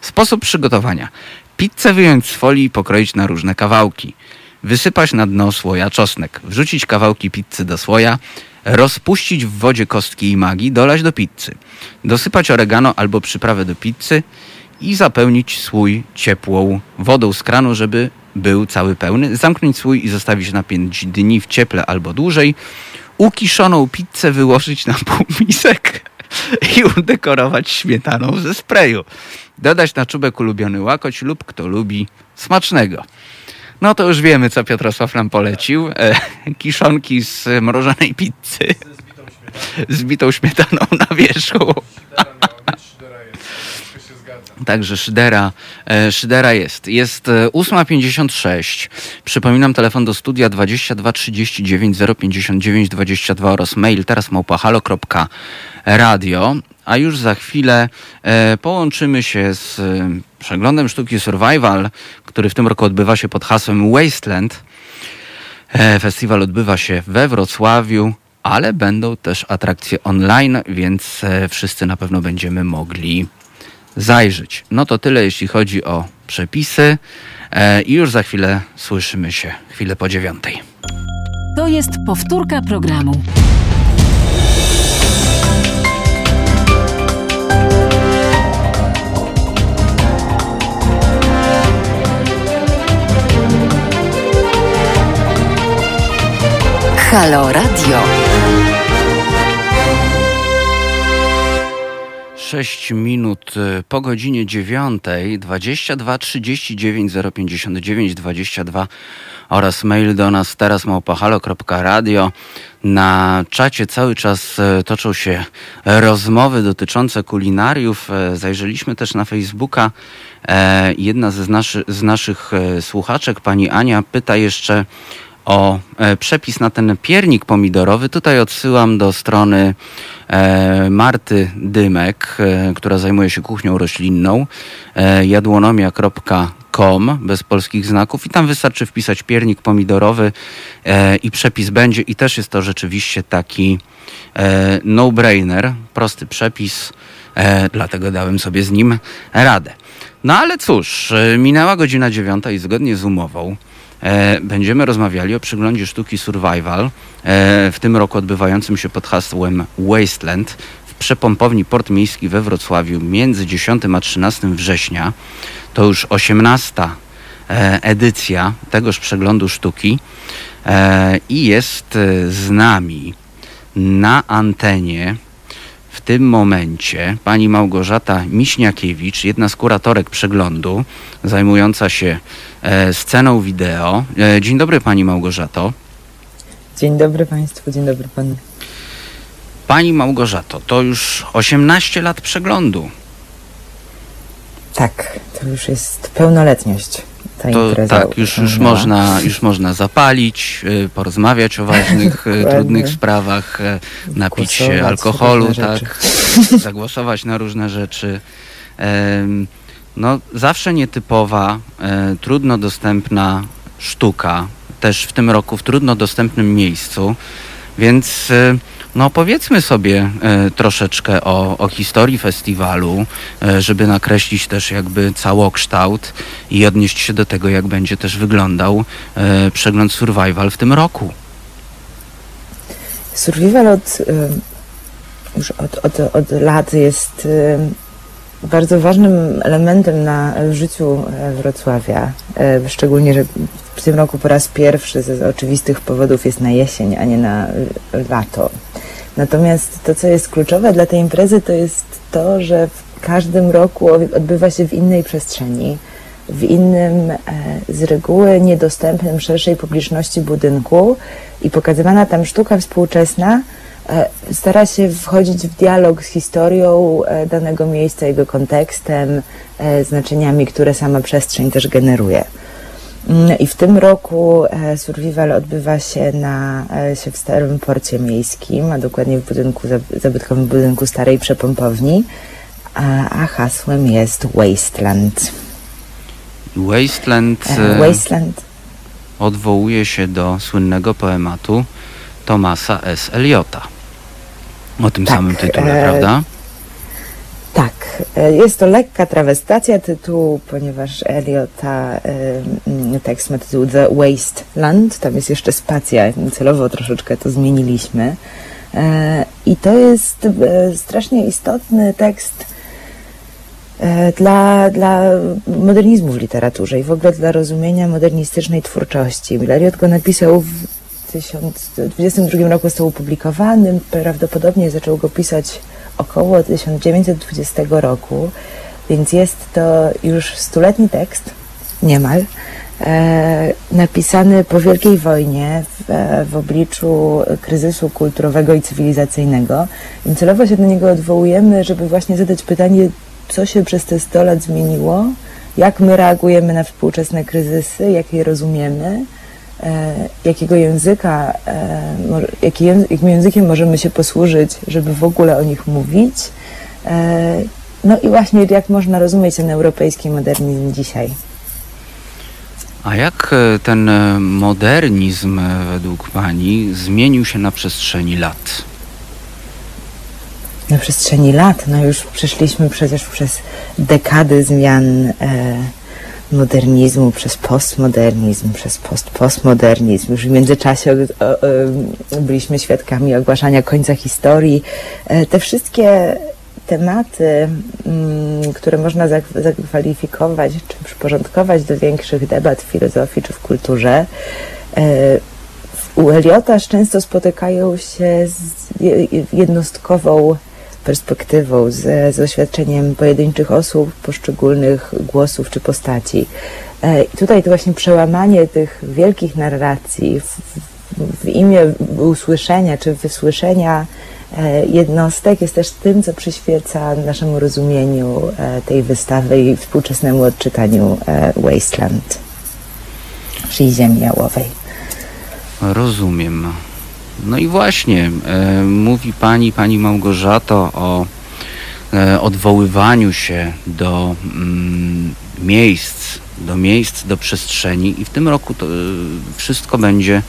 Sposób przygotowania. Pizzę wyjąć z folii i pokroić na różne kawałki. Wysypać na dno słoja czosnek, wrzucić kawałki pizzy do słoja, rozpuścić w wodzie kostki i magi, dolać do pizzy. Dosypać oregano albo przyprawę do pizzy i zapełnić słój ciepłą wodą z kranu, żeby był cały pełny. Zamknąć słój i zostawić na 5 dni w cieple albo dłużej. Ukiszoną pizzę wyłożyć na półmisek i udekorować śmietaną ze sprayu. Dodać na czubek ulubiony łakoć lub kto lubi smacznego. No to już wiemy, co Piotrosław nam polecił. E, kiszonki z mrożonej pizzy z bitą śmietaną na wierzchu. Także Szydera, e, Szydera jest. Jest e, 8.56. Przypominam telefon do studia 22 39 059 22 oraz mail teraz małpahalo.radio. A już za chwilę e, połączymy się z e, przeglądem sztuki Survival, który w tym roku odbywa się pod hasłem Wasteland. E, Festiwal odbywa się we Wrocławiu, ale będą też atrakcje online, więc e, wszyscy na pewno będziemy mogli zajrzeć. No to tyle, jeśli chodzi o przepisy. E, I już za chwilę słyszymy się, chwilę po dziewiątej. To jest powtórka programu. Halo Radio. 6 minut y, po godzinie 9, 22 39 059 22 oraz mail do nas teraz małpahalo.radio. Na czacie cały czas e, toczą się rozmowy dotyczące kulinariów. E, Zajrzeliśmy też na Facebooka. E, Jedna z, naszy, z naszych e, słuchaczek, pani Ania, pyta jeszcze o e, przepis na ten piernik pomidorowy. Tutaj odsyłam do strony Marty Dymek, e, która zajmuje się kuchnią roślinną, e, jadłonomia.com bez polskich znaków. I tam wystarczy wpisać piernik pomidorowy e, i przepis będzie. I też jest to rzeczywiście taki e, no-brainer, prosty przepis, e, dlatego dałem sobie z nim radę. No ale cóż, e, minęła godzina dziewiąta i zgodnie z umową e, będziemy rozmawiali o przyglądzie sztuki Survival, e, w tym roku odbywającym się pod hasłem Wasteland w przepompowni Port Miejski we Wrocławiu między 10 a 13 września. To już 18 e, edycja tegoż przeglądu sztuki e, i jest e, z nami na antenie w tym momencie pani Małgorzata Miśniakiewicz, jedna z kuratorek przeglądu, zajmująca się e, sceną wideo. E, dzień dobry pani Małgorzato. Dzień dobry Państwu, dzień dobry Panu. Pani Małgorzato, to już 18 lat przeglądu. Tak, to już jest pełnoletność. Ta To tak, już, już, można, już można zapalić, y, porozmawiać o ważnych, y, trudnych sprawach, y, napić się Głosować alkoholu, różne tak, zagłosować na różne rzeczy. No, zawsze nietypowa, e, trudno dostępna sztuka, też w tym roku w trudno dostępnym miejscu, więc no powiedzmy sobie e, troszeczkę o, o historii festiwalu, e, żeby nakreślić też jakby całokształt i odnieść się do tego, jak będzie też wyglądał e, przegląd Survival w tym roku. Survival od, już od, od, od lat jest bardzo ważnym elementem na życiu e, Wrocławia. E, Szczególnie, że w tym roku po raz pierwszy ze oczywistych powodów jest na jesień, a nie na e, lato. Natomiast to, co jest kluczowe dla tej imprezy, to jest to, że w każdym roku odbywa się w innej przestrzeni. w innym, z reguły niedostępnym szerszej publiczności budynku i pokazywana tam sztuka współczesna stara się wchodzić w dialog z historią e, danego miejsca, jego kontekstem, e, znaczeniami, które sama przestrzeń też generuje. Mm, I w tym roku e, Survival odbywa się, na, e, się w Starym Porcie Miejskim, a dokładnie w budynku, zab- zabytkowym budynku Starej Przepompowni, a, a hasłem jest Wasteland. Wasteland E, e, Wasteland odwołuje się do słynnego poematu Thomasa S. Eliota. O tym Tak, samym tytule, e, prawda? Tak, e, jest to lekka trawestacja tytułu, ponieważ Eliota, e, tekst ma tytuł The Wasteland, tam jest jeszcze spacja, celowo troszeczkę to zmieniliśmy. E, I to jest e, strasznie istotny tekst e, dla, dla modernizmu w literaturze i w ogóle dla rozumienia modernistycznej twórczości. Eliot go napisał w 1922 roku został opublikowany, prawdopodobnie zaczął go pisać około 1920 roku, więc jest to już stuletni tekst, niemal, e, napisany po Wielkiej Wojnie w, e, w obliczu kryzysu kulturowego i cywilizacyjnego. I celowo się do niego odwołujemy, żeby właśnie zadać pytanie, co się przez te 100 lat zmieniło, jak my reagujemy na współczesne kryzysy, jak je rozumiemy, jakiego języka, e, jakim językiem możemy się posłużyć, żeby w ogóle o nich mówić. E, no i właśnie jak można rozumieć ten europejski modernizm dzisiaj. A jak e, ten e, modernizm e, według Pani zmienił się na przestrzeni lat? Na przestrzeni lat, no już przeszliśmy przecież przez dekady zmian e, modernizmu, przez postmodernizm, przez post-postmodernizm. Już w międzyczasie o, o, byliśmy świadkami ogłaszania końca historii. E, te wszystkie tematy, mm, które można zak- zakwalifikować czy przyporządkować do większych debat w filozofii czy w kulturze, e, u Eliota często spotykają się z je- jednostkową perspektywą, z, z doświadczeniem pojedynczych osób, poszczególnych głosów czy postaci. E, i tutaj to właśnie przełamanie tych wielkich narracji w, w, imię usłyszenia czy wysłyszenia e, jednostek jest też tym, co przyświeca naszemu rozumieniu e, tej wystawy i współczesnemu odczytaniu Wasteland, czyli Ziemi Jałowej. Rozumiem. No i właśnie, e, mówi Pani, Pani Małgorzato o e, odwoływaniu się do mm, miejsc, do miejsc, do przestrzeni i w tym roku to e, wszystko będzie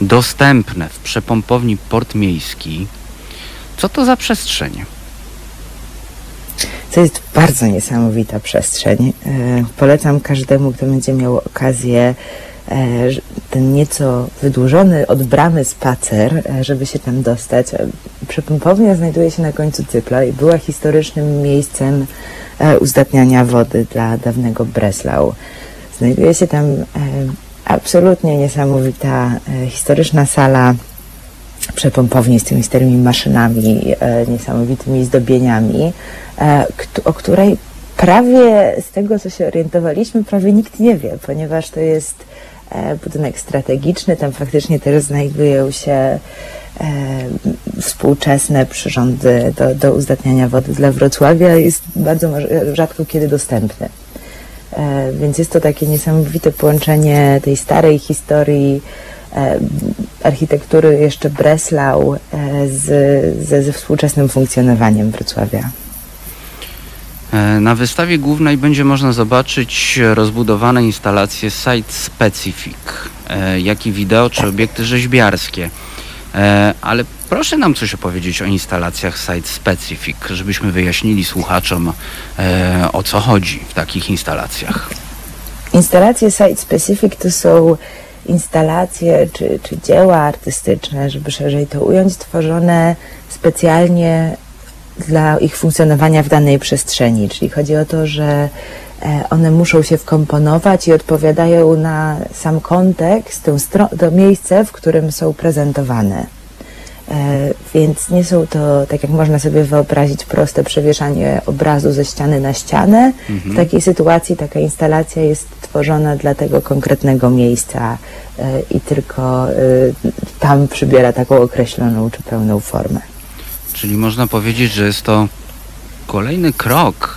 dostępne w przepompowni Port Miejski. Co to za przestrzeń? To jest bardzo niesamowita przestrzeń. Polecam każdemu, kto będzie miał okazję ten nieco wydłużony od bramy spacer, e, żeby się tam dostać. E, Przepompownia znajduje się na końcu cykla i była historycznym miejscem e, uzdatniania wody dla dawnego Breslau. Znajduje się tam e, absolutnie niesamowita e, historyczna sala przepompowni z tymi starymi maszynami, e, niesamowitymi zdobieniami, e, o której prawie z tego, co się orientowaliśmy, prawie nikt nie wie, ponieważ to jest e, budynek strategiczny, tam faktycznie też znajdują się e, współczesne przyrządy do, do uzdatniania wody dla Wrocławia, jest bardzo rzadko kiedy dostępny. E, Więc jest to takie niesamowite połączenie tej starej historii e, architektury jeszcze Breslau e, z, ze, ze współczesnym funkcjonowaniem Wrocławia. E, Na wystawie głównej będzie można zobaczyć rozbudowane instalacje Site Specific, e, jak i wideo czy obiekty rzeźbiarskie. E, Ale proszę nam coś opowiedzieć o instalacjach Site Specific, żebyśmy wyjaśnili słuchaczom o co chodzi w takich instalacjach. Instalacje site specific to są instalacje czy, czy dzieła artystyczne, żeby szerzej to ująć, tworzone specjalnie dla ich funkcjonowania w danej przestrzeni. Czyli chodzi o to, że e, one muszą się wkomponować i odpowiadają na sam kontekst, to miejsce, w którym są prezentowane. E, Więc nie są to, tak jak można sobie wyobrazić, proste przewieszanie obrazu ze ściany na ścianę. W takiej sytuacji taka instalacja jest tworzona dla tego konkretnego miejsca e, i tylko tam przybiera taką określoną czy pełną formę. Czyli można powiedzieć, że jest to kolejny krok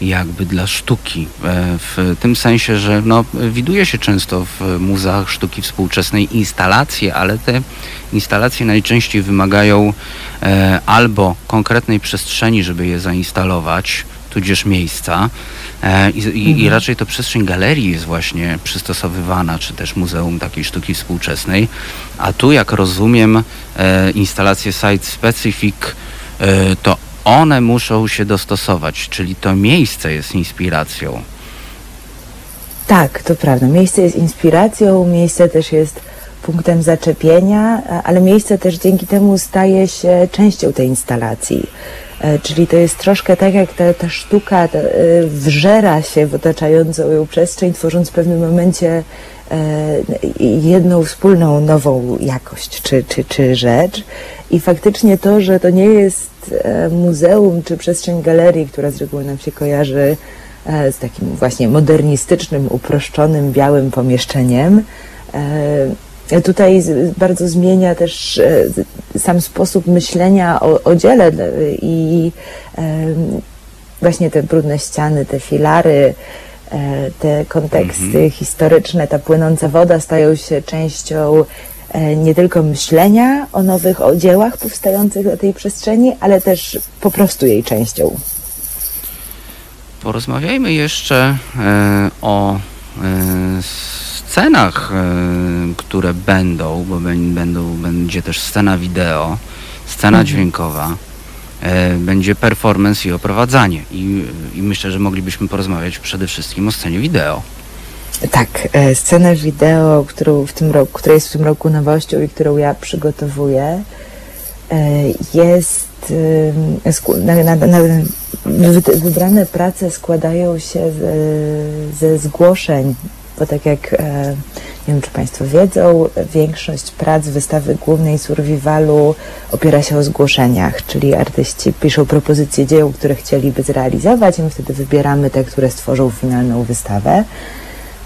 jakby dla sztuki. e, W tym sensie, że no, widuje się często w muzeach sztuki współczesnej instalacje, ale te instalacje najczęściej wymagają e, albo konkretnej przestrzeni, żeby je zainstalować, tudzież miejsca. E, I, i, I raczej to przestrzeń galerii jest właśnie przystosowywana, czy też Muzeum takiej sztuki współczesnej. A tu, jak rozumiem, e, instalacje site specific, e, to one muszą się dostosować, czyli to miejsce jest inspiracją. Tak, to prawda. Miejsce jest inspiracją, miejsce też jest punktem zaczepienia, ale miejsce też dzięki temu staje się częścią tej instalacji. E, Czyli to jest troszkę tak, jak ta, ta sztuka e, wżera się w otaczającą ją przestrzeń, tworząc w pewnym momencie e, jedną wspólną nową jakość czy, czy, czy rzecz. I faktycznie to, że to nie jest muzeum czy przestrzeń galerii, która z reguły nam się kojarzy z takim właśnie modernistycznym, uproszczonym, białym pomieszczeniem. E, Tutaj bardzo zmienia też e, sam sposób myślenia o, o dziele i em, właśnie te brudne ściany, te filary, e, te konteksty historyczne, ta płynąca woda stają się częścią e, nie tylko myślenia o nowych o dziełach powstających na tej przestrzeni, ale też po prostu jej częścią. Porozmawiajmy jeszcze e, o e, scenach, e, które będą, bo bę- będą, będzie też scena wideo, scena dźwiękowa, e, będzie performance i oprowadzanie. I, I myślę, że moglibyśmy porozmawiać przede wszystkim o scenie wideo. Tak, e, scenę wideo, którą w tym roku, która jest w tym roku nowością i którą ja przygotowuję, jest na, na, na, wy- wybrane prace składają się z, ze zgłoszeń, bo tak jak e, nie wiem, czy Państwo wiedzą, większość prac wystawy głównej Survivalu opiera się o zgłoszeniach, czyli artyści piszą propozycje dzieł, które chcieliby zrealizować i my wtedy wybieramy te, które stworzą finalną wystawę.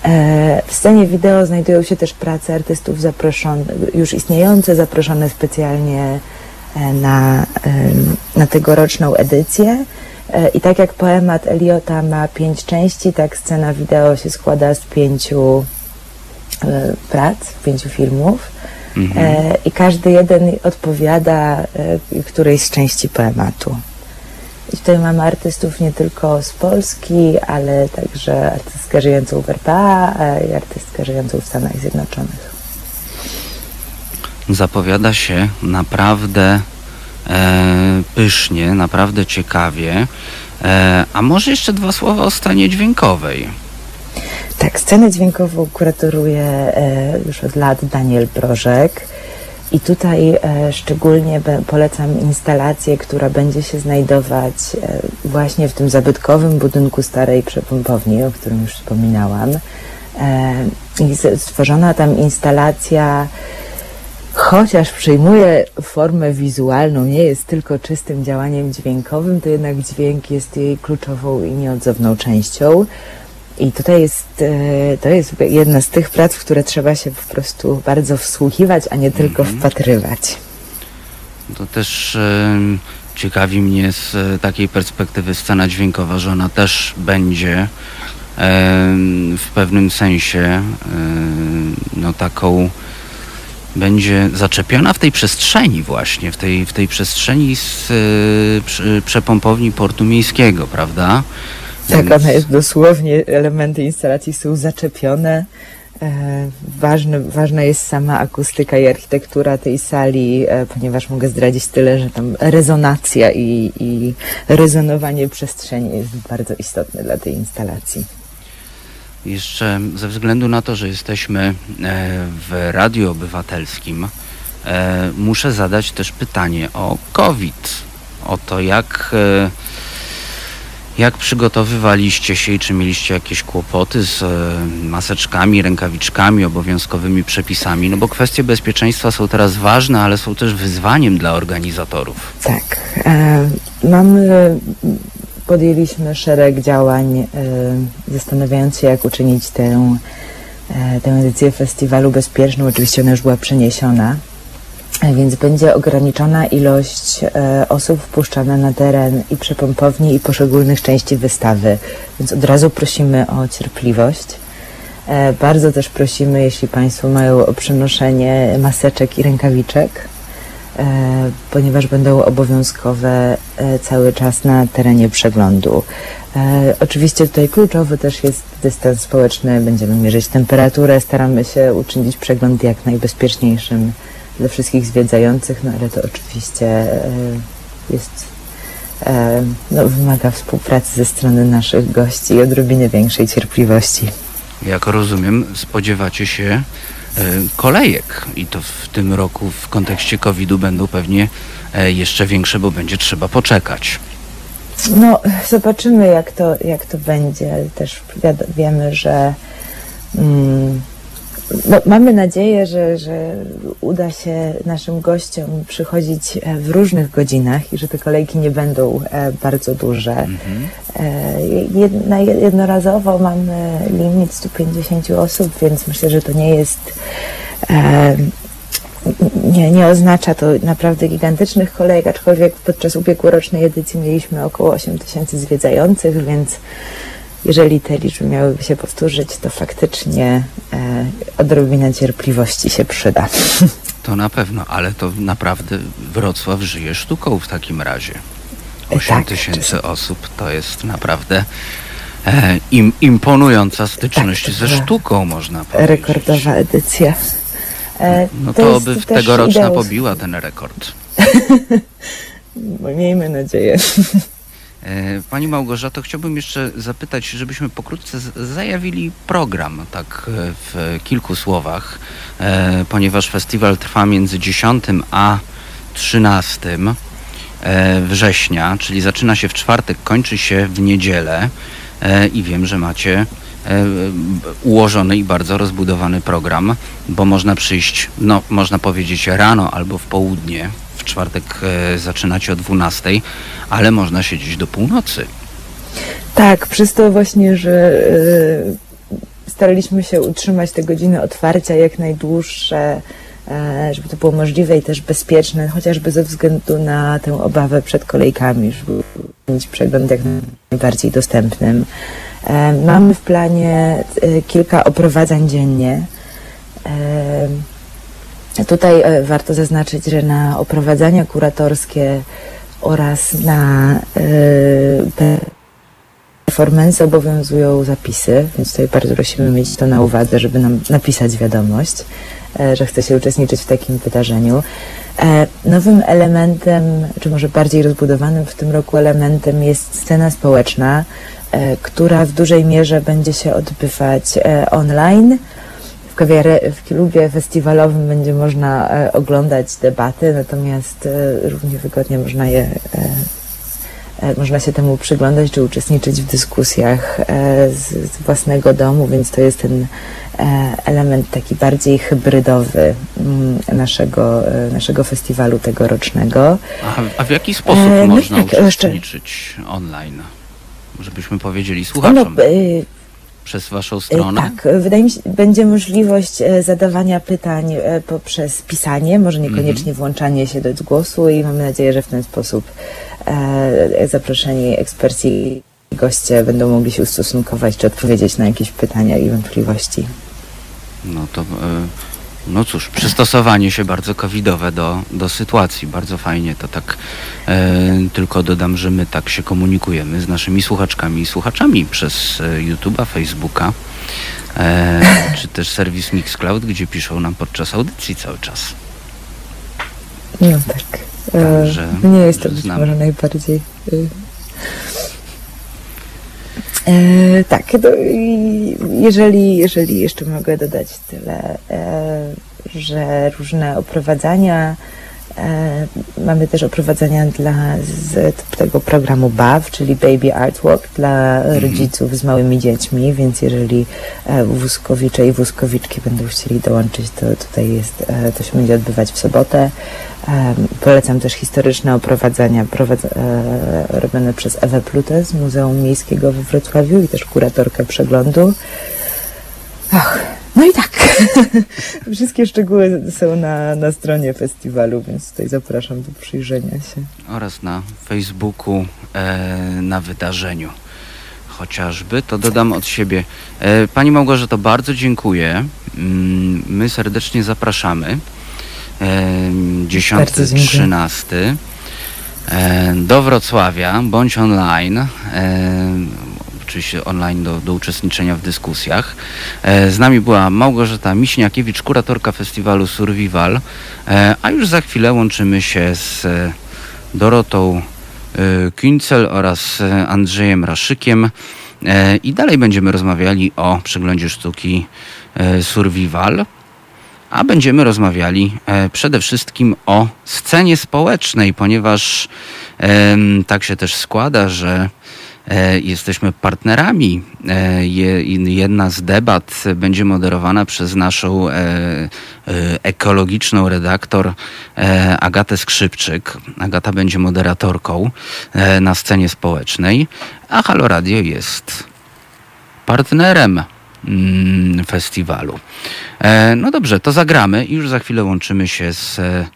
E, W scenie wideo znajdują się też prace artystów zaproszonych, już istniejące, zaproszone specjalnie e, na, na tegoroczną edycję. E, I tak jak poemat Eliota ma pięć części, tak scena wideo się składa z pięciu e, prac, pięciu filmów. E, I każdy jeden odpowiada którejś z części poematu. I tutaj mamy artystów nie tylko z Polski, ale także artystkę żyjącą w RPA i artystkę żyjącą w Stanach Zjednoczonych. Zapowiada się naprawdę pysznie, naprawdę ciekawie. E, a może jeszcze dwa słowa o scenie dźwiękowej. Tak, scenę dźwiękową kuratoruje e, już od lat Daniel Brożek. I tutaj e, szczególnie polecam instalację, która będzie się znajdować e, właśnie w tym zabytkowym budynku starej przepompowni, o którym już wspominałam. E, I stworzona tam instalacja chociaż przyjmuje formę wizualną, nie jest tylko czystym działaniem dźwiękowym, to jednak dźwięk jest jej kluczową i nieodzowną częścią. I tutaj jest, e, to jest jedna z tych prac, w które trzeba się po prostu bardzo wsłuchiwać, a nie tylko wpatrywać. To też em, ciekawi mnie z e, takiej perspektywy scena dźwiękowa, że ona też będzie w pewnym sensie no taką będzie zaczepiona w tej przestrzeni właśnie, w tej, w tej przestrzeni z e, przy- przepompowni portu miejskiego, prawda? Tak, Więc- ona jest dosłownie, elementy instalacji są zaczepione. E, ważne, ważna jest sama akustyka i architektura tej sali, e, ponieważ mogę zdradzić tyle, że tam rezonacja i, i rezonowanie przestrzeni jest bardzo istotne dla tej instalacji. Jeszcze ze względu na to, że jesteśmy e, w Radiu Obywatelskim, e, muszę zadać też pytanie o COVID. O to, jak, e, Jak przygotowywaliście się i czy mieliście jakieś kłopoty z maseczkami, rękawiczkami, obowiązkowymi przepisami? No bo kwestie bezpieczeństwa są teraz ważne, ale są też wyzwaniem dla organizatorów. Tak. E, mamy, podjęliśmy szereg działań, e, zastanawiając się, jak uczynić tę, e, tę edycję festiwalu bezpieczną. Oczywiście ona już była przeniesiona, e, więc będzie ograniczona ilość osób wpuszczana na teren i przy pompowni i poszczególnych części wystawy. Więc od razu prosimy o cierpliwość. Bardzo też prosimy, jeśli Państwo mają o przenoszenie maseczek i rękawiczek, ponieważ będą obowiązkowe e, cały czas na terenie przeglądu. E, Oczywiście tutaj kluczowy też jest dystans społeczny, będziemy mierzyć temperaturę, staramy się uczynić przegląd jak najbezpieczniejszym dla wszystkich zwiedzających, no ale to oczywiście e, jest, e, no, wymaga współpracy ze strony naszych gości i odrobiny większej cierpliwości. Jak rozumiem, spodziewacie się e, kolejek i to w tym roku w kontekście COVID-u będą pewnie e, jeszcze większe, bo będzie trzeba poczekać. No, zobaczymy, jak to, jak to będzie. Też wiemy, że mm, no, mamy nadzieję, że, że uda się naszym gościom przychodzić e, w różnych godzinach i że te kolejki nie będą e, bardzo duże. E, jed, na jednorazowo mamy limit 150 osób, więc myślę, że to nie jest. E, nie, nie oznacza to naprawdę gigantycznych kolejek, aczkolwiek podczas ubiegłorocznej edycji mieliśmy około 8 tysięcy zwiedzających, więc jeżeli te liczby miałyby się powtórzyć, to faktycznie e, odrobina cierpliwości się przyda. To na pewno, ale to naprawdę Wrocław żyje sztuką w takim razie. 8 tak, tysięcy osób to jest naprawdę e, im, imponująca styczność Tak, to ze sztuką, można powiedzieć. Rekordowa edycja. E, No to to jest by też tegoroczna ideał- pobiła ten rekord. Miejmy nadzieję. E, Pani Małgorzato, chciałbym jeszcze zapytać, żebyśmy pokrótce zajawili program, tak e, w kilku słowach, e, ponieważ festiwal trwa między 10 a 13 e, września, czyli zaczyna się w czwartek, kończy się w niedzielę i wiem, że macie ułożony i bardzo rozbudowany program, bo można przyjść, no można powiedzieć rano albo w południe. W czwartek e, zaczynacie o 12, ale można siedzieć do północy. Tak, przez to właśnie, że e, staraliśmy się utrzymać te godziny otwarcia jak najdłuższe, e, żeby to było możliwe i też bezpieczne, chociażby ze względu na tę obawę przed kolejkami, żeby mieć przegląd jak najbardziej dostępnym. Mamy w planie kilka oprowadzań dziennie. Tutaj e, warto zaznaczyć, że na oprowadzania kuratorskie oraz na e, performance obowiązują zapisy, więc tutaj bardzo prosimy mieć to na uwadze, żeby nam napisać wiadomość, e, że chce się uczestniczyć w takim wydarzeniu. Nowym elementem, czy może bardziej rozbudowanym w tym roku elementem jest scena społeczna, która w dużej mierze będzie się odbywać online. W, klubie festiwalowym będzie można e, oglądać debaty, natomiast e, równie wygodnie można je e, można się temu przyglądać czy uczestniczyć w dyskusjach z, własnego domu, więc to jest ten element taki bardziej hybrydowy mm, naszego, naszego festiwalu tegorocznego. A, a w jaki sposób no można tak, jeszcze- uczestniczyć online? Żebyśmy powiedzieli No, słuchaczom e, przez waszą E, stronę. Tak, wydaje mi się, będzie możliwość e, zadawania pytań e, poprzez pisanie, może niekoniecznie włączanie się do głosu i mamy nadzieję, że w ten sposób e, zaproszeni eksperci i goście będą mogli się ustosunkować czy odpowiedzieć na jakieś pytania i wątpliwości. No to, e, no cóż, przystosowanie się bardzo covidowe do, do sytuacji. Bardzo fajnie to tak. E, tylko dodam, że my tak się komunikujemy z naszymi słuchaczkami i słuchaczami przez e, YouTube'a, Facebooka, e, czy też serwis Mixcloud, gdzie piszą nam podczas audycji cały czas. No tak. E, Także, nie jest to być może najbardziej. E, tak, i jeżeli, jeżeli jeszcze mogę dodać tyle, e, że różne oprowadzania mamy też oprowadzenia dla z tego programu BAW, czyli Baby Artwork dla rodziców z małymi dziećmi, więc jeżeli e, wózkowicze i wózkowiczki będą chcieli dołączyć, to tutaj jest, e, to się będzie odbywać w sobotę. E, polecam też historyczne oprowadzenia prowadz, e, robione przez Ewę Plutę z Muzeum Miejskiego we Wrocławiu i też kuratorkę przeglądu. Ach, no i tak. Wszystkie szczegóły są na, na stronie festiwalu, więc tutaj zapraszam do przyjrzenia się. oraz na Facebooku e, na wydarzeniu chociażby, to dodam od siebie. E, Pani Małgorzato, bardzo dziękuję. Mm, My serdecznie zapraszamy. E, 10, Bardzo dziękuję. 13 e, do Wrocławia, bądź online. Oczywiście online do, do uczestniczenia w dyskusjach. E, Z nami była Małgorzata Miśniakiewicz, kuratorka festiwalu Survival, e, a już za chwilę łączymy się z e, Dorotą Kincel oraz Andrzejem Raszykiem. I dalej będziemy rozmawiali o przeglądzie sztuki Survival, a będziemy rozmawiali przede wszystkim o scenie społecznej, ponieważ tak się też składa, że jesteśmy partnerami. E, je, jedna z debat będzie moderowana przez naszą e, e, ekologiczną redaktor e, Agatę Skrzypczyk. Agata będzie moderatorką e, na scenie społecznej, a Halo Radio jest partnerem mm, festiwalu. E, no dobrze, to zagramy i już za chwilę łączymy się z e,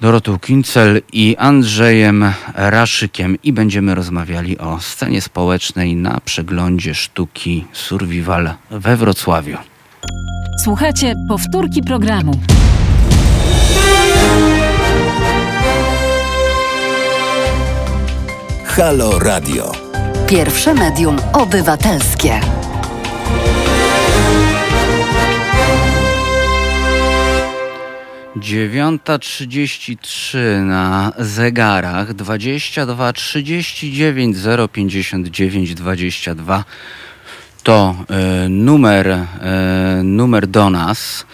Dorotą Kincel i Andrzejem Raszykiem i będziemy rozmawiali o scenie społecznej na przeglądzie sztuki Survival we Wrocławiu. Słuchajcie powtórki programu. Halo Radio. Pierwsze medium obywatelskie. Dziewiąta trzydzieści trzy na zegarach, dwadzieścia dwa trzydzieści dziewięć zero pięćdziesiąt dziewięć dwadzieścia dwa to e, numer, e, numer do nas,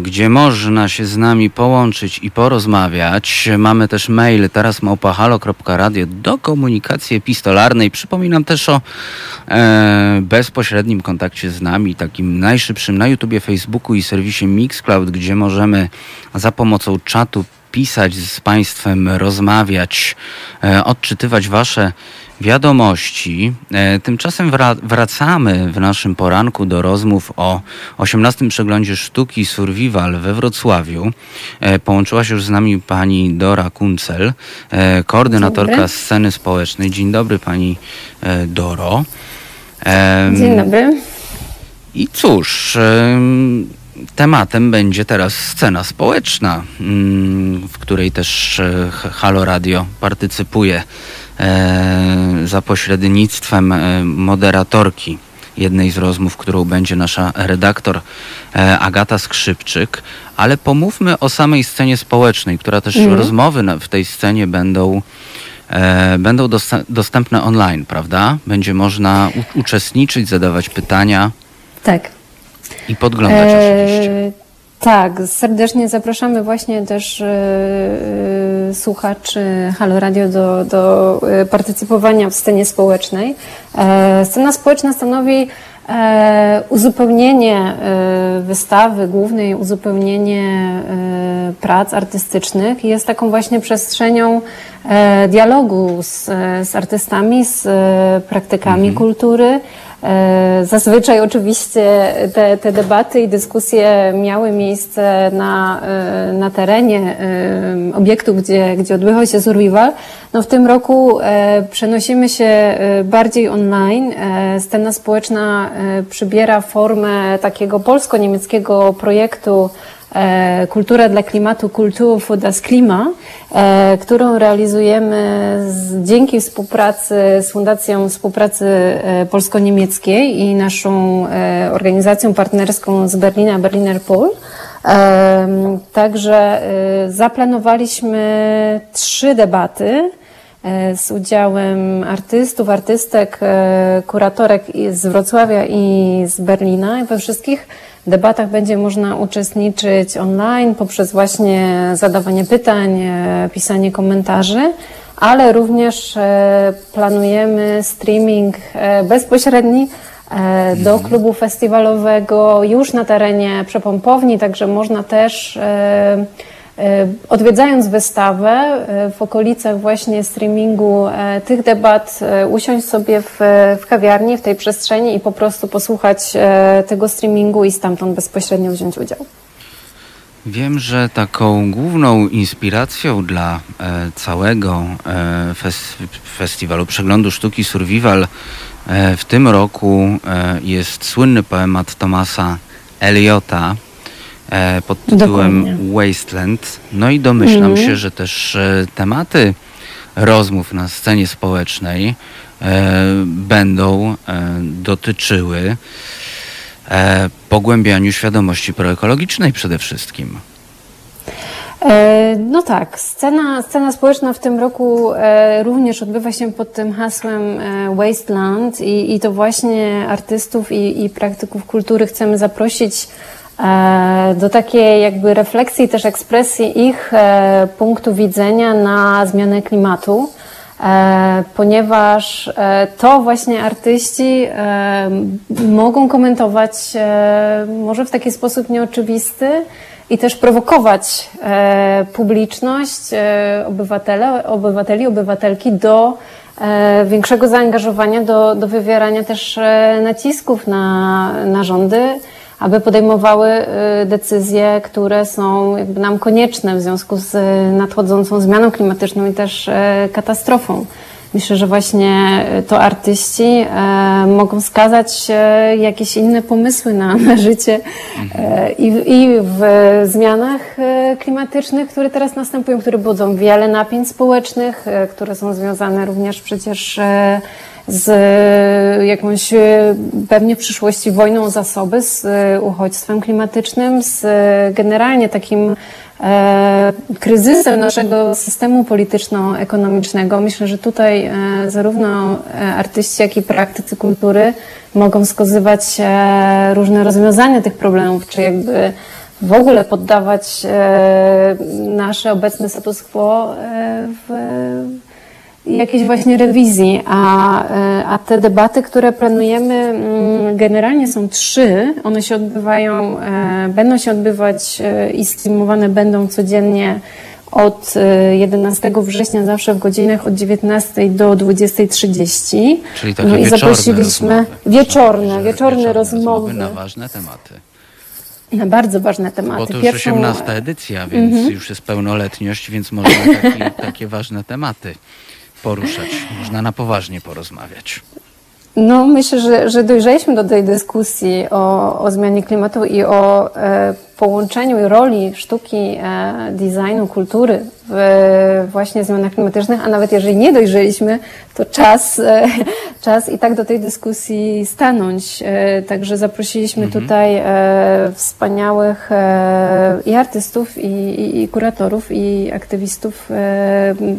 gdzie można się z nami połączyć i porozmawiać. Mamy też mail teraz małpahalo.radio do komunikacji epistolarnej. Przypominam też o e, bezpośrednim kontakcie z nami, takim najszybszym na YouTubie, Facebooku i serwisie Mixcloud, gdzie możemy za pomocą czatu pisać z Państwem, rozmawiać, e, odczytywać Wasze wiadomości. E, Tymczasem wra- wracamy w naszym poranku do rozmów o 18 przeglądzie sztuki Survival we Wrocławiu. E, Połączyła się już z nami pani Dora Kuncel, koordynatorka sceny społecznej. Dzień dobry pani Doro. Dzień dobry. i cóż, tematem będzie teraz scena społeczna, mm, w której też e, Halo Radio partycypuje e, za pośrednictwem e, moderatorki jednej z rozmów, którą będzie nasza redaktor Agata Skrzypczyk. Ale pomówmy o samej scenie społecznej, która też rozmowy na, w tej scenie będą będą dostępne online, prawda? Będzie można uczestniczyć, zadawać pytania Tak. I podglądać oczywiście. E, tak, serdecznie zapraszamy właśnie też e, e, słuchaczy Halo Radio do, do partycypowania w scenie społecznej. E, scena społeczna stanowi e, uzupełnienie e, wystawy głównej, uzupełnienie prac artystycznych i jest taką właśnie przestrzenią dialogu z, z artystami, z praktykami kultury. E, Zazwyczaj oczywiście te, te debaty i dyskusje miały miejsce na, e, na terenie e, obiektu, gdzie, gdzie odbywał się survival. No w tym roku przenosimy się bardziej online. Scena społeczna przybiera formę takiego polsko-niemieckiego projektu Kultura dla klimatu, Kultur für das Klima, e, którą realizujemy z, dzięki współpracy z Fundacją Współpracy e, Polsko-Niemieckiej i naszą e, organizacją partnerską z Berlina, Berliner Pol. Także e, zaplanowaliśmy trzy debaty. e, z udziałem artystów, artystek, e, kuratorek z Wrocławia i z Berlina. We wszystkich debatach będzie można uczestniczyć online poprzez właśnie zadawanie pytań, e, pisanie komentarzy, ale również e, planujemy streaming e, bezpośredni do klubu festiwalowego już na terenie przepompowni, także można też odwiedzając wystawę e, w okolicach właśnie streamingu e, tych debat, e, usiąść sobie w, w kawiarni, w tej przestrzeni i po prostu posłuchać e, tego streamingu i stamtąd bezpośrednio wziąć udział. Wiem, że taką główną inspiracją dla e, całego e, fes festiwalu przeglądu sztuki Survival e, w tym roku e, jest słynny poemat Thomasa Eliota e, pod tytułem Dokładnie. Wasteland. No i domyślam się, że też e, tematy rozmów na scenie społecznej e, będą e, dotyczyły e, pogłębianiu świadomości proekologicznej przede wszystkim. E, No tak, scena, scena społeczna w tym roku e, również odbywa się pod tym hasłem e, Wasteland i, i to właśnie artystów i, i praktyków kultury chcemy zaprosić e, do takiej jakby refleksji, też ekspresji ich e, punktu widzenia na zmianę klimatu. E, ponieważ e, to właśnie artyści e, mogą komentować e, może w taki sposób nieoczywisty i też prowokować e, publiczność, e, obywatele, obywateli, obywatelki do e, większego zaangażowania, do, do wywierania też e, nacisków na, na rządy, aby podejmowały e, decyzje, które są jakby nam konieczne w związku z e, nadchodzącą zmianą klimatyczną i też e, katastrofą. Myślę, że właśnie e, to artyści e, mogą wskazać e, jakieś inne pomysły na, na życie i, w- i w zmianach klimatycznych, które teraz następują, które budzą wiele napięć społecznych, które są związane również przecież z jakąś pewnie w przyszłości wojną o zasoby, z uchodźstwem klimatycznym, z generalnie takim kryzysem naszego systemu polityczno-ekonomicznego. Myślę, że tutaj e, zarówno e, artyści, jak i praktycy kultury mogą wskazywać e, różne rozwiązania tych problemów, czy jakby w ogóle poddawać e, nasze obecne status quo e, w jakiejś właśnie rewizji, a, e, a te debaty, które planujemy, mm, generalnie są trzy. One się odbywają, e, będą się odbywać e, i streamowane będą codziennie od e, 11 września, zawsze w godzinach od 19 do 20.30. Czyli takie No i wieczorne zaprosiliśmy rozmowy. wieczorne, wieczorne rozmowy na ważne tematy. na bardzo ważne tematy. Bo to już Pierwszą- Mhm. 18 edycja, więc już jest pełnoletność, więc można takie, takie ważne tematy poruszać. Można na poważnie porozmawiać. No, myślę, że, że dojrzeliśmy do tej dyskusji o, o zmianie klimatu i o e, połączeniu roli sztuki, e, designu, kultury w właśnie zmianach klimatycznych, a nawet jeżeli nie dojrzeliśmy, to czas, e, czas i tak do tej dyskusji stanąć. E, także zaprosiliśmy tutaj e, wspaniałych i artystów, i, i, i kuratorów, i aktywistów,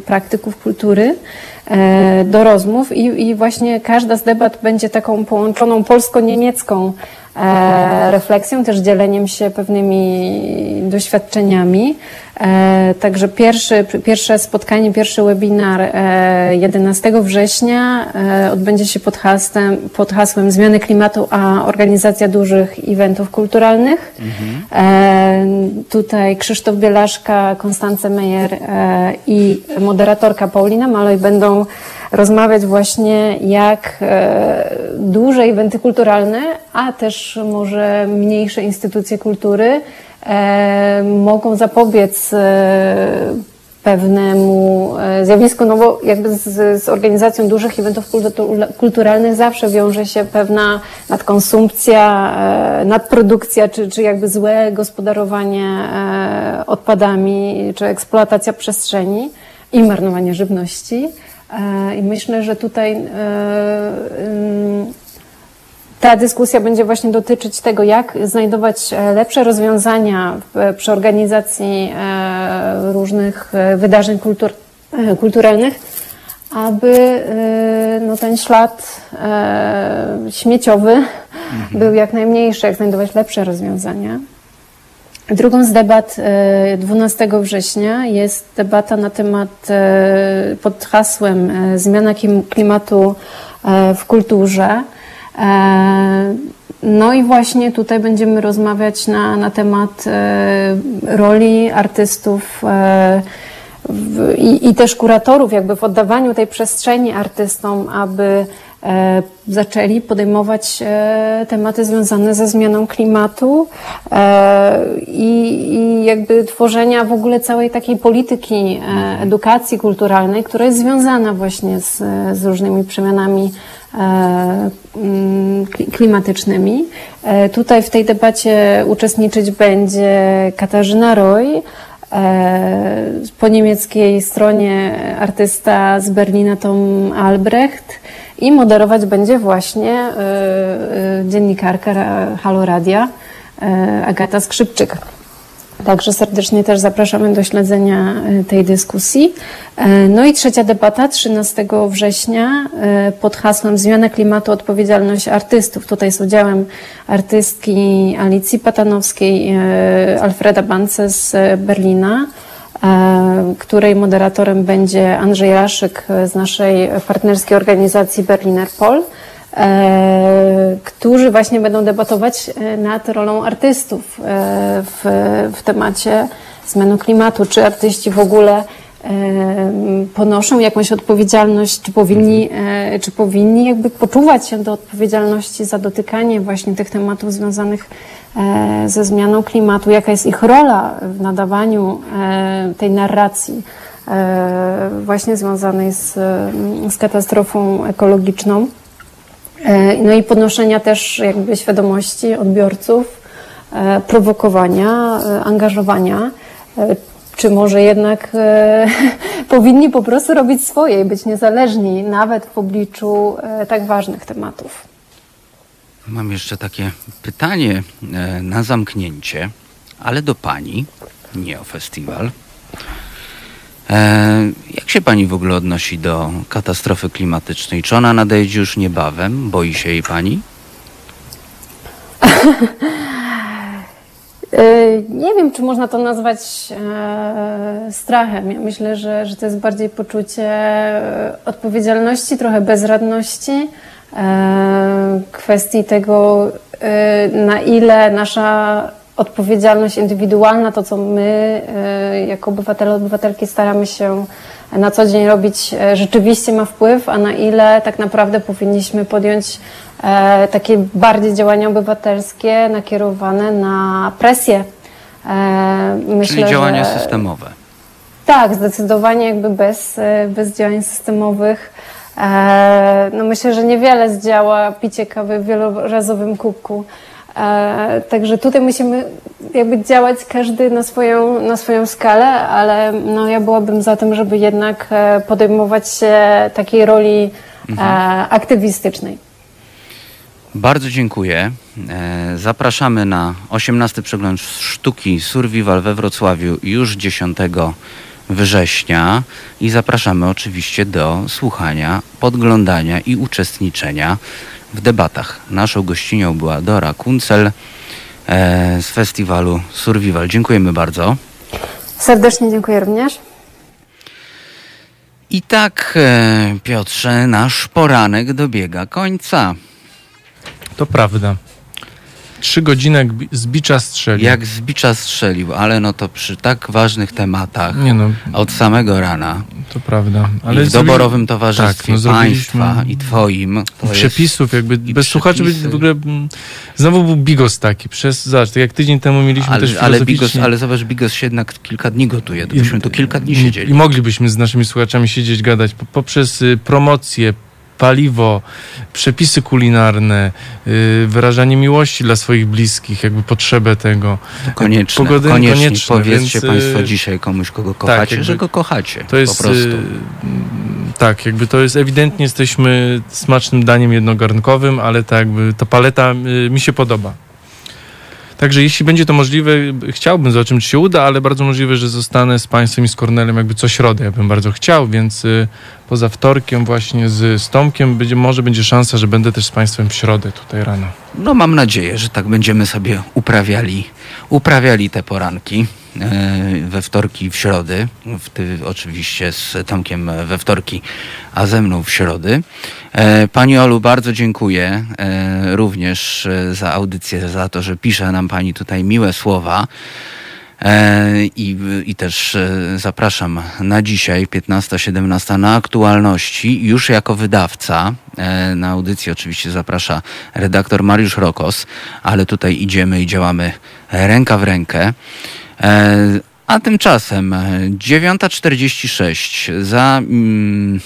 praktyków kultury do rozmów i, i właśnie każda z debat będzie taką połączoną polsko-niemiecką refleksją, też dzieleniem się pewnymi doświadczeniami. E, także pierwszy, pierwsze spotkanie, pierwszy webinar e, 11 września e, odbędzie się pod hasłem, pod hasłem Zmiany klimatu, a organizacja dużych eventów kulturalnych. E, tutaj Krzysztof Bielaszka, Konstance Meyer e, i moderatorka Paulina Maloj będą rozmawiać właśnie jak e, duże eventy kulturalne, a też może mniejsze instytucje kultury e, mogą zapobiec e, pewnemu e, zjawisku, no bo jakby z, z organizacją dużych eventów kultu- kulturalnych zawsze wiąże się pewna nadkonsumpcja, e, nadprodukcja, czy, czy jakby złe gospodarowanie e, odpadami, czy eksploatacja przestrzeni i marnowanie żywności. E, I myślę, że tutaj e, ta dyskusja będzie właśnie dotyczyć tego, jak znajdować e, lepsze rozwiązania w- przy organizacji e, różnych e, wydarzeń kultur, e, kulturalnych, aby no, ten ślad e, śmieciowy był jak najmniejszy, jak znajdować lepsze rozwiązania. Drugą z debat 12 września jest debata na temat pod hasłem Zmiana klimatu w kulturze. No i właśnie tutaj będziemy rozmawiać na, na temat roli artystów i, i też kuratorów jakby w oddawaniu tej przestrzeni artystom, aby e, zaczęli podejmować e, tematy związane ze zmianą klimatu e, i, i jakby tworzenia w ogóle całej takiej polityki e, edukacji kulturalnej, która jest związana właśnie z, z różnymi przemianami e, klimatycznymi. E, tutaj w tej debacie uczestniczyć będzie Katarzyna Roy, E, po niemieckiej stronie artysta z Berlina Tom Albrecht i moderować będzie właśnie e, e, dziennikarka Halo Radia Agata Skrzypczyk. Także serdecznie też zapraszamy do śledzenia e, tej dyskusji. E, no i trzecia debata 13 września e, pod hasłem Zmiana klimatu, odpowiedzialność artystów. Tutaj z udziałem artystki Alicji Patanowskiej, Alfreda Bance z Berlina, której moderatorem będzie Andrzej Raszyk z naszej partnerskiej organizacji Berliner Pol. E, którzy właśnie będą debatować e, nad rolą artystów e, w, w temacie zmiany klimatu. Czy artyści w ogóle ponoszą jakąś odpowiedzialność, czy powinni, czy powinni jakby poczuwać się do odpowiedzialności za dotykanie właśnie tych tematów związanych ze zmianą klimatu, jaka jest ich rola w nadawaniu tej narracji właśnie związanej z, z katastrofą ekologiczną. E, no i podnoszenia też jakby świadomości odbiorców, e, prowokowania, e, angażowania. Czy może jednak powinni po prostu robić swoje i być niezależni, nawet w obliczu tak ważnych tematów? Mam jeszcze takie pytanie na zamknięcie, ale do pani, nie o festiwal. E, jak się pani w ogóle odnosi do katastrofy klimatycznej? Czy ona nadejdzie już niebawem? Boi się jej pani? E, nie wiem, czy można to nazwać e, strachem. Ja myślę, że, że to jest bardziej poczucie odpowiedzialności, trochę bezradności, kwestii tego, na ile nasza odpowiedzialność indywidualna, to co my e, jako obywatele, obywatelki staramy się na co dzień robić, e, rzeczywiście ma wpływ, a na ile tak naprawdę powinniśmy podjąć e, takie bardziej działania obywatelskie nakierowane na presję. Myślę, Czyli działania że... systemowe. Tak, zdecydowanie jakby bez, bez działań systemowych. No myślę, że niewiele zdziała picie kawy w wielorazowym kubku. E, także tutaj musimy jakby działać każdy na swoją, na swoją skalę, ale no ja byłabym za tym, żeby jednak e, podejmować się takiej roli e, mhm. aktywistycznej. Bardzo dziękuję. Zapraszamy na 18 przegląd sztuki Survival we Wrocławiu już 10 września i zapraszamy oczywiście do słuchania, podglądania i uczestniczenia w debatach. Naszą gościnią była Dora Kuncel e, z festiwalu Survival. Dziękujemy bardzo. Serdecznie dziękuję również. I tak, e, Piotrze, nasz poranek dobiega końca. To prawda. Trzy godziny jak z bicza strzelił. Jak z bicza strzelił, ale no to przy tak ważnych tematach Nie no, od samego rana. To prawda. Ale I w doborowym towarzystwie tak, no państwa i twoim. przepisów jakby bez słuchaczy w ogóle mm, znowu był bigos taki. Przez, zobacz, tak jak tydzień temu mieliśmy ale, też ale bigos, ale zobacz, bigos się jednak kilka dni gotuje. To byśmy tu kilka dni siedzieli. I moglibyśmy z naszymi słuchaczami siedzieć, gadać poprzez y, promocję, paliwo, przepisy kulinarne, yy, wyrażanie miłości dla swoich bliskich, jakby potrzebę tego. Konieczne, Pogody, koniecznie, konieczne, powiedzcie więc, Państwo y, dzisiaj komuś, kogo tak, kochacie, tak, jakby, że go kochacie. To jest, po prostu. Yy, tak, jakby to jest ewidentnie jesteśmy smacznym daniem jednogarnkowym, ale tak jakby ta paleta mi się podoba. Także jeśli będzie to możliwe, chciałbym zobaczyć, czy się uda, ale bardzo możliwe, że zostanę z Państwem i z Kornelem jakby co środę. Ja bym bardzo chciał, więc y, poza wtorkiem właśnie z, z Tomkiem będzie, może będzie szansa, że będę też z Państwem w środę tutaj rano. No mam nadzieję, że tak będziemy sobie uprawiali, uprawiali te poranki we wtorki w środy. W ty, oczywiście z Tomkiem we wtorki, a ze mną w środy. E, Pani Olu, bardzo dziękuję e, również e, za audycję, za to, że pisze nam Pani tutaj miłe słowa. E, I, I też e, zapraszam na dzisiaj, 15-17, na aktualności, już jako wydawca. E, Na audycję oczywiście zaprasza redaktor Mariusz Rokos, ale tutaj idziemy i działamy ręka w rękę. E, A tymczasem e, 9.46 za, mm,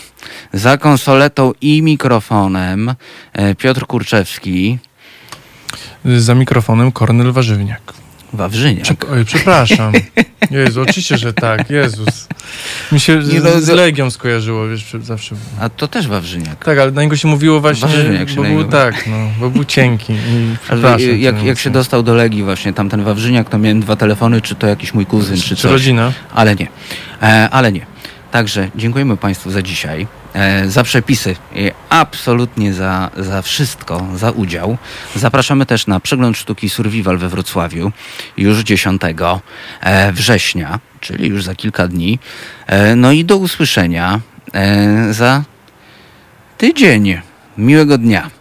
za konsoletą i mikrofonem e, Piotr Kurczewski, Za mikrofonem Kornel Warzywniak. Wawrzyniak. Przep- oj, przepraszam. Jezu, oczywiście, że tak. Jezus. Mi się z, no, z Legią skojarzyło, wiesz, zawsze. A to też Wawrzyniak. Tak, ale na niego się mówiło właśnie, Warzywniak się bo był tak, no, bo był cienki. Ale przepraszam. jak, jak się dostał do Legii właśnie, tamten Wawrzyniak, to miałem dwa telefony, czy to jakiś mój kuzyn, czy Czy coś. rodzina? Ale nie. E, ale nie. Także dziękujemy Państwu za dzisiaj, za przepisy absolutnie za, za wszystko, za udział. Zapraszamy też na przegląd sztuki Survival we Wrocławiu już 10 e, września, czyli już za kilka dni. E, no i do usłyszenia e, za tydzień. Miłego dnia.